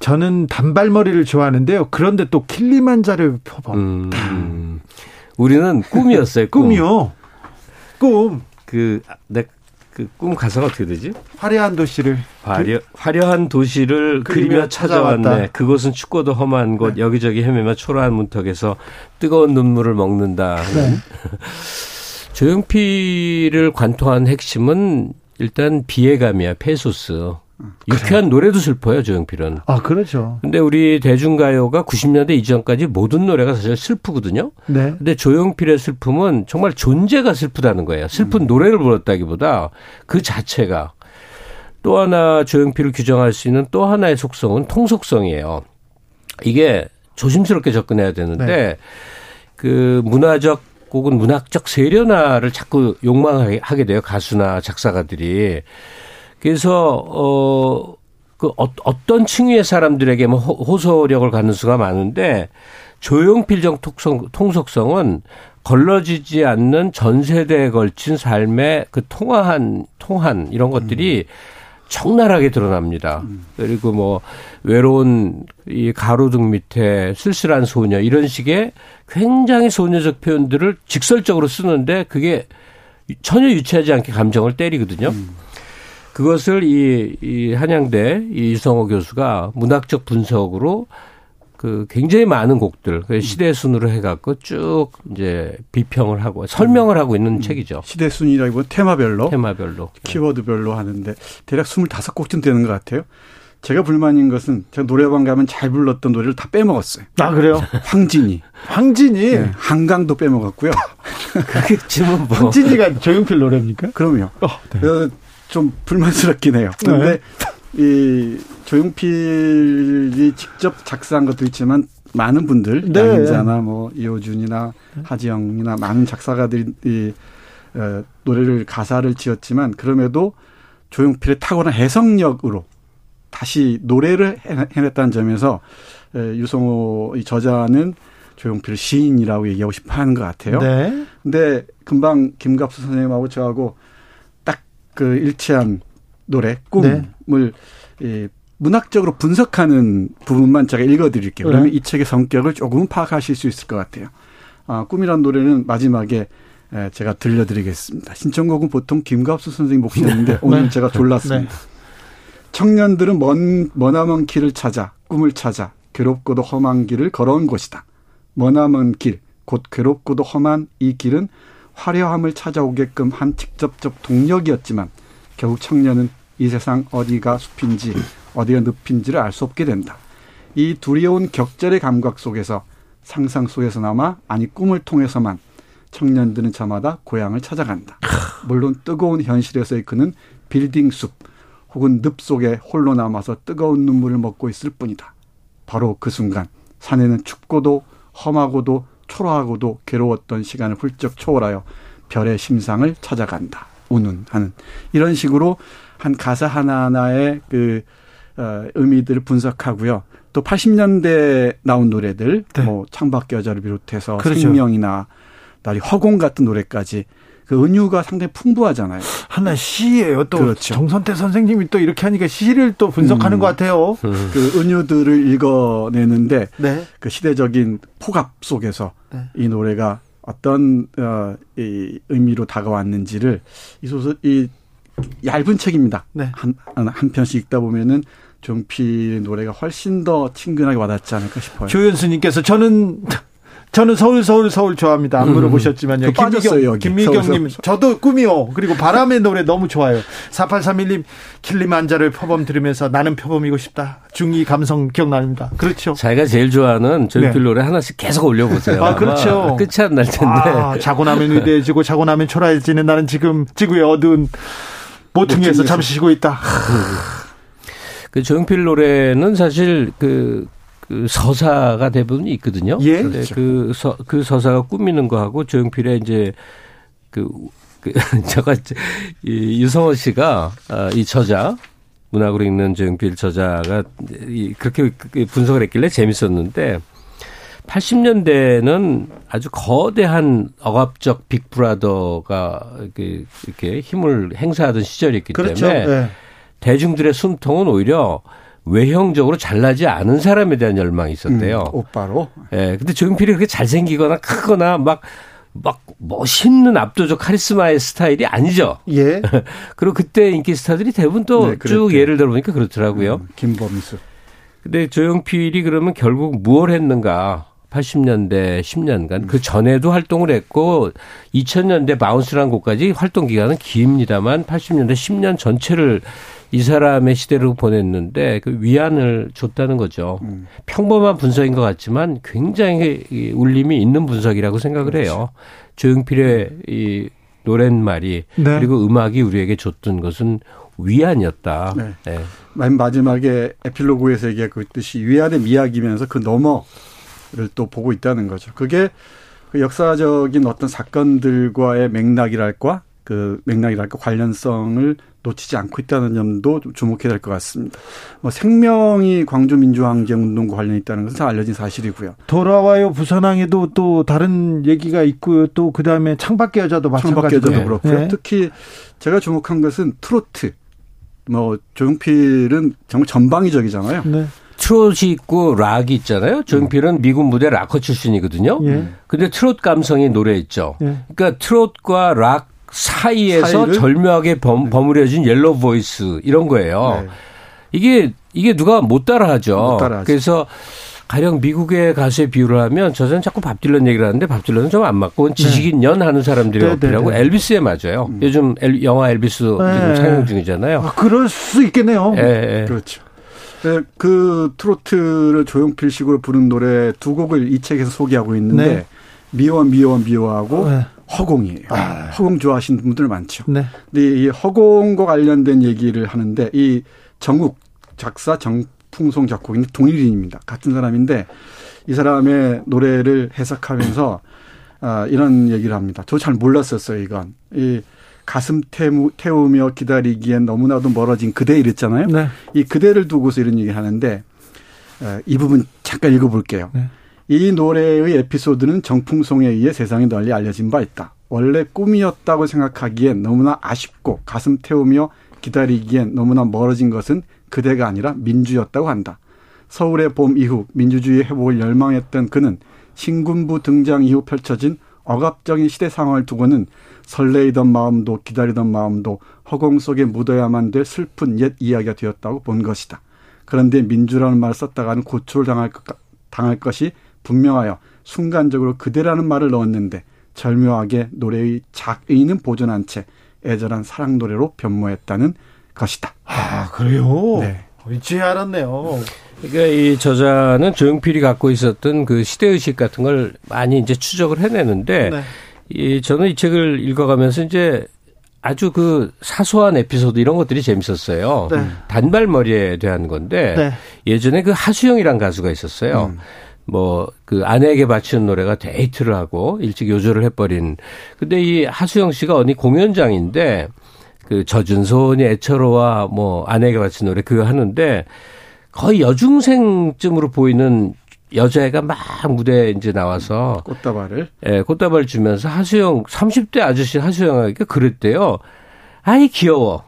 저는 단발머리를 좋아하는데요. 그런데 또 킬리만자를 표범. 음, 우리는 꿈이었어요. 꿈. 꿈이요. 꿈. 그, 내, 그 꿈 가사가 어떻게 되지? 화려한 도시를. 화려, 화려한 도시를 그리며, 그리며 찾아왔네. 찾아왔다. 그곳은 춥고도 험한 곳, 네. 여기저기 헤매며 초라한 문턱에서 뜨거운 눈물을 먹는다. 네. 조용필을 관통한 핵심은 일단 비애감이야, 페소스. 유쾌한 노래도 슬퍼요, 조용필은. 아, 그렇죠. 근데 우리 대중가요가 90년대 이전까지 모든 노래가 사실 슬프거든요. 네. 근데 조용필의 슬픔은 정말 존재가 슬프다는 거예요. 슬픈 음. 노래를 불렀다기보다 그 자체가 또 하나 조용필을 규정할 수 있는 또 하나의 속성은 통속성이에요. 이게 조심스럽게 접근해야 되는데 네. 그 문화적 혹은 문학적 세련화를 자꾸 욕망하게 돼요. 가수나 작사가들이. 그래서 어. 그 어, 어떤 층위의 사람들에게 뭐 호소력을 갖는 수가 많은데 조용필적 통속, 통속성은 걸러지지 않는 전 세대에 걸친 삶의 그 통화한 통한 이런 것들이 음. 적나라하게 드러납니다. 음. 그리고 뭐 외로운 이 가로등 밑에 쓸쓸한 소녀 이런 식의 굉장히 소녀적 표현들을 직설적으로 쓰는데 그게 전혀 유치하지 않게 감정을 때리거든요. 음. 그것을 이, 이 한양대 이 이성호 교수가 문학적 분석으로 그 굉장히 많은 곡들 그 시대 순으로 해갖고 쭉 이제 비평을 하고 설명을 하고 있는 음. 책이죠. 시대 순이라고 테마별로 테마별로 키워드별로 하는데 대략 25곡쯤 되는 것 같아요. 제가 불만인 것은 제가 노래방 가면 잘 불렀던 노래를 다 빼먹었어요. 아 그래요? 황진이. 황진이. 네, 한강도 빼먹었고요. 그게 지금 뭐. 황진이가 조용필 노래입니까? 그럼요. 어, 네. 좀 불만스럽긴 해요. 그런데 네. 이 조용필이 직접 작사한 것도 있지만 많은 분들 네. 양인자나 뭐 이호준이나 하지영이나 많은 작사가들이 이 어, 노래를 가사를 지었지만 그럼에도 조용필의 탁월한 해석력으로 다시 노래를 해냈다는 점에서 유성호 이 저자는 조용필 시인이라고 얘기하고 싶어 하는 것 같아요. 네. 근데 금방 김갑수 선생님하고 저하고 그 일치한 노래 꿈을 네. 예, 문학적으로 분석하는 부분만 제가 읽어드릴게요. 그러면 네. 이 책의 성격을 조금 파악하실 수 있을 것 같아요. 아, 꿈이란 노래는 마지막에 제가 들려드리겠습니다. 신청곡은 보통 김갑수 선생님 목소리인데 네. 오늘 제가 졸랐습니다. 네. 청년들은 먼, 머나먼 길을 찾아 꿈을 찾아 괴롭고도 험한 길을 걸어온 곳이다. 머나먼 길, 곧 괴롭고도 험한 이 길은 화려함을 찾아오게끔 한 직접적 동력이었지만 결국 청년은 이 세상 어디가 숲인지 어디가 늪인지를 알 수 없게 된다. 이 두려운 격절의 감각 속에서 상상 속에서나마 아니 꿈을 통해서만 청년들은 저마다 고향을 찾아간다. 물론 뜨거운 현실에서의 그는 빌딩 숲 혹은 늪 속에 홀로 남아서 뜨거운 눈물을 먹고 있을 뿐이다. 바로 그 순간 산에는 춥고도 험하고도 초라하고도 괴로웠던 시간을 훌쩍 초월하여 별의 심상을 찾아간다. 우는 하는 이런 식으로 한 가사 하나하나의 그 어, 의미들을 분석하고요. 또 80년대 나온 노래들, 네. 뭐 창밖의 여자를 비롯해서 그렇죠. 생명이나 나리 허공 같은 노래까지 그 은유가 상당히 풍부하잖아요. 하나 시예요. 또 그렇죠. 정선태 선생님이 또 이렇게 하니까 시를 또 분석하는 음. 것 같아요. 음. 그 은유들을 읽어내는데 네. 그 시대적인 폭압 속에서 네. 이 노래가 어떤 어, 이 의미로 다가왔는지를 이 소설 이 얇은 책입니다. 네. 한, 한 편씩 읽다 보면은 종필의 노래가 훨씬 더 친근하게 와닿지 않을까 싶어요. 조현수님께서 저는 저는 서울 서울 서울 좋아합니다. 안 음. 물어보셨지만요. 음, 김미경 김미경님 저도 꿈이요. 그리고 바람의 노래 너무 좋아요. 4831님 킬리만자를 표범 들으면서 나는 표범이고 싶다. 중2 감성 기억납니다. 그렇죠. 자기가 제일 좋아하는 조용필 네. 노래 하나씩 계속 올려보세요. 아 그렇죠. 끝이 안 날 텐데. 아, 자고 나면 위대해지고 자고 나면 초라해지는 나는 지금 지구의 어두운 모퉁이에서 잠시 쉬고 있다. 그 조용필 노래는 사실 그 그 서사가 대부분 있거든요. 예. 그렇죠. 그, 서, 그 서사가 꾸미는 거하고 조용필의 이제 그, 그 제가 이 유성호 씨가 아, 이 저자 문학으로 읽는 조용필 저자가 이 그렇게 분석을 했길래 재밌었는데 80년대는 아주 거대한 억압적 빅브라더가 이렇게, 이렇게 힘을 행사하던 시절이었기 그렇죠. 때문에 네. 대중들의 숨통은 오히려 외형적으로 잘나지 않은 사람에 대한 열망이 있었대요. 음, 오빠로? 예. 네, 근데 조용필이 그렇게 잘생기거나 크거나 막, 막 멋있는 압도적 카리스마의 스타일이 아니죠. 예. 그리고 그때 인기 스타들이 대부분 또쭉 네, 예를 들어보니까 그렇더라고요. 음, 김범수. 근데 조용필이 그러면 결국 무엇 했는가? 80년대 10년간 음. 그 전에도 활동을 했고 2000년대 바운스라는 곡까지 활동 기간은 깁니다만 80년대 10년 전체를 이 사람의 시대로 보냈는데 그 위안을 줬다는 거죠. 음. 평범한 분석인 것 같지만 굉장히 울림이 있는 분석이라고 생각을 그렇지. 해요. 조용필의 이 노랫말이 네. 그리고 음악이 우리에게 줬던 것은 위안이었다. 네. 네. 맨 마지막에 에필로그에서 얘기했듯이 위안의 미학이면서 그 너머를 또 보고 있다는 거죠. 그게 그 역사적인 어떤 사건들과의 맥락이랄까 그 맥락이랄까 관련성을 놓치지 않고 있다는 점도 좀 주목해야 될 것 같습니다. 뭐 생명이 광주 민주항쟁 운동과 관련이 있다는 것은 잘 알려진 사실이고요. 돌아와요 부산항에도 또 다른 얘기가 있고요. 또 그다음에 창밖의 여자도 마찬가지고 창밖의 여자도 그렇고요. 네. 특히 제가 주목한 것은 트로트. 뭐 조용필은 정말 전방위적이잖아요. 네. 트롯이 있고 락이 있잖아요. 조용필은 미군 무대 락커 출신이거든요. 예. 근데 트롯 감성의 노래 있죠. 예. 그러니까 트롯과 락 사이에서 절묘하게 범, 버무려진 yellow voice 이런 거예요. 네. 이게 이게 누가 못 따라하죠. 못 따라하죠. 그래서 가령 미국의 가수에 비유를 하면 저는 자꾸 밥 딜런 얘기를 하는데 밥 딜런은 좀 안 맞고 지식인 네. 연 하는 사람들이 네, 어필하고 네, 네. 엘비스에 맞아요. 음. 요즘 엘, 영화 엘비스 네. 지금 상영 중이잖아요. 아, 그럴 수 있겠네요. 예, 예. 그렇죠. 네, 그 트로트를 조용필식으로 부른 노래 두 곡을 이 책에서 소개하고 있는데 네. 미워 미워 미워하고 네. 허공이에요. 아. 허공 좋아하시는 분들 많죠. 네. 근데 이 허공과 관련된 얘기를 하는데 이 정욱 작사 정풍송 작곡인 동일인입니다. 같은 사람인데 이 사람의 노래를 해석하면서 아, 이런 얘기를 합니다. 저 잘 몰랐었어요, 이건. 이 가슴 태우, 태우며 기다리기엔 너무나도 멀어진 그대 이랬잖아요. 네. 이 그대를 두고서 이런 얘기를 하는데 어, 이 부분 잠깐 읽어볼게요. 네. 이 노래의 에피소드는 정풍송에 의해 세상에 널리 알려진 바 있다. 원래 꿈이었다고 생각하기엔 너무나 아쉽고 가슴 태우며 기다리기엔 너무나 멀어진 것은 그대가 아니라 민주였다고 한다. 서울의 봄 이후 민주주의 회복을 열망했던 그는 신군부 등장 이후 펼쳐진 억압적인 시대 상황을 두고는 설레이던 마음도 기다리던 마음도 허공 속에 묻어야만 될 슬픈 옛 이야기가 되었다고 본 것이다. 그런데 민주라는 말을 썼다가는 고초를 당할, 것, 당할 것이 분명하여 순간적으로 그대라는 말을 넣었는데 절묘하게 노래의 작의는 보존한 채 애절한 사랑 노래로 변모했다는 것이다. 아 그래요? 네. 이제 알았네요. 그러니까 이 저자는 조용필이 갖고 있었던 그 시대 의식 같은 걸 많이 이제 추적을 해내는데 네. 이 저는 이 책을 읽어가면서 이제 아주 그 사소한 에피소드 이런 것들이 재밌었어요. 네. 단발머리에 대한 건데 네. 예전에 그 하수영이란 가수가 있었어요. 음. 뭐 그 아내에게 바치는 노래가 데이트를 하고 일찍 요절을 해버린. 근데 이 하수영 씨가 어디 공연장인데 그 젖은 소원이 애처로와 뭐 아내에게 바치는 노래 그거 하는데 거의 여중생쯤으로 보이는 여자애가 막 무대에 이제 나와서 꽃다발을 예, 꽃다발 주면서 하수영 30대 아저씨 하수영에게 그랬대요. 아이 귀여워.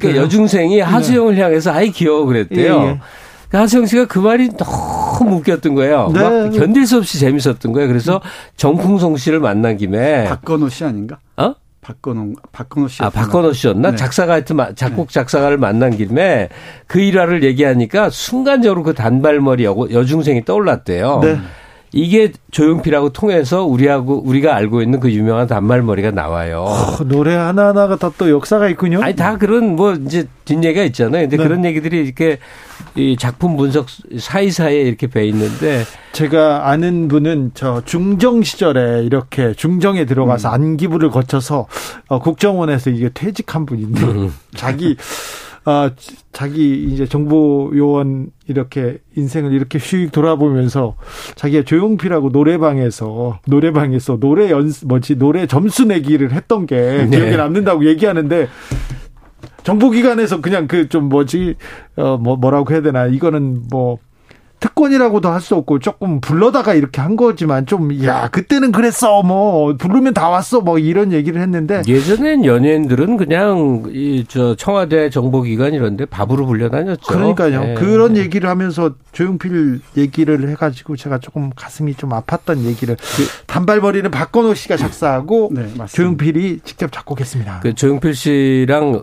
그러니까 여중생이 네. 하수영을 네. 향해서 아이 귀여워 그랬대요. 예, 예. 그러니까 하수영 씨가 그 말이 너무 웃겼던 거예요. 네. 막 견딜 수 없이 재밌었던 거예요. 그래서 정풍송 씨를 만난 김에 박건호 씨 아닌가? 어? 박건호 박건호 씨. 아 박건호 씨였나? 네. 작사가 하여튼 작곡 네. 작사가를 만난 김에 그 일화를 얘기하니까 순간적으로 그 단발머리 여, 여중생이 떠올랐대요. 네. 이게 조용필하고 통해서 우리하고 우리가 알고 있는 그 유명한 단발머리가 나와요. 어, 노래 하나 하나가 다 또 역사가 있군요. 아니 다 그런 뭐 이제 뒷얘기가 있잖아요. 근데 네. 그런 얘기들이 이렇게 이 작품 분석 사이사이에 이렇게 배 있는데 제가 아는 분은 저 중정 시절에 이렇게 중정에 들어가서 음. 안기부를 거쳐서 어, 국정원에서 이게 퇴직한 분인데 음. 자기 아, 자기 이제 정보 요원 이렇게 인생을 이렇게 휙 돌아보면서 자기가 조용필하고 노래방에서 노래방에서 노래 연 뭐지 노래 점수 내기를 했던 게 네. 기억에 남는다고 얘기하는데 정보기관에서 그냥 그 좀 뭐지 어뭐 뭐라고 해야 되나 이거는 뭐 특권이라고도 할 수 없고 조금 불러다가 이렇게 한 거지만 좀 야 그때는 그랬어 뭐 부르면 다 왔어 뭐 이런 얘기를 했는데 예전엔 연예인들은 그냥 이 저 청와대 정보기관 이런데 밥으로 불려다녔죠. 그러니까요. 네. 그런 얘기를 하면서 조용필 얘기를 해가지고 제가 조금 가슴이 좀 아팠던 얘기를 그, 단발머리는 박건호 씨가 작사하고 네, 조용필이 직접 작곡했습니다. 그 조용필 씨랑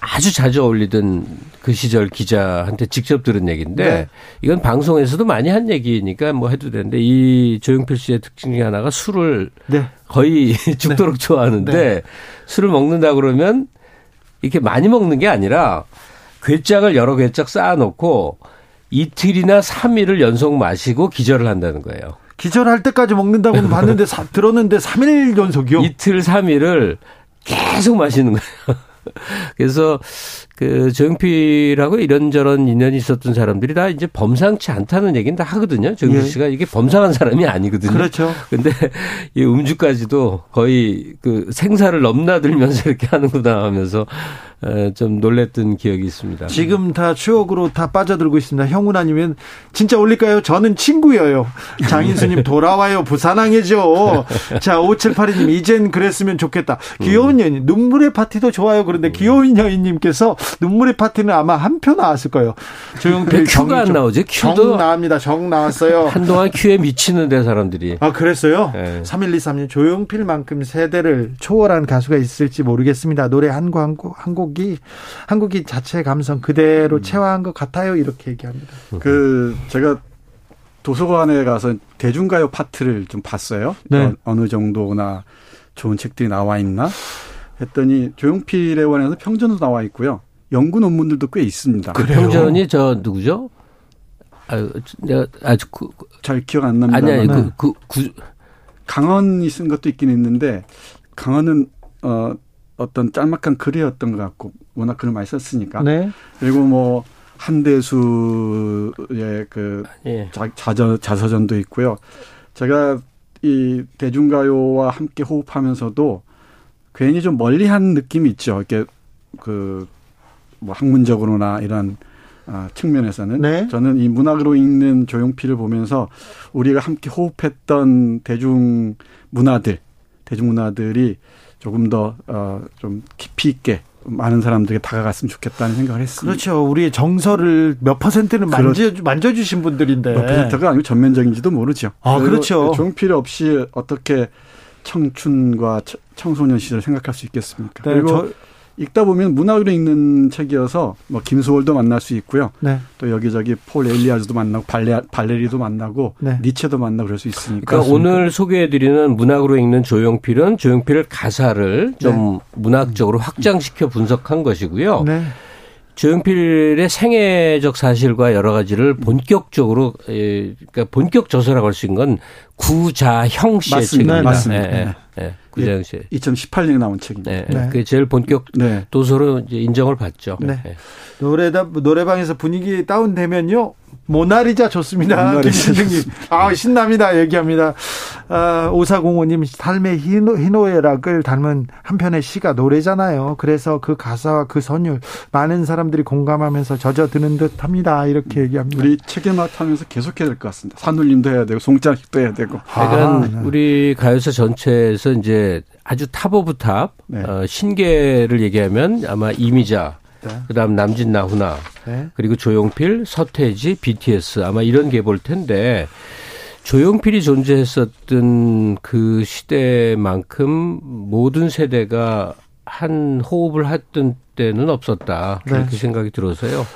아주 자주 어울리던 그 시절 기자한테 직접 들은 얘기인데 네. 이건 방송에서도 많이 한 얘기니까 뭐 해도 되는데 이 조용필 씨의 특징 중에 하나가 술을 네. 거의 죽도록 네. 좋아하는데 네. 술을 먹는다 그러면 이렇게 많이 먹는 게 아니라 괴짝을 여러 괴짝 쌓아놓고 이틀이나 3일을 연속 마시고 기절을 한다는 거예요. 기절할 때까지 먹는다고는 봤는데 사, 들었는데 3일 연속이요? 이틀 3일을 계속 마시는 거예요. 그래서 그 조용필하고 이런저런 인연이 있었던 사람들이 다 이제 범상치 않다는 얘기는 다 하거든요. 조용필 예. 씨가 이게 범상한 사람이 아니거든요. 그렇죠. 근데 이 음주까지도 거의 그 생사를 넘나들면서 이렇게 하는구나 하면서 좀 놀랬던 기억이 있습니다. 지금 다 추억으로 다 빠져들고 있습니다. 형훈 아니면 진짜 올릴까요? 저는 친구예요. 장인수님 돌아와요. 부산항이죠. 자, 5782님 이젠 그랬으면 좋겠다. 귀여운 음. 여인 눈물의 파티도 좋아요. 그런데 음. 귀여운 여인님께서 눈물의 파티는 아마 한 표 나왔을 거예요. 조용필 큐가 안 나오지? 큐도 정 나옵니다. 정 나왔어요. 한동안 큐에 미치는데 사람들이. 아 그랬어요? 네. 3123님 조용필만큼 세대를 초월한 가수가 있을지 모르겠습니다. 노래 한곡 한곡 곡 한국이 한국이 자체 감성 그대로 음. 체화한 것 같아요. 이렇게 얘기합니다. 그 제가 도서관에 가서 대중가요 파트를 좀 봤어요. 네. 어 느 정도나 좋은 책들이 나와 있나 했더니 조용필에 관해서 평전도 나와 있고요. 연구 논문들도 꽤 있습니다. 그 평전이 저 누구죠? 아, 내가 아주 그, 잘 기억 안 납니다. 아니 아니 그, 그, 그 강헌이 쓴 것도 있긴 있는데 강헌은 어 어떤 짤막한 글이었던 것 같고 워낙 글을 많이 썼으니까. 네. 그리고 뭐 한대수의 그 예. 자저 자서전도 있고요. 제가 이 대중가요와 함께 호흡하면서도 괜히 좀 멀리한 느낌이 있죠. 이렇게 그 뭐 학문적으로나 이런 아, 측면에서는 네. 저는 이 문학으로 읽는 조용필을 보면서 우리가 함께 호흡했던 대중 문화들, 대중 문화들이 조금 더 어, 좀 깊이 있게 많은 사람들에게 다가갔으면 좋겠다는 생각을 했습니다. 그렇죠. 우리의 정서를 몇 퍼센트는 만져, 만져주신 분들인데. 몇 퍼센트가 아니고 전면적인지도 모르죠. 아, 그렇죠. 종필 없이 어떻게 청춘과 청소년 시절 을 생각할 수 있겠습니까? 네, 그리고 저, 읽다 보면 문학으로 읽는 책이어서 뭐 김소월도 만날 수 있고요. 네. 또 여기저기 폴 엘뤼아르도 만나고 발레 발레리도 만나고 네. 니체도 만나고 그럴 수 있으니까. 그러니까 오늘 소개해드리는 문학으로 읽는 조용필은 조용필 가사를 좀 네. 문학적으로 확장시켜 분석한 것이고요. 네. 조용필의 생애적 사실과 여러 가지를 본격적으로 그러니까 본격 저서라고 할 수 있는 건 구자형 씨의 맞습니다. 책입니다. 맞습니다. 네. 구자형 씨. 2018년에 나온 책입니다. 네. 네. 그게 제일 본격 네. 도서로 이제 인정을 받죠. 네. 네. 노래다 노래방에서 분위기 다운되면요 모나리자 좋습니다. 김신중님. 아, 신납니다. 얘기합니다. 아, 5405님, 삶의 희노, 희노애락을 닮은 한편의 시가 노래잖아요. 그래서 그 가사와 그 선율, 많은 사람들이 공감하면서 젖어드는 듯 합니다. 이렇게 얘기합니다. 우리 책의 맛 하면서 계속 해야 될 것 같습니다. 산울림도 해야 되고, 송창식도 해야 되고. 그러니까 아, 네. 우리 가요사 전체에서 이제 아주 top of top, 네. 어, 신계를 얘기하면 아마 이미자, 네. 그다음 남진 나훈아 네. 그리고 조용필, 서태지, BTS 아마 이런 게 볼 텐데 조용필이 존재했었던 그 시대만큼 모든 세대가 한 호흡을 했던 때는 없었다. 그렇게 네. 생각이 들어서요.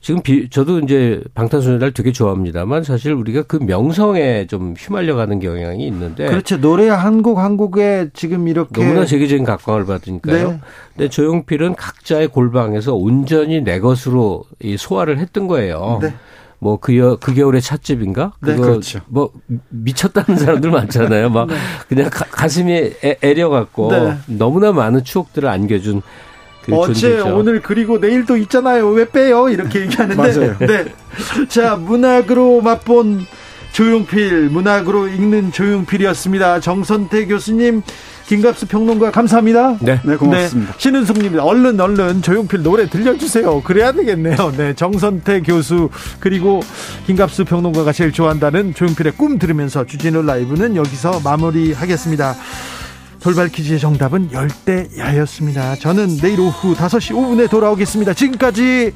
지금 비, 저도 이제 방탄소년단 되게 좋아합니다만 사실 우리가 그 명성에 좀 휘말려가는 경향이 있는데. 그렇죠. 노래 한 곡 한 곡에 지금 이렇게 너무나 세계적인 각광을 받으니까요. 네. 근데 조용필은 각자의 골방에서 온전히 내 것으로 이 소화를 했던 거예요. 네. 뭐그 그 겨울의 찻집인가? 네, 그거 네, 그렇죠. 뭐 미쳤다는 사람들 많잖아요. 막 네. 그냥 가, 슴이 애려 갖고 네. 너무나 많은 추억들을 안겨준 그 어제 존재죠. 오늘 그리고 내일도 있잖아요. 왜 빼요? 이렇게 얘기하는데. 네. 자, 문학으로 맛본 조용필, 문학으로 읽는 조용필이었습니다. 정선태 교수님, 김갑수 평론가 감사합니다. 네, 네 고맙습니다. 네, 신은숙님, 얼른 얼른 조용필 노래 들려주세요. 그래야 되겠네요. 네, 정선태 교수 그리고 김갑수 평론가가 제일 좋아한다는 조용필의 꿈 들으면서 주진우 라이브는 여기서 마무리하겠습니다. 돌발 퀴즈의 정답은 열대야였습니다. 저는 내일 오후 5시 5분에 돌아오겠습니다. 지금까지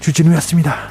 주진우였습니다.